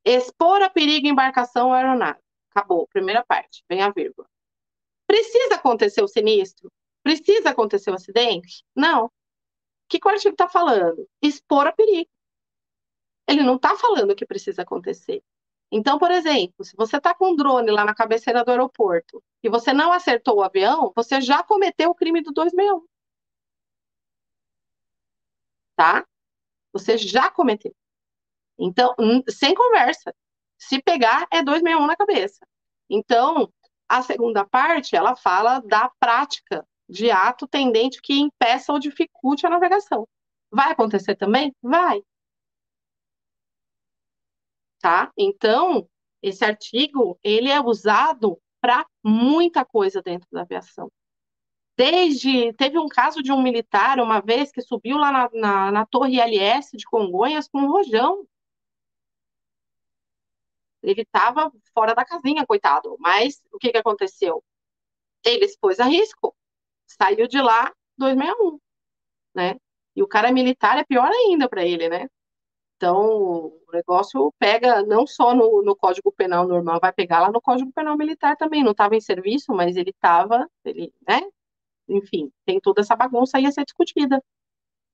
Expor a perigo embarcação aeronave. Acabou, primeira parte, vem a vírgula. Precisa acontecer o sinistro? Precisa acontecer o acidente? Não. O que, que o artigo está falando? Expor a perigo. Ele não está falando que precisa acontecer. Então, por exemplo, se você está com um drone lá na cabeceira do aeroporto e você não acertou o avião, você já cometeu o crime do 261. Tá? Você já cometeu. Então, sem conversa. Se pegar, é 261 na cabeça. Então, a segunda parte, ela fala da prática de ato tendente que impeça ou dificulte a navegação. Vai acontecer também? Vai. Tá? Então, esse artigo, ele é usado para muita coisa dentro da aviação. Desde, teve um caso de um militar, uma vez, que subiu lá na, na, na torre ILS de Congonhas com um rojão. Ele estava fora da casinha, coitado. Mas o que, que aconteceu? Ele se pôs a risco. Saiu de lá 261, né? E o cara militar é pior ainda para ele, né? Então, o negócio pega não só no, no, Código Penal normal, vai pegar lá no Código Penal Militar também. Não estava em serviço, mas ele estava, ele, né? Enfim, tem toda essa bagunça aí a ser discutida.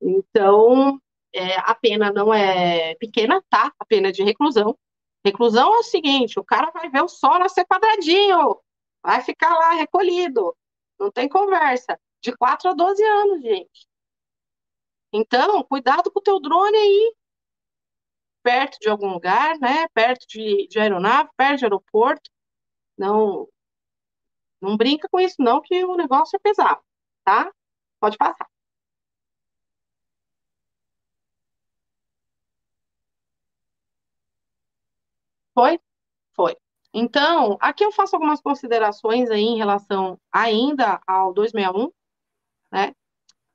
Então, é, a pena não é pequena, tá? A pena é de reclusão. Reclusão é o seguinte: o cara vai ver o sol nascer quadradinho, vai ficar lá recolhido, não tem conversa. De 4 a 12 anos, gente. Então, cuidado com o teu drone aí, perto de algum lugar, né? Perto de, de aeronave, perto de aeroporto. Não, não brinca com isso, não, que o negócio é pesado, tá? Pode passar. Foi? Foi. Então, aqui eu faço algumas considerações aí em relação ainda ao 261, né?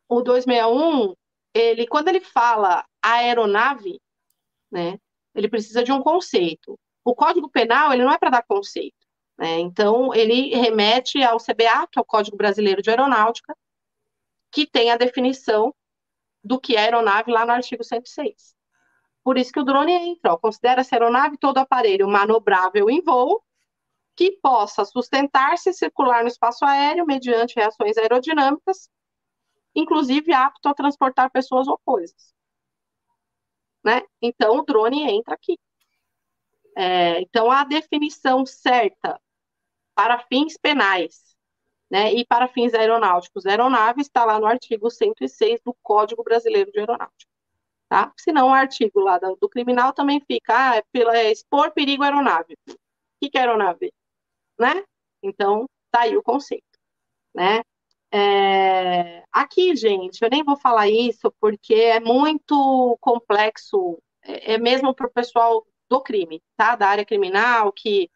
O 261, ele, quando ele fala aeronave, né, ele precisa de um conceito. O Código Penal, ele não é para dar conceito, né? Então, ele remete ao CBA, que é o Código Brasileiro de Aeronáutica, que tem a definição do que é aeronave lá no artigo 106. Por isso que o drone entra. Considera-se aeronave todo aparelho manobrável em voo que possa sustentar-se e circular no espaço aéreo mediante reações aerodinâmicas, inclusive apto a transportar pessoas ou coisas. Né? Então, o drone entra aqui. É, então, a definição certa para fins penais né, e para fins aeronáuticos, aeronave está lá no artigo 106 do Código Brasileiro de Aeronáutica tá? Senão o artigo lá do, do criminal também fica, ah, é, pela, é expor perigo à aeronave. O que, que é aeronave? Né? Então, tá aí o conceito, né? É, aqui, gente, eu nem vou falar isso porque é muito complexo, é, é mesmo para o pessoal do crime, tá? Da área criminal, que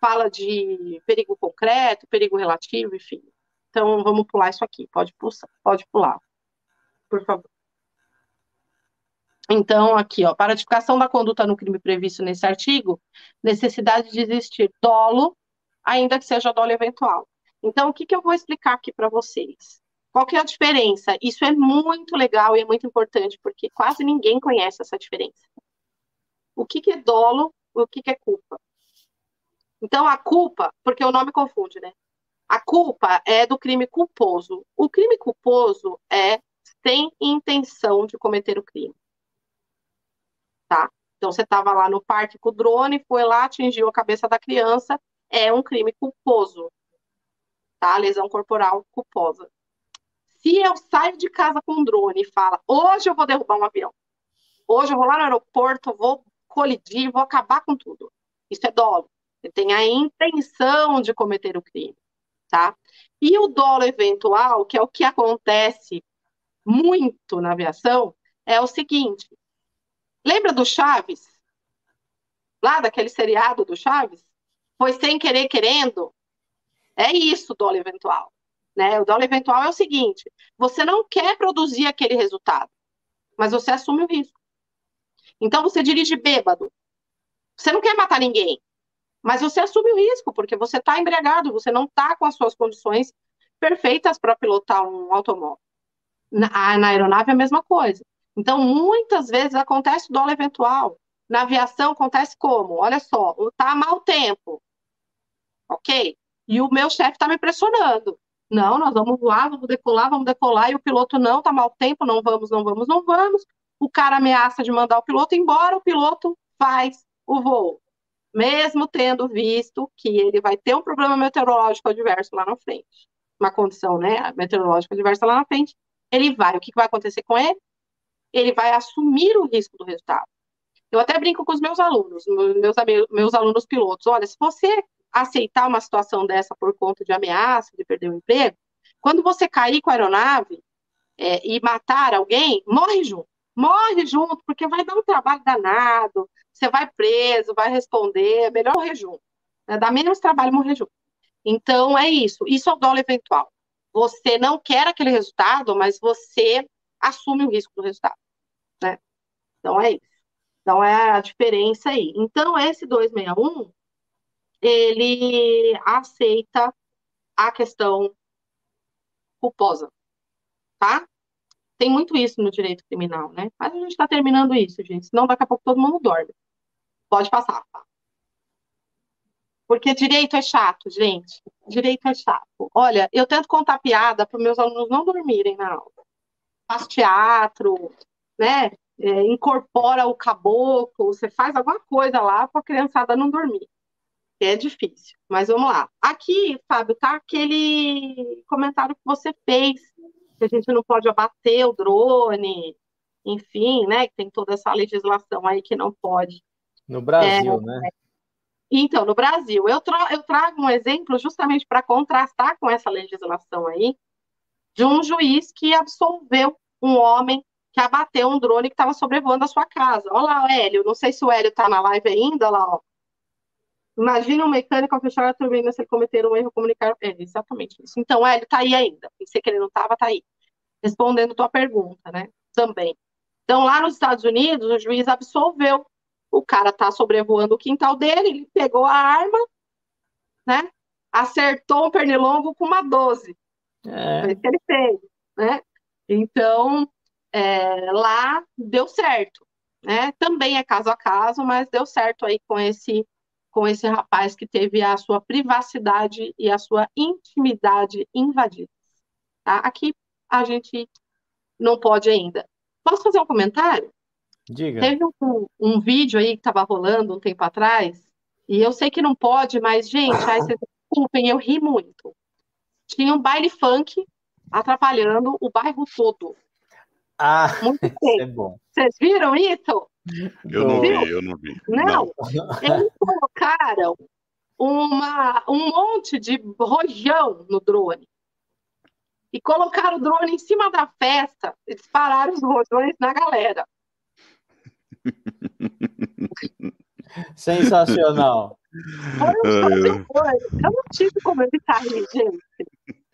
fala de perigo concreto, perigo relativo, enfim. Então, vamos pular isso aqui. Pode, pulsar, pode pular, por favor. Então, aqui, ó, para a tipificação da conduta no crime previsto nesse artigo, necessidade de existir dolo, ainda que seja dolo eventual. Então, o que, que eu vou explicar aqui para vocês? Qual que é a diferença? Isso é muito legal e é muito importante, porque quase ninguém conhece essa diferença. O que, que é dolo, o que, que é culpa? Então, a culpa, porque o nome confunde, né? A culpa é do crime culposo. O crime culposo é sem intenção de cometer o crime. Tá? Então, você estava lá no parque com o drone, foi lá, atingiu a cabeça da criança, é um crime culposo. Tá? Lesão corporal culposa. Se eu saio de casa com um drone e falo, hoje eu vou derrubar um avião, hoje eu vou lá no aeroporto, vou colidir, vou acabar com tudo. Isso é dolo. Você tem a intenção de cometer o crime, tá? E o dolo eventual, que é o que acontece muito na aviação, é o seguinte: lembra do Chaves? Lá daquele seriado do Chaves? Foi sem querer querendo? É isso, dolo eventual. Né? O dolo eventual é o seguinte: você não quer produzir aquele resultado, mas você assume o risco. Então você dirige bêbado. Você não quer matar ninguém, mas você assume o risco, porque você está embriagado, você não está com as suas condições perfeitas para pilotar um automóvel. Na, na, aeronave é a mesma coisa. Então, muitas vezes acontece o dolo eventual. Na aviação acontece como? Olha só, está mau tempo. Ok? E o meu chefe está me pressionando. Não, nós vamos voar, vamos decolar, vamos decolar, e o piloto não, tá mau tempo, não vamos, não vamos, não vamos. O cara ameaça de mandar o piloto embora, o piloto faz o voo, mesmo tendo visto que ele vai ter um problema meteorológico adverso lá na frente. Uma condição, né, meteorológica adversa lá na frente, ele vai. O que vai acontecer com ele? Ele vai assumir o risco do resultado. Eu até brinco com os meus alunos, meus, meus alunos pilotos. Olha, se você aceitar uma situação dessa por conta de ameaça, de perder o emprego, quando você cair com a aeronave é, e matar alguém, morre junto. Morre junto, porque vai dar um trabalho danado, você vai preso, vai responder, é melhor morrer junto. Né? Dá menos trabalho morrer junto. Então, é isso. Isso é o dolo eventual. Você não quer aquele resultado, mas você assume o risco do resultado. Né? Então, é isso. Então, é a diferença aí. Então, esse 261, ele aceita a questão culposa, tá? Tem muito isso no direito criminal, né? Mas a gente está terminando isso, gente, senão daqui a pouco todo mundo dorme. Pode passar. Porque direito é chato, gente. Direito é chato. Olha, eu tento contar piada para meus alunos não dormirem na aula. Faço teatro, né? É, incorpora o caboclo, você faz alguma coisa lá para a criançada não dormir é difícil. Mas vamos lá. Aqui, Fábio, tá aquele comentário que você fez, que a gente não pode abater o drone, enfim, né? Que tem toda essa legislação aí que não pode. No Brasil, é, né? Então, no Brasil, eu, tra eu trago um exemplo justamente para contrastar com essa legislação aí, de um juiz que absolveu um homem que abateu um drone que estava sobrevoando a sua casa. Olha lá, o Hélio, não sei se o Hélio está na live ainda, lá, ó. Imagina um mecânico ao fechar a turbina se ele cometer um erro comunicar. É exatamente isso. Então, é, ele está aí ainda. Pensei que ele não estava, está aí. Respondendo tua pergunta, né? Também. Então, lá nos Estados Unidos, o juiz absolveu. O cara está sobrevoando o quintal dele, ele pegou a arma, né? Acertou um pernilongo com uma 12. É. Foi isso que ele fez, né? Então, é, lá deu certo, né? Também é caso a caso, mas deu certo aí com esse com esse rapaz que teve a sua privacidade e a sua intimidade invadidas. Tá? Aqui a gente não pode ainda. Posso fazer um comentário? Diga. Teve um, um vídeo aí que estava rolando um tempo atrás, e eu sei que não pode, mas, gente, ai, vocês desculpem, eu ri muito. Tinha um baile funk atrapalhando o bairro todo. Ah, muito é bom. Vocês viram isso? Eu não vi, eu não vi. Não, não. eles colocaram uma, um monte de rojão no drone. E colocaram o drone em cima da festa e dispararam os rojões na galera. Sensacional. Eu não tive como evitar isso, gente.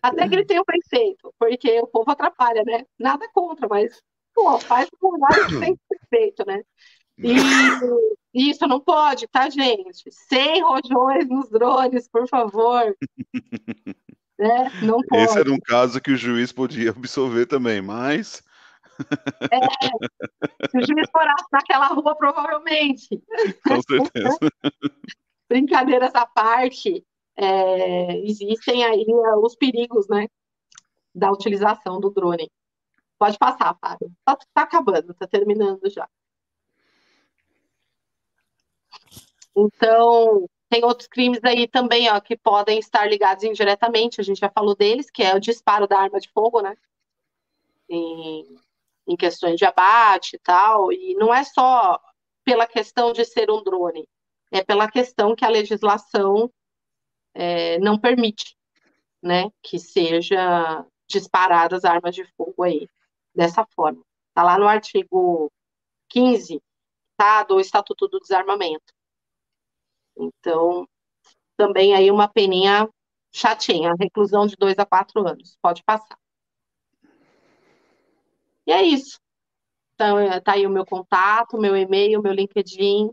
Até que ele tenha prefeito, porque o povo atrapalha, né? Nada contra, mas pô, faz o horário que tem que ser feito, né? E isso não pode, tá, gente? Sem rojões nos drones, por favor. Né? Não pode. Esse era um caso que o juiz podia absolver também, mas. É, se o juiz morasse naquela rua, provavelmente. Com certeza. Brincadeiras à parte, é, existem aí é, os perigos, né? Da utilização do drone. Pode passar, Fábio. Tá, tá acabando, tá terminando já. Então, tem outros crimes aí também, ó, que podem estar ligados indiretamente, a gente já falou deles, que é o disparo da arma de fogo, né? Em, em questões de abate e tal, e não é só pela questão de ser um drone, é pela questão que a legislação é, não permite, né, que seja disparadas armas de fogo aí, dessa forma. Está lá no artigo 15, tá, do Estatuto do Desarmamento. Então, também aí uma peninha chatinha, reclusão de dois a quatro anos, pode passar. E é isso. Então, é, tá aí o meu contato, meu e-mail, meu LinkedIn.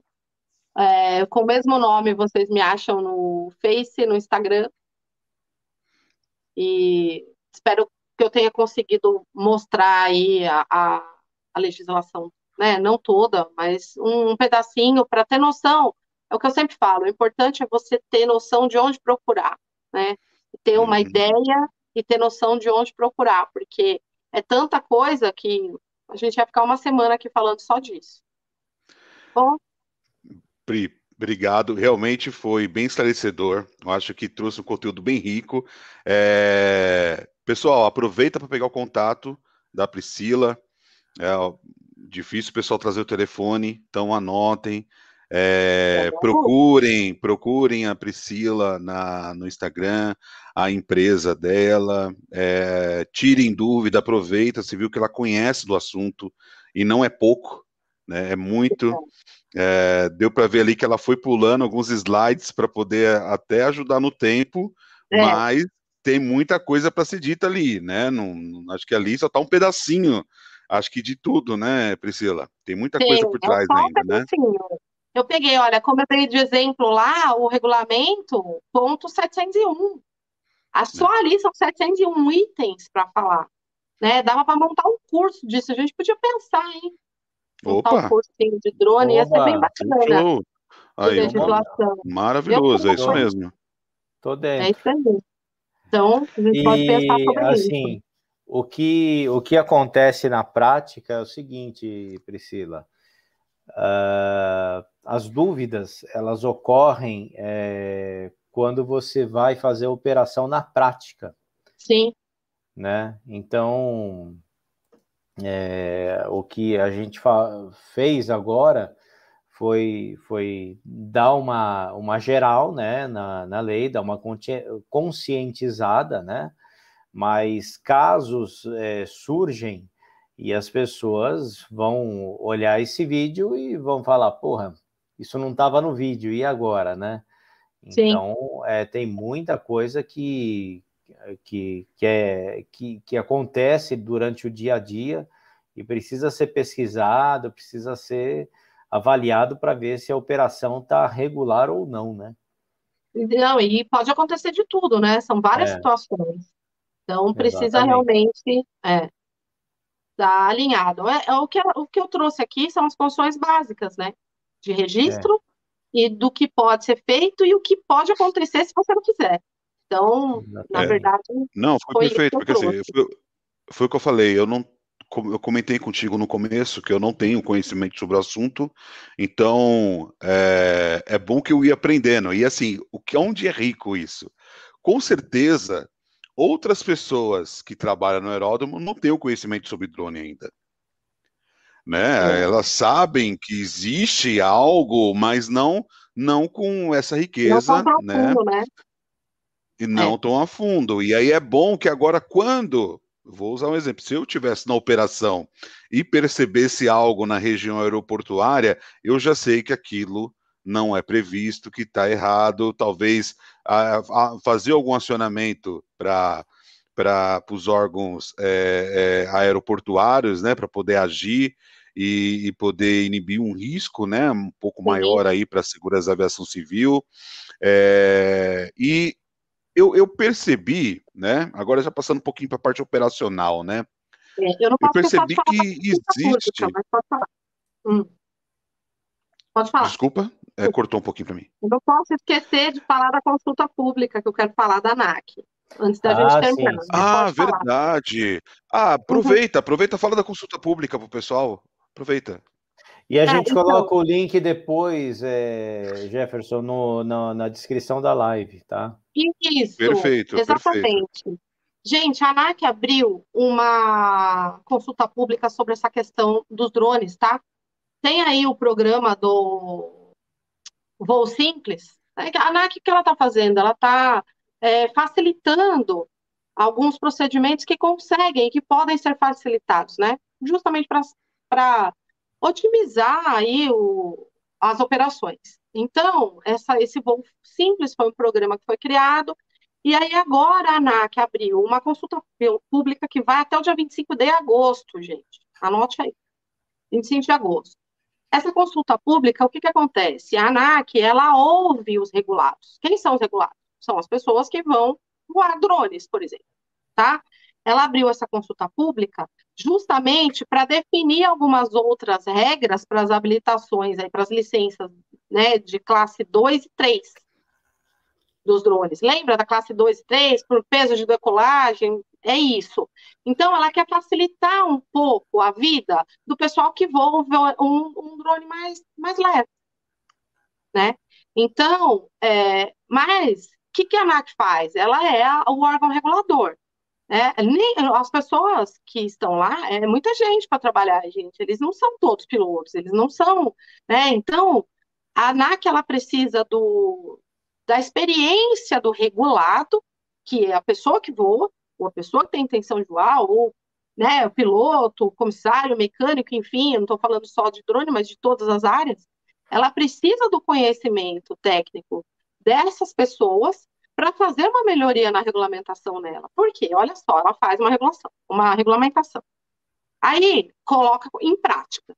É, com o mesmo nome, vocês me acham no Face, no Instagram. E espero que eu tenha conseguido mostrar aí a, a, a legislação, né? Não toda, mas um, um pedacinho para ter noção é o que eu sempre falo, o importante é você ter noção de onde procurar, né? Ter uma uhum. ideia e ter noção de onde procurar, porque é tanta coisa que a gente vai ficar uma semana aqui falando só disso. Bom? Pri, obrigado. Realmente foi bem esclarecedor. Eu acho que trouxe um conteúdo bem rico. É... Pessoal, aproveita para pegar o contato da Priscila. É difícil o pessoal trazer o telefone, então anotem. É, procurem, procurem a Priscila na, no Instagram, a empresa dela, é, tirem dúvida, aproveita, você viu que ela conhece do assunto e não é pouco, né, é muito. É, deu para ver ali que ela foi pulando alguns slides para poder até ajudar no tempo, é. mas tem muita coisa para ser dita ali, né? Não, acho que ali só está um pedacinho, acho que de tudo, né, Priscila? Tem muita Sim, coisa por é trás ainda, né? Eu peguei, olha, como eu dei de exemplo lá, o regulamento, ponto 701. A só hum. ali são 701 itens para falar. Né? Dava para montar um curso disso. A gente podia pensar, hein? Montar Opa. um cursinho de drone, Opa. ia ser bem bacana. Aí, legislação. Maravilhoso, é isso mesmo. Tô dentro. É isso aí. Então, a gente e, pode pensar sobre assim, isso. O que, o que acontece na prática é o seguinte, Priscila. Uh, as dúvidas elas ocorrem é, quando você vai fazer a operação na prática. Sim. Né? Então, é, o que a gente fez agora foi, foi dar uma, uma geral né, na, na lei, dar uma conscientizada, né? mas casos é, surgem e as pessoas vão olhar esse vídeo e vão falar, porra, isso não estava no vídeo, e agora, né? Então, é, tem muita coisa que, que, que, é, que, que acontece durante o dia a dia e precisa ser pesquisado, precisa ser avaliado para ver se a operação está regular ou não, né? Não, e pode acontecer de tudo, né? São várias é. situações. Então, precisa Exatamente. realmente é, está alinhado. É, é, o, que, o que eu trouxe aqui são as funções básicas, né? De registro é. e do que pode ser feito e o que pode acontecer se você não quiser. Então, na é. verdade. Não, foi, foi perfeito, porque assim, foi, foi, o que eu falei, eu não. Eu comentei contigo no começo que eu não tenho conhecimento sobre o assunto, então é, é bom que eu ia aprendendo. E assim, o que onde é rico isso? Com certeza outras pessoas que trabalham no aeródromo não têm o conhecimento sobre drone ainda. Né? É. Elas sabem que existe algo, mas não não com essa riqueza, não né? Fundo, né? E não é. tão a fundo. E aí é bom que agora, quando vou usar um exemplo, se eu tivesse na operação e percebesse algo na região aeroportuária, eu já sei que aquilo não é previsto, que está errado, talvez a, a fazer algum acionamento para para os órgãos é, é, aeroportuários, né, para poder agir e, e, poder inibir um risco, né, um pouco maior aí para a segurança da aviação civil. É, e eu, eu percebi, né? Agora já passando um pouquinho para a parte operacional, né? É, eu, não eu percebi que existe. Pública, pode falar. Hum. Pode falar. Desculpa, é, cortou um pouquinho para mim. Eu não posso esquecer de falar da consulta pública, que eu quero falar da ANAC. Antes da ah, gente terminar. Ah, verdade. Ah, aproveita, uhum. aproveita, fala da consulta pública para o pessoal. Aproveita. E a é, gente então... coloca o link depois, é, Jefferson, no, na, na, descrição da live, tá? Isso, perfeito, exatamente. Perfeito. Gente, a ANAC abriu uma consulta pública sobre essa questão dos drones, tá? Tem aí o programa do Voo Simples. Né? A ANAC, o que ela está fazendo? Ela está é, facilitando alguns procedimentos que conseguem, que podem ser facilitados, né? Justamente para otimizar aí o, as operações. Então, essa, esse voo simples foi um programa que foi criado, e aí agora a ANAC abriu uma consulta pública que vai até o dia 25 de agosto, gente. Anote aí. 25 de agosto. Essa consulta pública, o que, que acontece? A ANAC, ela ouve os regulados. Quem são os regulados? São as pessoas que vão voar drones, por exemplo, tá? Ela abriu essa consulta pública justamente para definir algumas outras regras para as habilitações, para as licenças né, de classe 2 e 3 dos drones. Lembra da classe 2 e 3, por peso de decolagem? É isso. Então, ela quer facilitar um pouco a vida do pessoal que voa um, um drone mais, mais leve, né? Então, é, mas o que, que a ANAC faz? Ela é a, o órgão regulador. Né? Nem, as pessoas que estão lá, é muita gente para trabalhar, gente. Eles não são todos pilotos, eles não são. Né? Então, a ANAC ela precisa do, da experiência do regulado, que é a pessoa que voa, ou a pessoa que tem intenção de voar, ou né, o piloto, o comissário, o mecânico, enfim, eu não estou falando só de drone, mas de todas as áreas, ela precisa do conhecimento técnico dessas pessoas para fazer uma melhoria na regulamentação nela. Por quê? Olha só, ela faz uma regulação, uma regulamentação. Aí coloca em prática.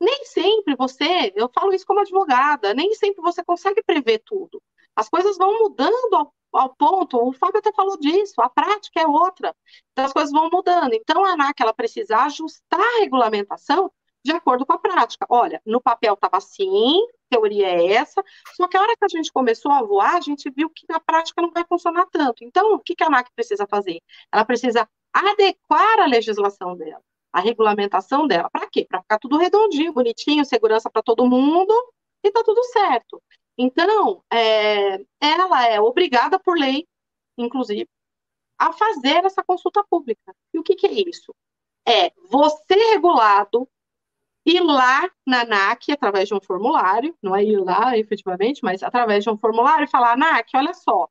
Nem sempre você, eu falo isso como advogada, nem sempre você consegue prever tudo. As coisas vão mudando ao, ao, ponto, o Fábio até falou disso, a prática é outra. Então as coisas vão mudando. Então a ANAC ela precisa ajustar a regulamentação de acordo com a prática. Olha, no papel estava assim, teoria é essa, só que a hora que a gente começou a voar, a gente viu que na prática não vai funcionar tanto. Então, o que, a ANAC precisa fazer? Ela precisa adequar a legislação dela, a regulamentação dela. Para quê? Para ficar tudo redondinho, bonitinho, segurança para todo mundo e tá tudo certo. Então, é, ela é obrigada por lei, inclusive, a fazer essa consulta pública. E o que, que é isso? É você regulado ir lá na ANAC através de um formulário, não é ir lá efetivamente, mas através de um formulário e falar, ANAC, olha só,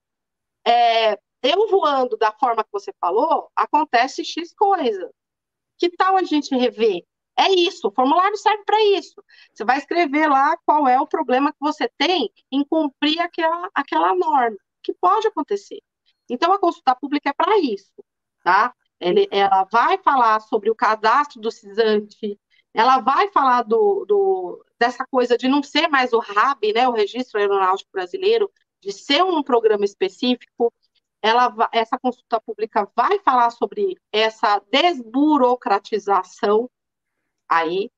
é, eu voando da forma que você falou, acontece X coisa. Que tal a gente rever é isso, o formulário serve para isso. Você vai escrever lá qual é o problema que você tem em cumprir aquela, aquela norma, que pode acontecer. Então, a consulta pública é para isso, tá? Ele, ela vai falar sobre o cadastro do CISANTE, ela vai falar do, do, dessa coisa de não ser mais o RAB, né, o Registro Aeronáutico Brasileiro, de ser um programa específico. Ela, essa consulta pública vai falar sobre essa desburocratização aí.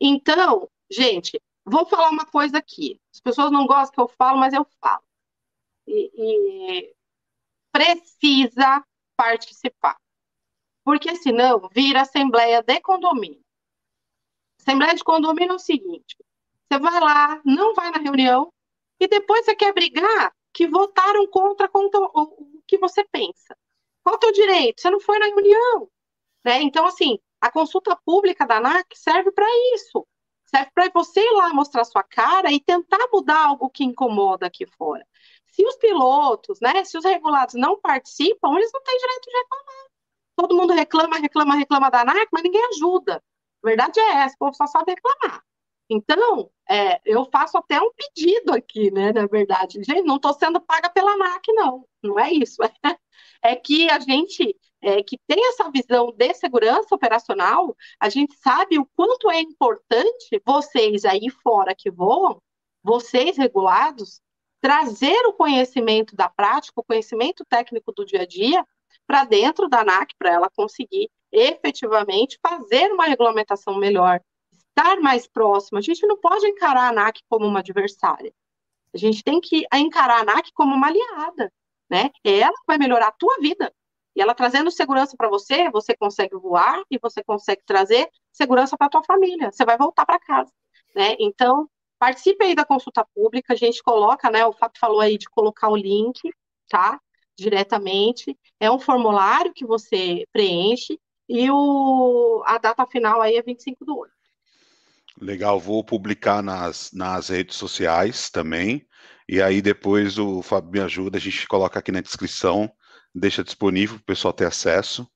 Então, gente, vou falar uma coisa aqui. As pessoas não gostam que eu falo, mas eu falo. E, e precisa participar. Porque senão vira assembleia de condomínio. Assembleia de condomínio é o seguinte: você vai lá, não vai na reunião, e depois você quer brigar que votaram contra, contra o, que você pensa. Qual é o teu direito? Você não foi na reunião. Né? Então, assim, a consulta pública da ANAC serve para isso. Serve para você ir lá mostrar sua cara e tentar mudar algo que incomoda aqui fora. Se os pilotos, né, se os regulados não participam, eles não têm direito de reclamar. Todo mundo reclama, reclama, reclama da ANAC, mas ninguém ajuda. A verdade é essa, o povo só sabe reclamar. Então, é, eu faço até um pedido aqui, né, na verdade. Gente, não estou sendo paga pela ANAC, não. Não é isso. É, que a gente é, que tem essa visão de segurança operacional, a gente sabe o quanto é importante vocês aí fora que voam, vocês regulados, trazer o conhecimento da prática, o conhecimento técnico do dia a dia, para dentro da ANAC, para ela conseguir efetivamente fazer uma regulamentação melhor, estar mais próxima. A gente não pode encarar a ANAC como uma adversária. A gente tem que encarar a ANAC como uma aliada, né? Ela vai melhorar a tua vida. E ela trazendo segurança para você, você consegue voar e você consegue trazer segurança para tua família. Você vai voltar para casa, né? Então, participe aí da consulta pública, a gente coloca, né? O Fábio falou aí de colocar o link, tá? Diretamente. É um formulário que você preenche e o, a data final aí é 25 do 8. Legal, vou publicar nas, nas redes sociais também. E aí depois o Fábio me ajuda, a gente coloca aqui na descrição, deixa disponível para o pessoal ter acesso.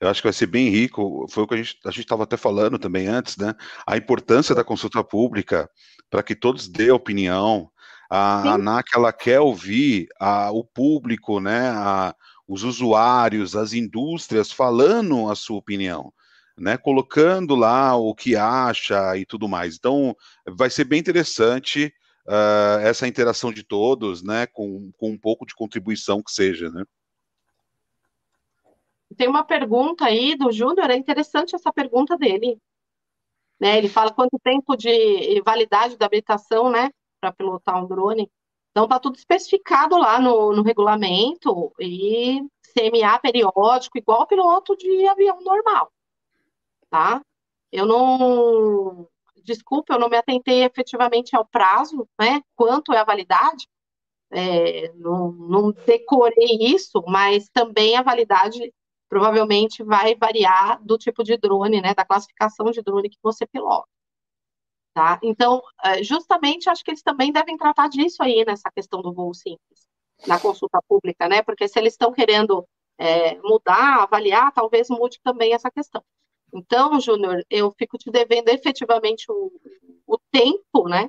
Eu acho que vai ser bem rico. Foi o que a gente a estava até falando também antes, né? A importância da consulta pública para que todos dêem opinião. A Sim. ANAC ela quer ouvir a, o público, né? A, os usuários, as indústrias falando a sua opinião. Né, colocando lá o que acha e tudo mais. Então, vai ser bem interessante uh, essa interação de todos, né, com, com um pouco de contribuição que seja, né. Tem uma pergunta aí do Júnior, é interessante essa pergunta dele. Né, ele fala quanto tempo de validade da habilitação, né, para pilotar um drone. Então, está tudo especificado lá no, no regulamento e CMA periódico, igual piloto de avião normal, tá? Eu não, desculpa, eu não me atentei efetivamente ao prazo, né? Quanto é a validade? É, não, não decorei isso, mas também a validade provavelmente vai variar do tipo de drone, né? Da classificação de drone que você pilota. Tá? Então, é, justamente, acho que eles também devem tratar disso aí, nessa questão do voo simples, na consulta pública, né? Porque se eles estão querendo é, mudar, avaliar, talvez mude também essa questão. Então, Júnior, eu fico te devendo efetivamente o, o tempo, né?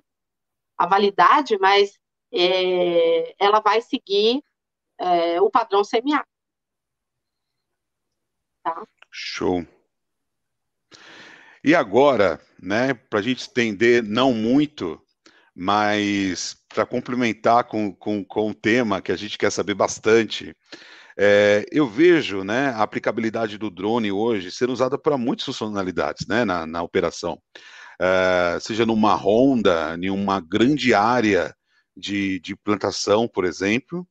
A validade, mas é, ela vai seguir é, o padrão CMA. Tá? Show. E agora, né, para a gente estender não muito, mas para complementar com, com, com o tema que a gente quer saber bastante, é, eu vejo né, a aplicabilidade do drone hoje ser usada para muitas funcionalidades né, na, na operação. É, seja numa ronda, em uma grande área de, de plantação, por exemplo,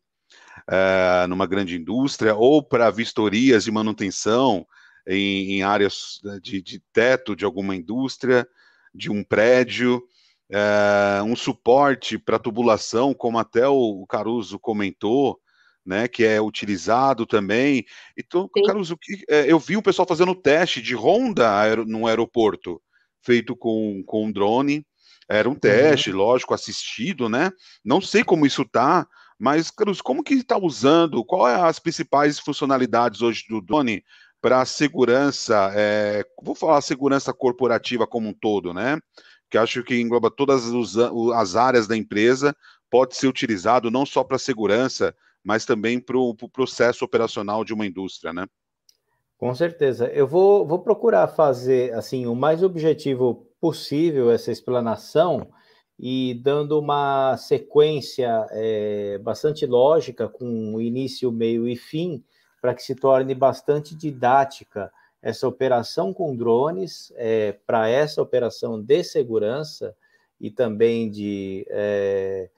é, numa grande indústria, ou para vistorias de manutenção, em, em áreas né, de, de, teto de alguma indústria, de um prédio, é, um suporte para tubulação, como até o Caruso comentou, né, que é utilizado também. Então, Sim. Caruso, é, eu vi o pessoal fazendo teste de ronda no aeroporto, feito com, com um drone. Era um teste, uhum. lógico, assistido, né? Não sei como isso tá, mas, Caruso, como que está usando? Qual é as principais funcionalidades hoje do drone para a segurança, é, vou falar segurança corporativa como um todo, né? Que acho que engloba todas as áreas da empresa, pode ser utilizado não só para segurança, mas também para o pro processo operacional de uma indústria, né? Com certeza. Eu vou, vou procurar fazer assim o mais objetivo possível essa explanação e dando uma sequência é, bastante lógica com início, meio e fim, para que se torne bastante didática essa operação com drones, é, para essa operação de segurança e também de é,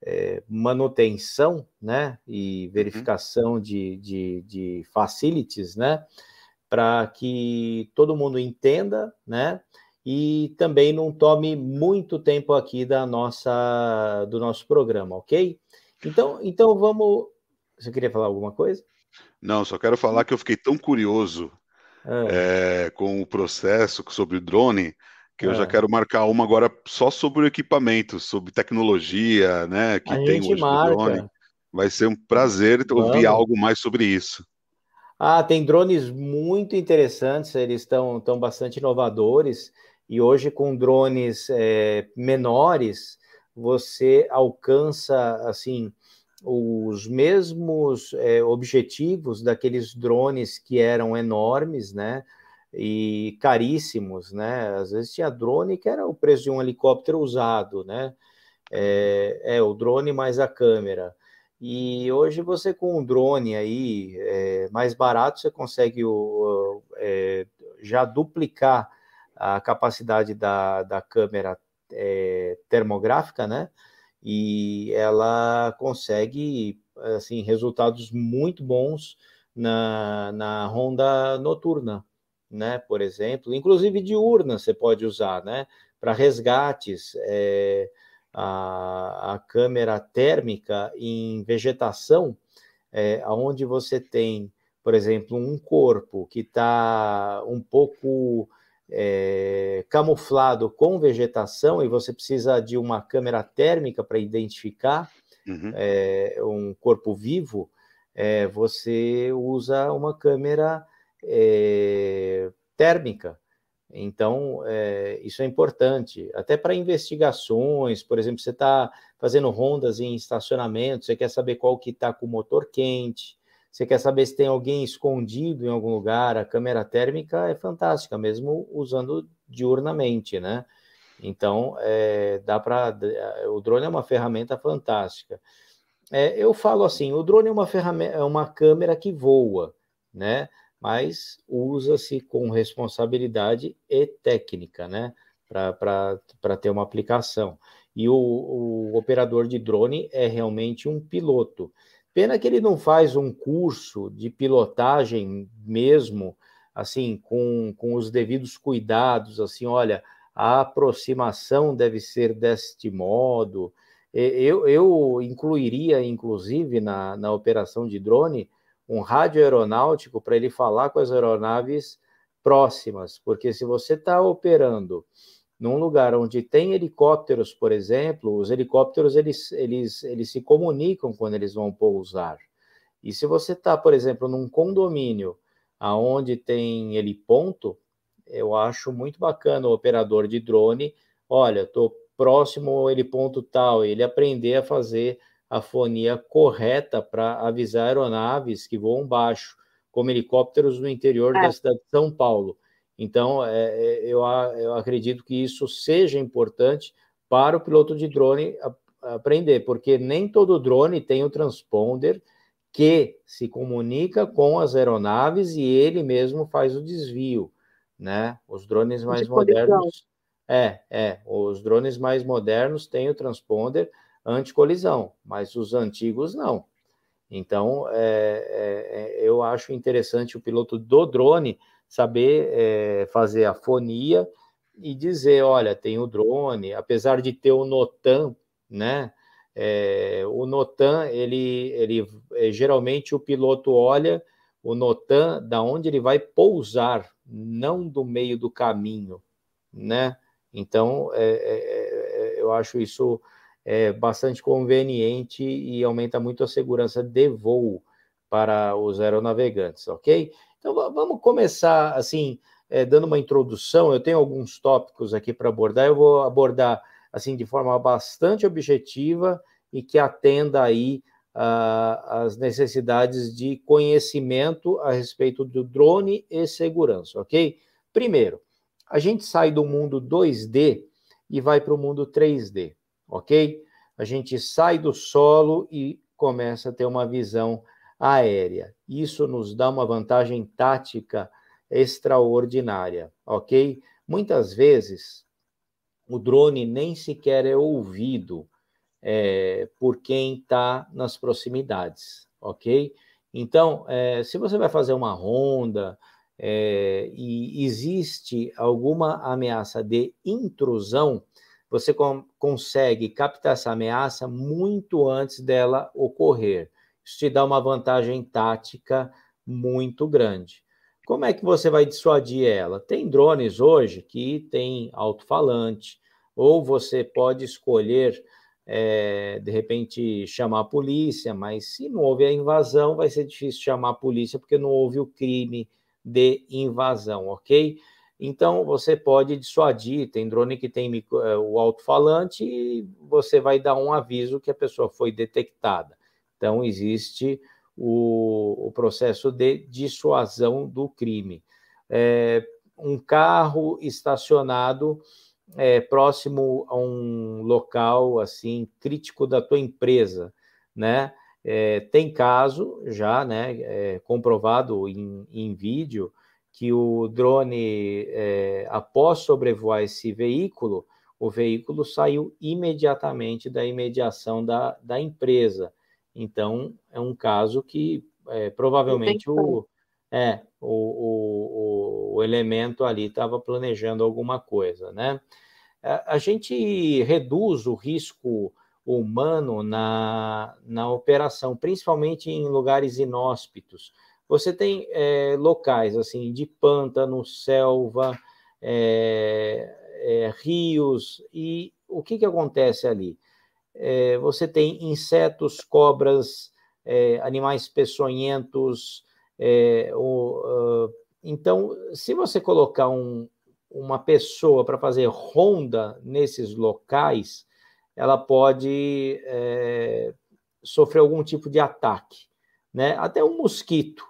é, manutenção né, e uhum. verificação uhum. de, de, de facilities, né, para que todo mundo entenda, né, e também não tome muito tempo aqui da nossa do nosso programa, ok? Então, então vamos. Você queria falar alguma coisa? Não, só quero falar que eu fiquei tão curioso é. É, com o processo sobre o drone que é. eu já é. quero marcar uma agora só sobre o equipamento, sobre tecnologia, né, que A tem hoje marca. drone. Vai ser um prazer Vamos. ouvir algo mais sobre isso. Ah, tem drones muito interessantes, eles estão tão bastante inovadores, e hoje com drones é, menores, você alcança, assim, os mesmos é, objetivos daqueles drones que eram enormes, né? E caríssimos, né? Às vezes tinha drone que era o preço de um helicóptero usado, né? é, é o drone mais a câmera. E hoje você com um drone aí é, mais barato, você consegue o, é, já duplicar a capacidade da, da câmera é, termográfica, né? E ela consegue assim resultados muito bons na, na ronda noturna, né? Por exemplo, inclusive diurna você pode usar, né? Para resgates, é, a, a câmera térmica em vegetação, é, onde você tem, por exemplo, um corpo que está um pouco é, camuflado com vegetação e você precisa de uma câmera térmica para identificar uhum. é, um corpo vivo, é, você usa uma câmera é, térmica. Então, é, isso é importante, até para investigações, por exemplo, você está fazendo rondas em estacionamento, você quer saber qual que está com o motor quente, você quer saber se tem alguém escondido em algum lugar, a câmera térmica é fantástica, mesmo usando diurnamente, né? Então, é, dá para. O drone é uma ferramenta fantástica. É, eu falo assim: o drone é uma ferramenta, é uma câmera que voa, né? Mas usa-se com responsabilidade e técnica, né? Para ter uma aplicação. E o, o operador de drone é realmente um piloto. Pena que ele não faz um curso de pilotagem mesmo, assim, com, com os devidos cuidados, assim, olha, a aproximação deve ser deste modo. Eu, eu incluiria, inclusive, na, na operação de drone, um rádio aeronáutico para ele falar com as aeronaves próximas, porque se você está operando num lugar onde tem helicópteros, por exemplo, os helicópteros eles, eles, eles se comunicam quando eles vão pousar. E se você está, por exemplo, num condomínio aonde tem heliponto, eu acho muito bacana o operador de drone, olha, estou próximo ao heliponto tal, ele aprender a fazer a fonia correta para avisar aeronaves que voam baixo, como helicópteros no interior é. da cidade de São Paulo. Então, é, é, eu, eu acredito que isso seja importante para o piloto de drone aprender, porque nem todo drone tem o transponder que se comunica com as aeronaves e ele mesmo faz o desvio, né? Os drones mais modernos é, é, os drones mais modernos têm o transponder anti-colisão, mas os antigos não. Então, é, é, é eu acho interessante o piloto do drone saber é, fazer a fonia e dizer, olha, tem o drone, apesar de ter o Notan, né? É, o Notan, ele, ele é, geralmente o piloto olha o Notan da onde ele vai pousar, não do meio do caminho, né? Então, é, é, é eu acho isso bastante conveniente e aumenta muito a segurança de voo para os aeronavegantes, ok? Então vamos começar assim, é, dando uma introdução. Eu tenho alguns tópicos aqui para abordar. Eu vou abordar assim de forma bastante objetiva e que atenda aí uh, as necessidades de conhecimento a respeito do drone e segurança, ok? Primeiro, a gente sai do mundo 2D e vai para o mundo 3D, ok? A gente sai do solo e começa a ter uma visão aérea. Isso nos dá uma vantagem tática extraordinária, ok? Muitas vezes o drone nem sequer é ouvido é, por quem está nas proximidades, ok? Então, é, se você vai fazer uma ronda é, e existe alguma ameaça de intrusão, você com, consegue captar essa ameaça muito antes dela ocorrer. Isso te dá uma vantagem tática muito grande. Como é que você vai dissuadir ela? Tem drones hoje que tem alto-falante, ou você pode escolher, é, de repente, chamar a polícia, mas se não houve a invasão, vai ser difícil chamar a polícia porque não houve o crime de invasão, ok? Então você pode dissuadir. Tem drone que tem micro, é, o alto-falante e você vai dar um aviso que a pessoa foi detectada. Então, existe o, o processo de dissuasão do crime. É, um carro estacionado é, próximo a um local assim crítico da tua empresa, né? É, tem caso já, né, é, comprovado em, em, vídeo que o drone, é, após sobrevoar esse veículo, o veículo saiu imediatamente da imediação da, da empresa. Então, é um caso que é, provavelmente o, é, o, o, o elemento ali estava planejando alguma coisa, né? A, a gente reduz o risco humano na, na operação, principalmente em lugares inóspitos. Você tem é, locais assim de pântano, selva, é, é, rios, e o que, que acontece ali? É, você tem insetos, cobras, é, animais peçonhentos. É, o, uh, então, se você colocar um, uma pessoa para fazer ronda nesses locais, ela pode é, sofrer algum tipo de ataque, né? Até um mosquito,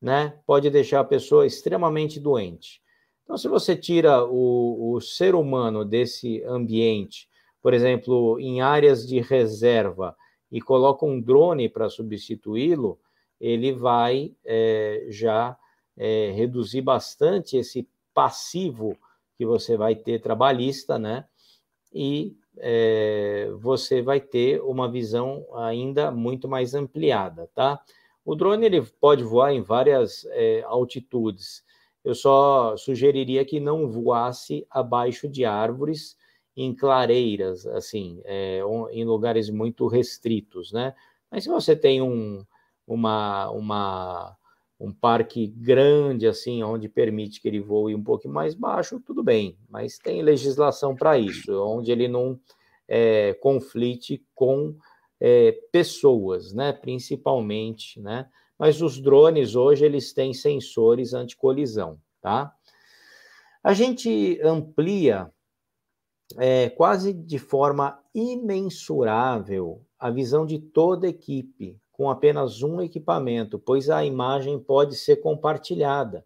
né? Pode deixar a pessoa extremamente doente. Então, se você tira o, o ser humano desse ambiente, por exemplo, em áreas de reserva, e coloca um drone para substituí-lo, ele vai é, já é, reduzir bastante esse passivo que você vai ter trabalhista, né? E é, você vai ter uma visão ainda muito mais ampliada, tá? O drone ele pode voar em várias é, altitudes. Eu só sugeriria que não voasse abaixo de árvores em clareiras, assim, é, em lugares muito restritos, né? Mas se você tem um, uma, uma, um parque grande, assim, onde permite que ele voe um pouco mais baixo, tudo bem, mas tem legislação para isso, onde ele não é, conflite com é, pessoas, né, principalmente, né, mas os drones hoje eles têm sensores anticolisão, tá? A gente amplia é, quase de forma imensurável a visão de toda a equipe com apenas um equipamento, pois a imagem pode ser compartilhada.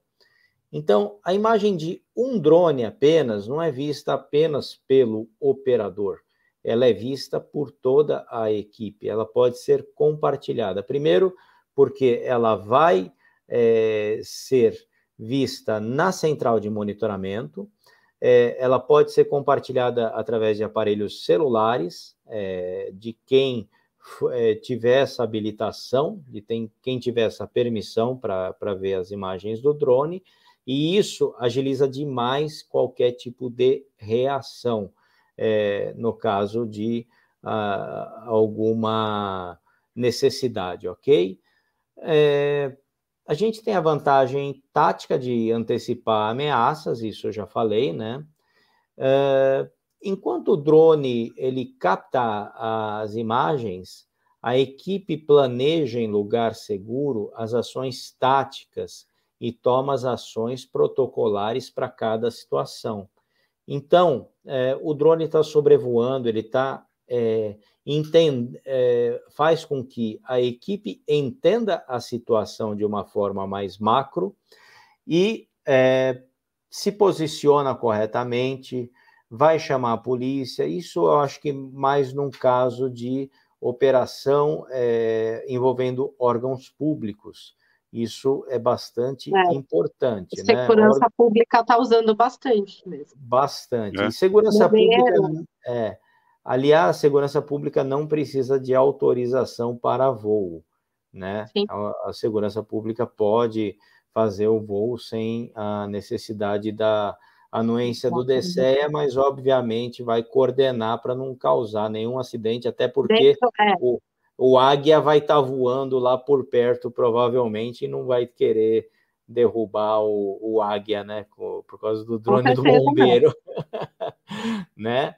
Então, a imagem de um drone apenas não é vista apenas pelo operador ela é vista por toda a equipe, ela pode ser compartilhada. Primeiro, porque ela vai é, ser vista na central de monitoramento, é, ela pode ser compartilhada através de aparelhos celulares, é, de quem é, tiver essa habilitação, de tem, quem tiver essa permissão para ver as imagens do drone, e isso agiliza demais qualquer tipo de reação é, no caso de ah, alguma necessidade, ok? É, a gente tem a vantagem tática de antecipar ameaças, isso eu já falei, né? É, enquanto o drone ele capta as imagens, a equipe planeja em lugar seguro as ações táticas e toma as ações protocolares para cada situação. Então, é, o drone está sobrevoando, ele está é, é, faz com que a equipe entenda a situação de uma forma mais macro e é, se posiciona corretamente, vai chamar a polícia. Isso eu acho que mais num caso de operação é, envolvendo órgãos públicos. Isso é bastante é. importante. A né? segurança né? pública está usando bastante mesmo. Bastante. É. E segurança pública. É, aliás, segurança pública não precisa de autorização para voo. Né? A, a, segurança pública pode fazer o voo sem a necessidade da anuência do DCEA, mas obviamente vai coordenar para não causar nenhum acidente, até porque o, o águia vai estar tá voando lá por perto, provavelmente, e não vai querer derrubar o, o águia, né? Por causa do drone do bombeiro, né?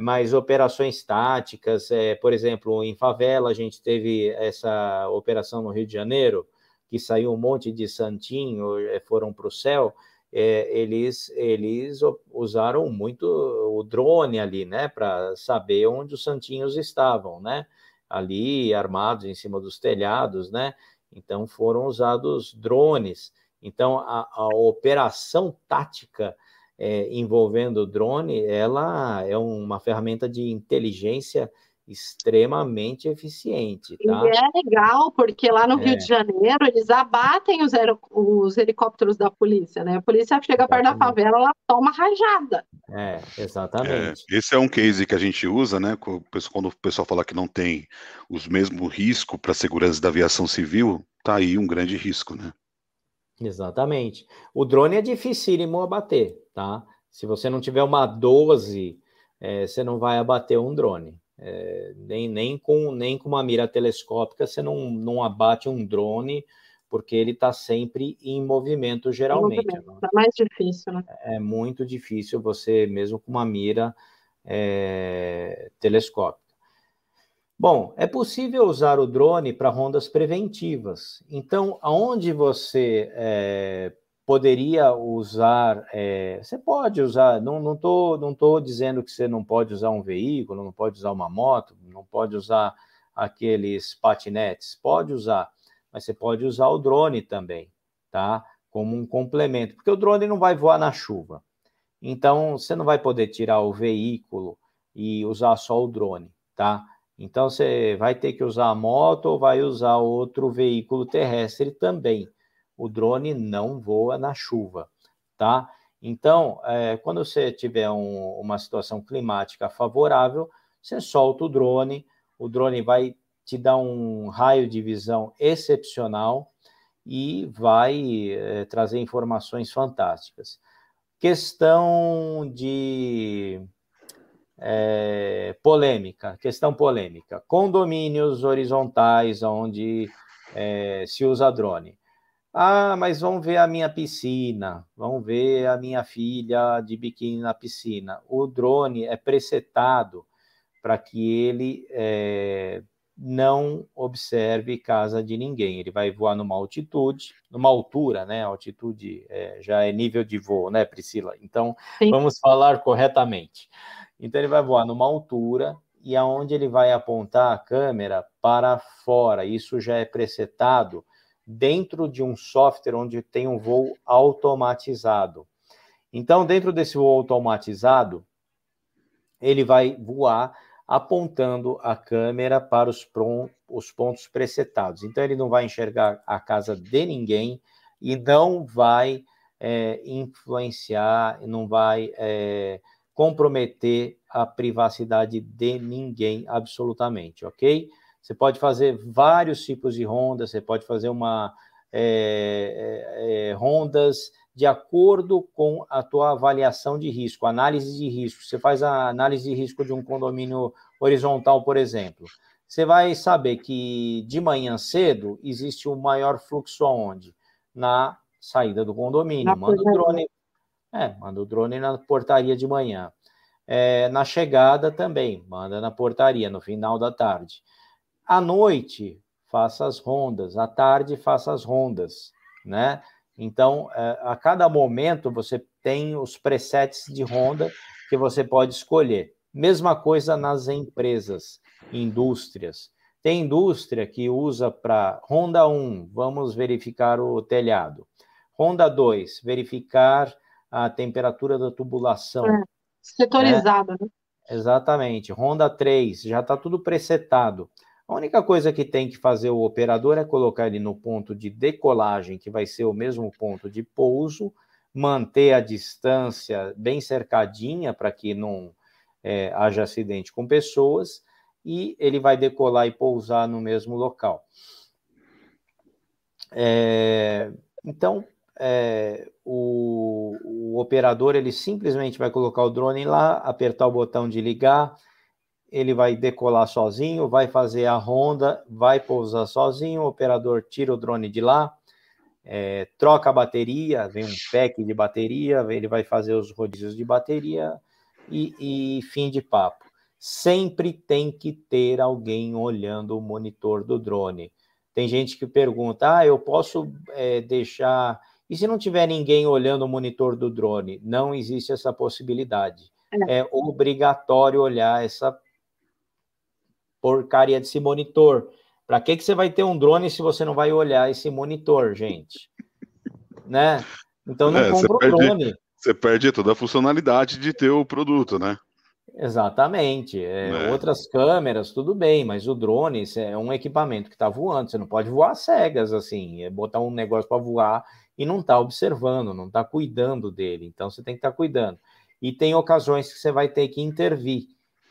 Mas operações táticas, é, por exemplo, em favela, a gente teve essa operação no Rio de Janeiro, que saiu um monte de santinho, é, foram para o céu. É, eles, eles usaram muito o drone ali, né, para saber onde os santinhos estavam, né? ali armados em cima dos telhados, né? Então foram usados drones. Então a, a operação tática é, envolvendo o drone, ela é uma ferramenta de inteligência extremamente eficiente, tá? E é legal, porque lá no é. Rio de Janeiro eles abatem os, os, helicópteros da polícia, né? A polícia chega exatamente. perto da favela, ela toma rajada. É, exatamente. É, esse é um case que a gente usa, né? Quando o pessoal fala que não tem os mesmos riscos para a segurança da aviação civil, tá aí um grande risco, né? Exatamente. O drone é dificílimo abater, tá? Se você não tiver uma 12, é, você não vai abater um drone. É, nem, nem, com, nem com uma mira telescópica você não, não abate um drone, porque ele está sempre em movimento, geralmente. É mais difícil, né? É muito difícil você, mesmo com uma mira é, telescópica. Bom, é possível usar o drone para rondas preventivas. Então, aonde você é, poderia usar, é, você pode usar, não estou não tô dizendo que você não pode usar um veículo, não pode usar uma moto, não pode usar aqueles patinetes, pode usar, mas você pode usar o drone também, tá? Como um complemento, porque o drone não vai voar na chuva. Então, você não vai poder tirar o veículo e usar só o drone, tá? Então, você vai ter que usar a moto ou vai usar outro veículo terrestre também o drone não voa na chuva, tá? Então, é, quando você tiver um, uma situação climática favorável, você solta o drone, o drone vai te dar um raio de visão excepcional e vai é, trazer informações fantásticas. Questão de é, polêmica, questão polêmica. Condomínios horizontais onde é, se usa drone. Ah, mas vão ver a minha piscina, vão ver a minha filha de biquíni na piscina. O drone é presetado para que ele é, não observe casa de ninguém. Ele vai voar numa altitude, numa altura, né? Altitude é, já é nível de voo, né, Priscila? Então, Sim. vamos falar corretamente. Então, ele vai voar numa altura e aonde ele vai apontar a câmera para fora. Isso já é presetado dentro de um software onde tem um voo automatizado. Então, dentro desse voo automatizado, ele vai voar apontando a câmera para os, os pontos presetados. Então, ele não vai enxergar a casa de ninguém e não vai é, influenciar, não vai é, comprometer a privacidade de ninguém, absolutamente, ok? Você pode fazer vários tipos de rondas, você pode fazer uma é, é, é, rondas de acordo com a tua avaliação de risco, análise de risco. Você faz a análise de risco de um condomínio horizontal, por exemplo. Você vai saber que de manhã cedo existe o um maior fluxo aonde? Na saída do condomínio. manda o drone. É, manda o drone na portaria de manhã. É, na chegada também, manda na portaria, no final da tarde. À noite, faça as rondas, à tarde, faça as rondas, né? Então, é, a cada momento você tem os presets de ronda que você pode escolher. Mesma coisa nas empresas, indústrias. Tem indústria que usa para Ronda 1, vamos verificar o telhado. Ronda 2, verificar a temperatura da tubulação. É, setorizada, né? Exatamente. Ronda 3, já está tudo presetado. A única coisa que tem que fazer o operador é colocar ele no ponto de decolagem, que vai ser o mesmo ponto de pouso, manter a distância bem cercadinha para que não é, haja acidente com pessoas, e ele vai decolar e pousar no mesmo local. É, então, é, o, o, operador ele simplesmente vai colocar o drone lá, apertar o botão de ligar, ele vai decolar sozinho, vai fazer a ronda, vai pousar sozinho, o operador tira o drone de lá, é, troca a bateria, vem um pack de bateria, ele vai fazer os rodízios de bateria e, e fim de papo. Sempre tem que ter alguém olhando o monitor do drone. Tem gente que pergunta: ah, eu posso é, deixar. E se não tiver ninguém olhando o monitor do drone? Não existe essa possibilidade. É, é obrigatório olhar essa porcaria desse monitor. Para que, que você vai ter um drone se você não vai olhar esse monitor, gente? Né? Então não é, compra o drone. Você perde toda a funcionalidade de ter o produto, né? Exatamente. É, é. Outras câmeras, tudo bem, mas o drone é um equipamento que está voando. Você não pode voar cegas assim, é botar um negócio para voar e não está observando, não está cuidando dele. Então você tem que estar tá cuidando. E tem ocasiões que você vai ter que intervir,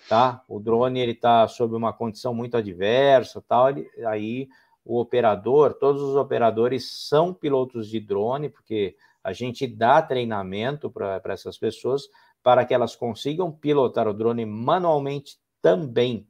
tá? O drone ele está sob uma condição muito adversa, tal. Ele, aí o operador, todos os operadores são pilotos de drone, porque a gente dá treinamento para essas pessoas para que elas consigam pilotar o drone manualmente também,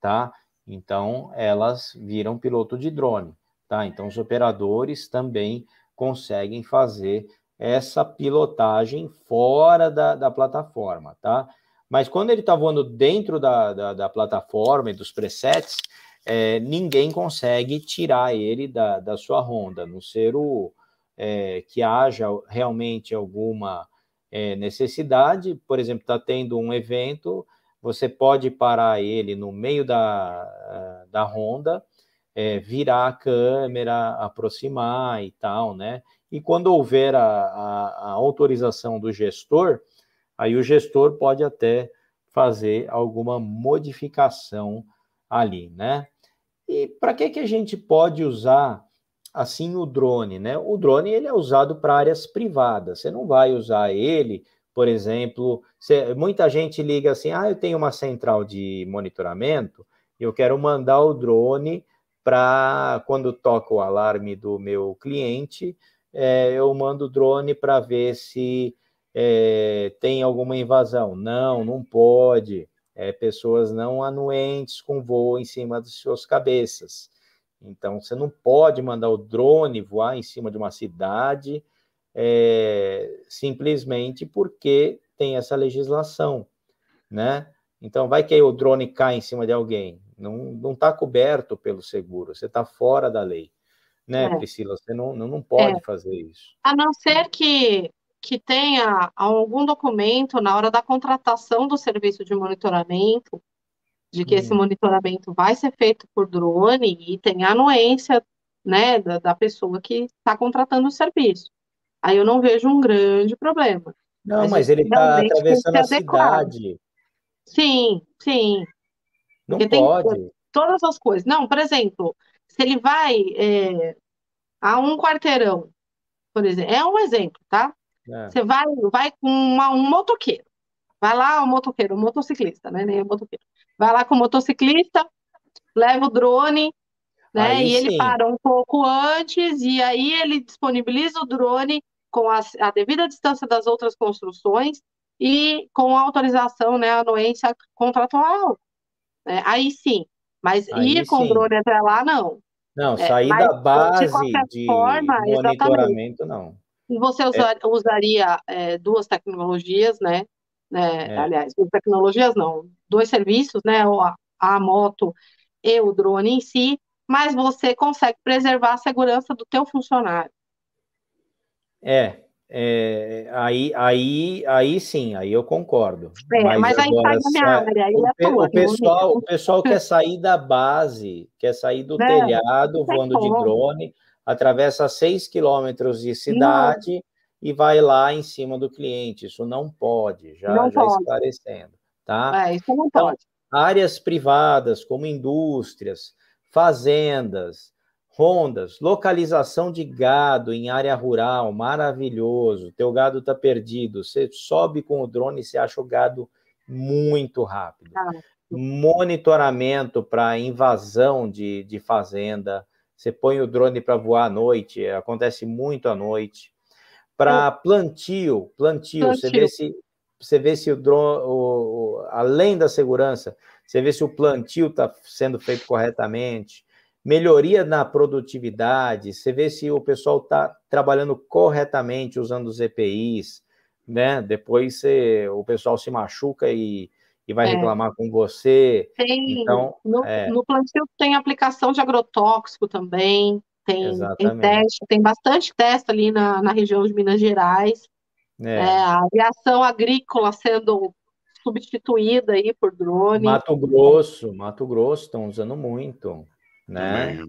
tá? Então, elas viram piloto de drone, tá? Então, os operadores também conseguem fazer essa pilotagem fora da, da plataforma, tá? Mas quando ele está voando dentro da, da, da, plataforma e dos presets, é, ninguém consegue tirar ele da, da sua ronda, no ser o é, que haja realmente alguma é, necessidade, por exemplo, está tendo um evento, você pode parar ele no meio da, da ronda, é, virar a câmera, aproximar e tal, né? E quando houver a, a, a autorização do gestor, aí o gestor pode até fazer alguma modificação ali, né? E para que, que a gente pode usar assim o drone, né? O drone ele é usado para áreas privadas. Você não vai usar ele, por exemplo, você, muita gente liga assim: "Ah, eu tenho uma central de monitoramento, e eu quero mandar o drone para quando toca o alarme do meu cliente, é, eu mando o drone para ver se é, tem alguma invasão. Não, não pode. É, pessoas não anuentes com voo em cima das suas cabeças. Então, você não pode mandar o drone voar em cima de uma cidade é, simplesmente porque tem essa legislação, né? Então, vai que aí o drone cai em cima de alguém. Não está coberto pelo seguro, você está fora da lei. Né, é. Priscila? Você não, não, não pode é. fazer isso. A não ser que, que tenha algum documento na hora da contratação do serviço de monitoramento de que hum. esse monitoramento vai ser feito por drone e tem anuência né, da, da pessoa que está contratando o serviço. Aí eu não vejo um grande problema. Não, mas, mas ele está atravessando a cidade. Sim, sim. Não Porque pode. todas as coisas. Não, por exemplo, se ele vai é, a um quarteirão, por exemplo, é um exemplo, tá? É. Você vai, vai com uma, um motoqueiro. Vai lá, um motoqueiro, um motociclista, né? Nem um motoqueiro vai lá com o motociclista, leva o drone, né? Aí e ele para um pouco antes, e aí ele disponibiliza o drone com a, a devida distância das outras construções e com a autorização, né, a anuência contratual. Né? Aí sim, mas aí ir com o drone até lá, não. Não, é, sair é, da base de, de forma, monitoramento, exatamente. não. E você usar, é. usaria é, duas tecnologias, né? né? Aliás, duas tecnologias não, dois serviços, né? A, a moto e o drone em si, mas você consegue preservar a segurança do teu funcionário. É, é, aí, aí, aí sim, aí eu concordo. É, mas, mas aí agora, sai minha área, aí o, é tua, o pessoal, o pessoal quer sair da base, quer sair do telhado voando de drone, atravessa seis quilômetros de cidade não. e vai lá em cima do cliente. Isso não pode, já, não já pode. esclarecendo. Tá? É, isso não então, pode. áreas privadas, como indústrias, fazendas, rondas, localização de gado em área rural, maravilhoso. Teu gado está perdido. Você sobe com o drone e você acha o gado muito rápido. Ah. Monitoramento para invasão de, de fazenda. Você põe o drone para voar à noite, acontece muito à noite. Para plantio, plantio, plantio, você vê se você vê se o drone, o, o, além da segurança, você vê se o plantio está sendo feito corretamente, melhoria na produtividade, você vê se o pessoal está trabalhando corretamente usando os EPIs, né? Depois você, o pessoal se machuca e, e vai é. reclamar com você. Tem, então, no, é... no plantio tem aplicação de agrotóxico também, tem, tem teste, tem bastante teste ali na, na região de Minas Gerais. É. É, a aviação agrícola sendo substituída aí por drone. Mato Grosso, Mato Grosso estão usando muito, né?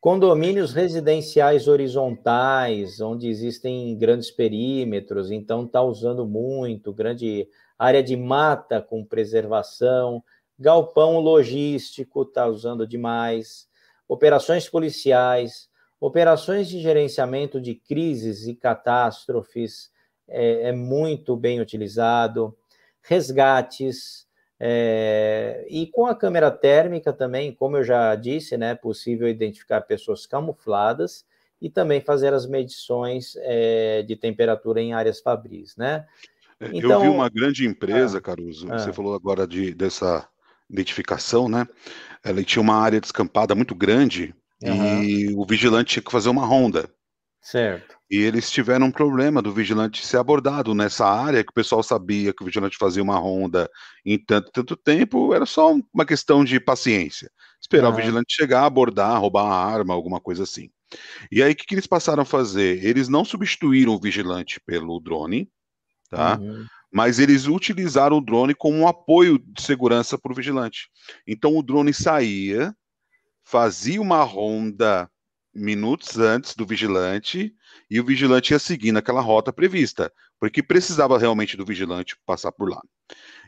condomínios residenciais horizontais, onde existem grandes perímetros, então está usando muito, grande área de mata com preservação, galpão logístico está usando demais, operações policiais, operações de gerenciamento de crises e catástrofes é, é muito bem utilizado, resgates, é, e com a câmera térmica também, como eu já disse, né, é possível identificar pessoas camufladas e também fazer as medições é, de temperatura em áreas fabris, né? Então, eu vi uma grande empresa, ah, Caruso, ah, você falou agora de, dessa identificação, né? Ela tinha uma área descampada muito grande e o vigilante tinha que fazer uma ronda. Certo. E eles tiveram um problema do vigilante ser abordado nessa área, que o pessoal sabia que o vigilante fazia uma ronda em tanto, tanto tempo, era só uma questão de paciência. Esperar o vigilante chegar, abordar, roubar a arma, alguma coisa assim. E aí, o que, que eles passaram a fazer? Eles não substituíram o vigilante pelo drone, tá? Uhum mas eles utilizaram o drone como um apoio de segurança para o vigilante. Então o drone saía, fazia uma ronda minutos antes do vigilante e o vigilante ia seguindo aquela rota prevista, porque precisava realmente do vigilante passar por lá.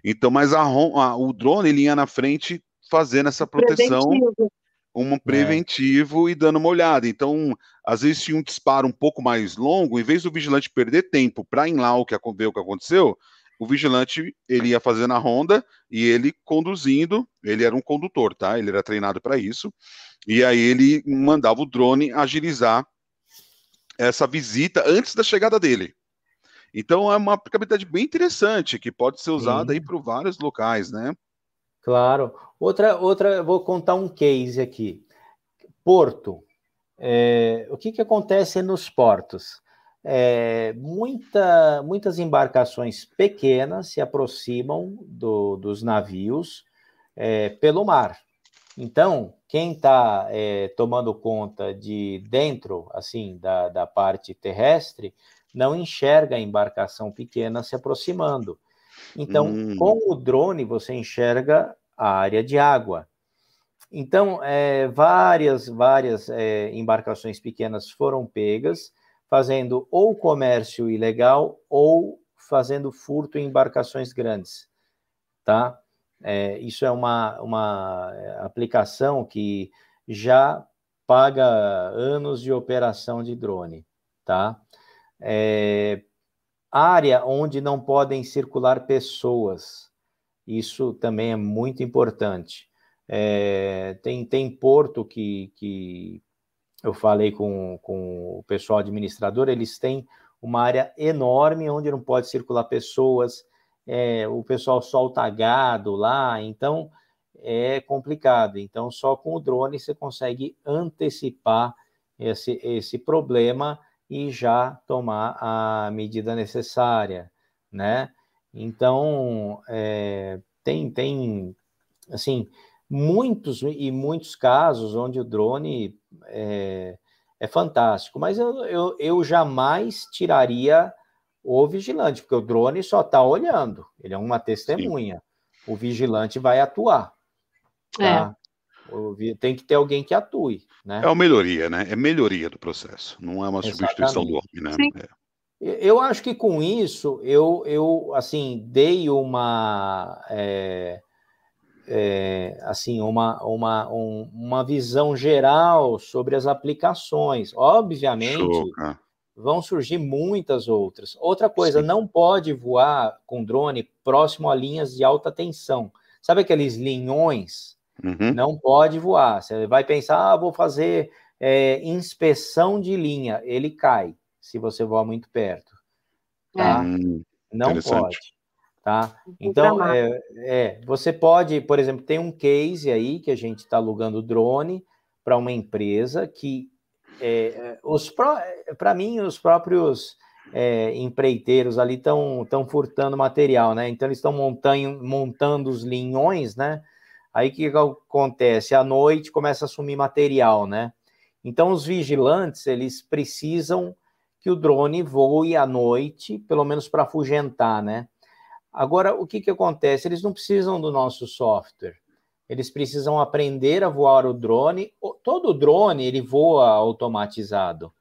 Então, mas a, a, o drone ele ia na frente fazendo essa proteção. Preventivo um preventivo é. e dando uma olhada. Então, às vezes tinha um disparo um pouco mais longo, em vez do vigilante perder tempo para ir lá o que, ver o que aconteceu, o vigilante ele ia fazendo a ronda e ele conduzindo, ele era um condutor, tá? Ele era treinado para isso. E aí ele mandava o drone agilizar essa visita antes da chegada dele. Então é uma aplicabilidade bem interessante que pode ser usada Sim. aí para vários locais, né? Claro. Outra, outra, vou contar um case aqui. Porto. É, o que, que acontece nos portos? É, muita, muitas embarcações pequenas se aproximam do, dos navios é, pelo mar. Então, quem está é, tomando conta de dentro, assim, da, da parte terrestre, não enxerga a embarcação pequena se aproximando. Então, hum. com o drone, você enxerga a área de água. Então, é, várias, várias é, embarcações pequenas foram pegas, fazendo ou comércio ilegal ou fazendo furto em embarcações grandes, tá? É, isso é uma, uma aplicação que já paga anos de operação de drone, tá? É, área onde não podem circular pessoas. Isso também é muito importante. É, tem, tem porto que, que eu falei com, com o pessoal administrador, eles têm uma área enorme onde não pode circular pessoas, é, o pessoal solta gado lá, então é complicado. Então, só com o drone você consegue antecipar esse, esse problema e já tomar a medida necessária, né? Então, é, tem, tem, assim, muitos e muitos casos onde o drone é, é fantástico, mas eu, eu, eu, jamais tiraria o vigilante, porque o drone só está olhando, ele é uma testemunha. Sim. O vigilante vai atuar. Tá? É. Tem que ter alguém que atue. Né? É uma melhoria, né? É melhoria do processo, não é uma Exatamente. substituição do homem, né? É. Eu acho que com isso eu, eu assim dei uma é, é, assim uma, uma, um, uma visão geral sobre as aplicações. Obviamente vão surgir muitas outras. Outra coisa, Sim. não pode voar com drone próximo a linhas de alta tensão. Sabe aqueles linhões? Uhum. Não pode voar. Você vai pensar, ah, vou fazer é, inspeção de linha. Ele cai se você voar muito perto. Tá? Hum, não pode. Tá? Então, é, é, você pode, por exemplo, tem um case aí que a gente está alugando drone para uma empresa que é, os para mim os próprios é, empreiteiros ali estão estão furtando material, né? Então eles estão montando, montando os linhões, né? Aí o que acontece? À noite começa a sumir material, né? Então os vigilantes, eles precisam que o drone voe à noite, pelo menos para afugentar, né? Agora, o que, que acontece? Eles não precisam do nosso software. eles precisam aprender a voar o drone. Todo drone ele voa automatizado,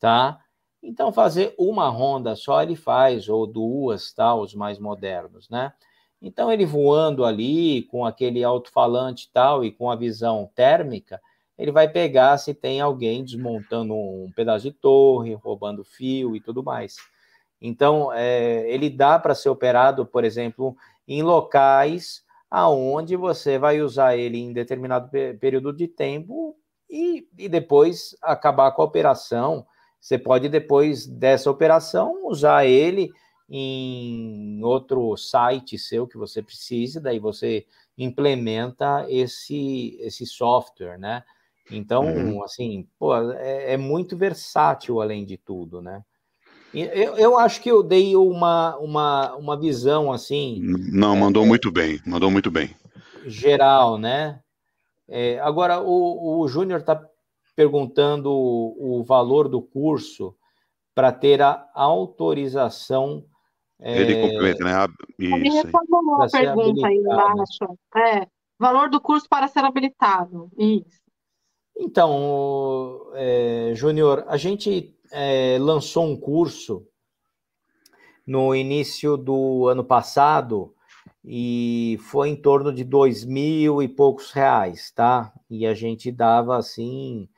tá? Então fazer uma ronda só ele faz ou duas, tá? Os mais modernos, né? Então ele voando ali com aquele alto-falante tal e com a visão térmica, ele vai pegar se tem alguém desmontando um pedaço de torre, roubando fio e tudo mais. Então, é, ele dá para ser operado, por exemplo, em locais aonde você vai usar ele em determinado período de tempo e, e depois acabar com a operação. Você pode, depois dessa operação, usar ele em outro site seu que você precise, daí você implementa esse, esse software, né? Então, uhum. assim, pô, é, é, muito versátil além de tudo, né? Eu, eu acho que eu dei uma, uma, uma visão assim. Não, mandou é, muito bem, mandou muito bem. Geral, né? É, agora, o, o Júnior está perguntando o, o, valor do curso para ter a autorização. Ele é, complementa, né? Isso, Ele reformulou a pergunta aí embaixo. É, valor do curso para ser habilitado. Isso. Então, é, Júnior, a gente é, lançou um curso no início do ano passado e foi em torno de dois mil e poucos reais, tá? E a gente dava assim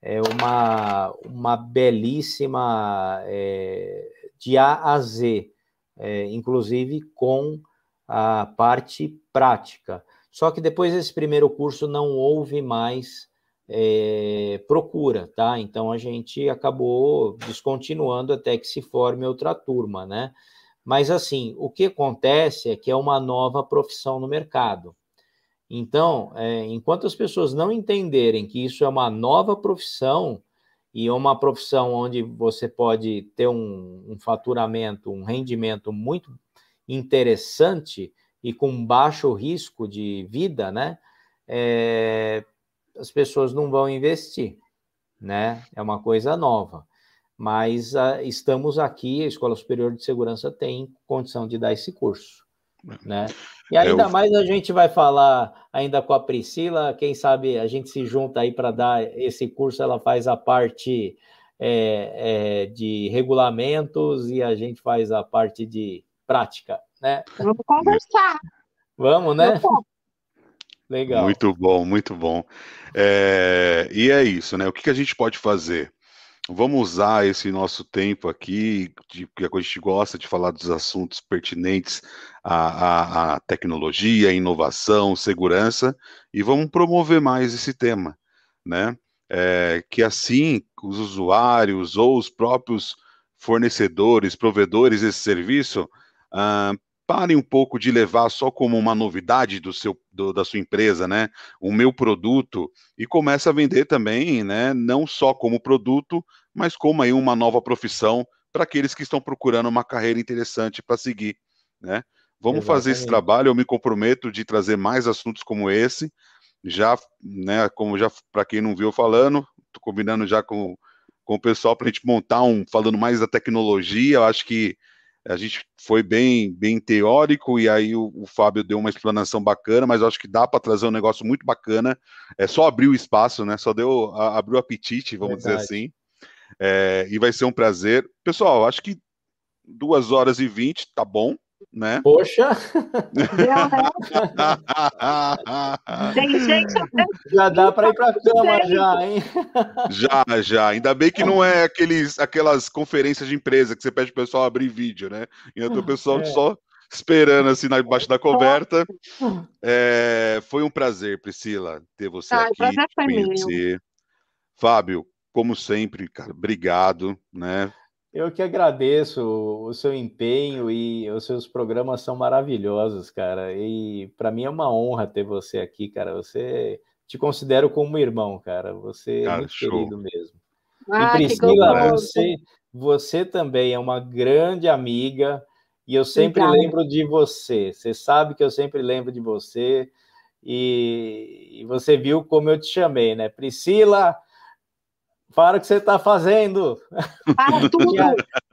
é, uma, uma belíssima é, de A a Z, é, inclusive com a parte prática. Só que depois desse primeiro curso não houve mais é, procura, tá? Então a gente acabou descontinuando até que se forme outra turma, né? Mas assim, o que acontece é que é uma nova profissão no mercado. Então, é, enquanto as pessoas não entenderem que isso é uma nova profissão e uma profissão onde você pode ter um, um faturamento, um rendimento muito interessante e com baixo risco de vida, né? É, as pessoas não vão investir, né? É uma coisa nova. Mas uh, estamos aqui, a Escola Superior de Segurança tem condição de dar esse curso, né? E é, ainda mais a gente vai falar ainda com a Priscila, quem sabe a gente se junta aí para dar esse curso, ela faz a parte é, é, de regulamentos e a gente faz a parte de prática, né? Vamos conversar. Vamos, né? Legal. Muito bom, muito bom. É, e é isso, né? O que, que a gente pode fazer? Vamos usar esse nosso tempo aqui, de, que a gente gosta de falar dos assuntos pertinentes à, à, à tecnologia, inovação, segurança, e vamos promover mais esse tema, né? É, que assim os usuários ou os próprios fornecedores, provedores desse serviço ah, parem um pouco de levar só como uma novidade do seu, do, da sua empresa, né? O meu produto e começa a vender também, né? Não só como produto, mas como aí uma nova profissão para aqueles que estão procurando uma carreira interessante para seguir, né? Vamos Exatamente. fazer esse trabalho. Eu me comprometo de trazer mais assuntos como esse. Já, né? Como já para quem não viu falando, tô combinando já com, com o pessoal para a gente montar um falando mais da tecnologia. Eu acho que a gente foi bem, bem teórico e aí o, o Fábio deu uma explanação bacana, mas acho que dá para trazer um negócio muito bacana. É só abrir o espaço, né? Só deu a, abriu o apetite, vamos Verdade. dizer assim. É, e vai ser um prazer. Pessoal, acho que duas horas e vinte, tá bom né? Poxa! já dá para ir para cama já, hein? Já, já. Ainda bem que não é aqueles, aquelas conferências de empresa que você pede pro pessoal abrir vídeo, né? E o pessoal é. só esperando assim na debaixo da coberta. É, foi um prazer, Priscila, ter você ah, aqui, te conhecer. Fábio, como sempre, cara, obrigado, né? Eu que agradeço o seu empenho e os seus programas são maravilhosos, cara. E para mim é uma honra ter você aqui, cara. Você te considero como irmão, cara. Você cara, é muito show. querido mesmo. Ah, e Priscila, você, você também é uma grande amiga e eu sempre Obrigada. lembro de você. Você sabe que eu sempre lembro de você. E, e você viu como eu te chamei, né? Priscila, Para o que você está fazendo. Para tudo.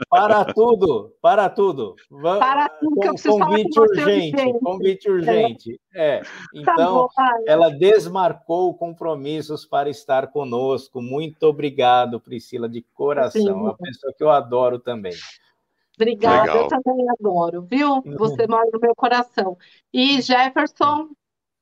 para tudo. Para tudo. Para tudo que eu preciso convite falar com urgente. Você, convite urgente. É. Tá então, tá bom, ela desmarcou compromissos para estar conosco. Muito obrigado, Priscila, de coração. Sim. Uma pessoa que eu adoro também. Obrigada, Legal. eu também adoro, viu? Você mora no meu coração. E Jefferson,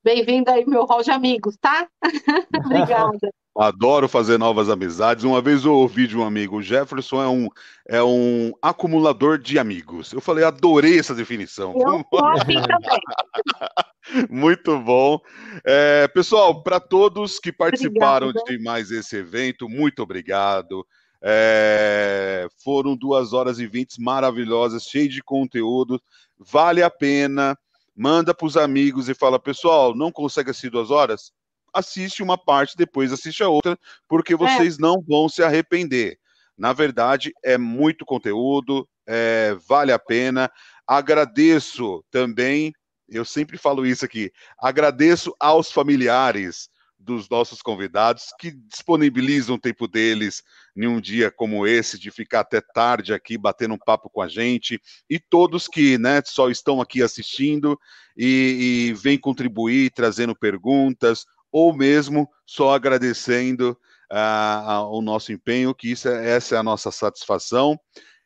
bem-vindo aí, meu hall de amigos, tá? Obrigada. Adoro fazer novas amizades. Uma vez eu ouvi de um amigo, o Jefferson é um, é um acumulador de amigos. Eu falei, adorei essa definição. Eu assim também. Muito bom. É, pessoal, para todos que participaram Obrigada. de mais esse evento, muito obrigado. É, foram duas horas e vinte maravilhosas, cheias de conteúdo. Vale a pena. Manda para os amigos e fala, pessoal, não consegue assistir duas horas? Assiste uma parte, depois assiste a outra, porque é. vocês é. não vão se arrepender. Na verdade, é muito conteúdo, é, vale a pena. Agradeço também, eu sempre falo isso aqui, agradeço aos familiares dos nossos convidados que disponibilizam o tempo deles em um dia como esse, de ficar até tarde aqui batendo um papo com a gente, e todos que né, só estão aqui assistindo e, e vêm contribuir, trazendo perguntas, ou mesmo só agradecendo uh, o nosso empenho, que isso é, essa é a nossa satisfação.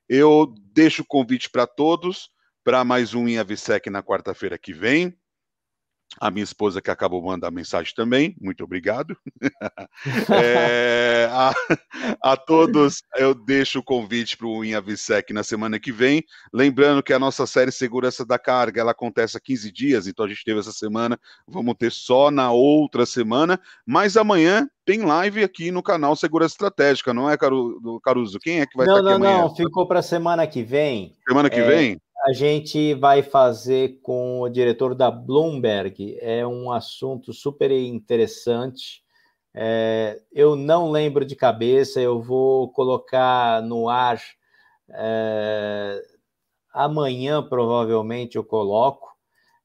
Eu deixo o convite para todos para mais um IAVSEC na quarta-feira que vem a minha esposa que acabou mandar mensagem também, muito obrigado. é, a, a, todos, eu deixo o convite para o InhaVisec na semana que vem. Lembrando que a nossa série Segurança da Carga, ela acontece há 15 dias, então a gente teve essa semana, vamos ter só na outra semana, mas amanhã tem live aqui no canal Segurança Estratégica, não é, Caruso? Quem é que vai não, estar aqui não, amanhã? Não, não, ficou para a semana que vem. Semana que é... vem? A gente vai fazer com o diretor da Bloomberg. É um assunto super interessante. É, eu não lembro de cabeça, eu vou colocar no ar é, amanhã, provavelmente eu coloco,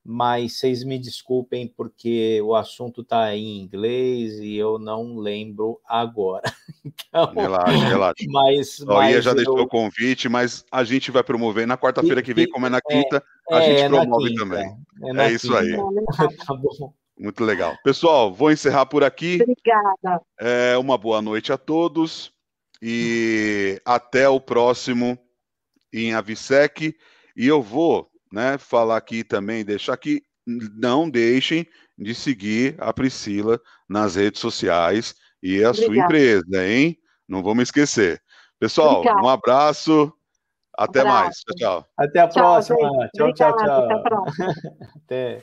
mas vocês me desculpem porque o assunto está em inglês e eu não lembro agora. Então, relaxa, relaxa. Mas, a mas já eu... deixou o convite, mas a gente vai promover na quarta-feira que vem, como é na quinta, é, a gente é promove quinta, também. É, é isso aí. tá bom. Muito legal. Pessoal, vou encerrar por aqui. Obrigada. É, uma boa noite a todos e até o próximo em Avisec. E eu vou né, falar aqui também, deixar aqui, não deixem de seguir a Priscila nas redes sociais e a Obrigada. sua empresa, hein? Não vamos esquecer. Pessoal, Obrigada. um abraço. Até um abraço. mais. Tchau, tchau. Até a tchau, próxima. Tchau, tchau, tchau. Até a próxima. Até.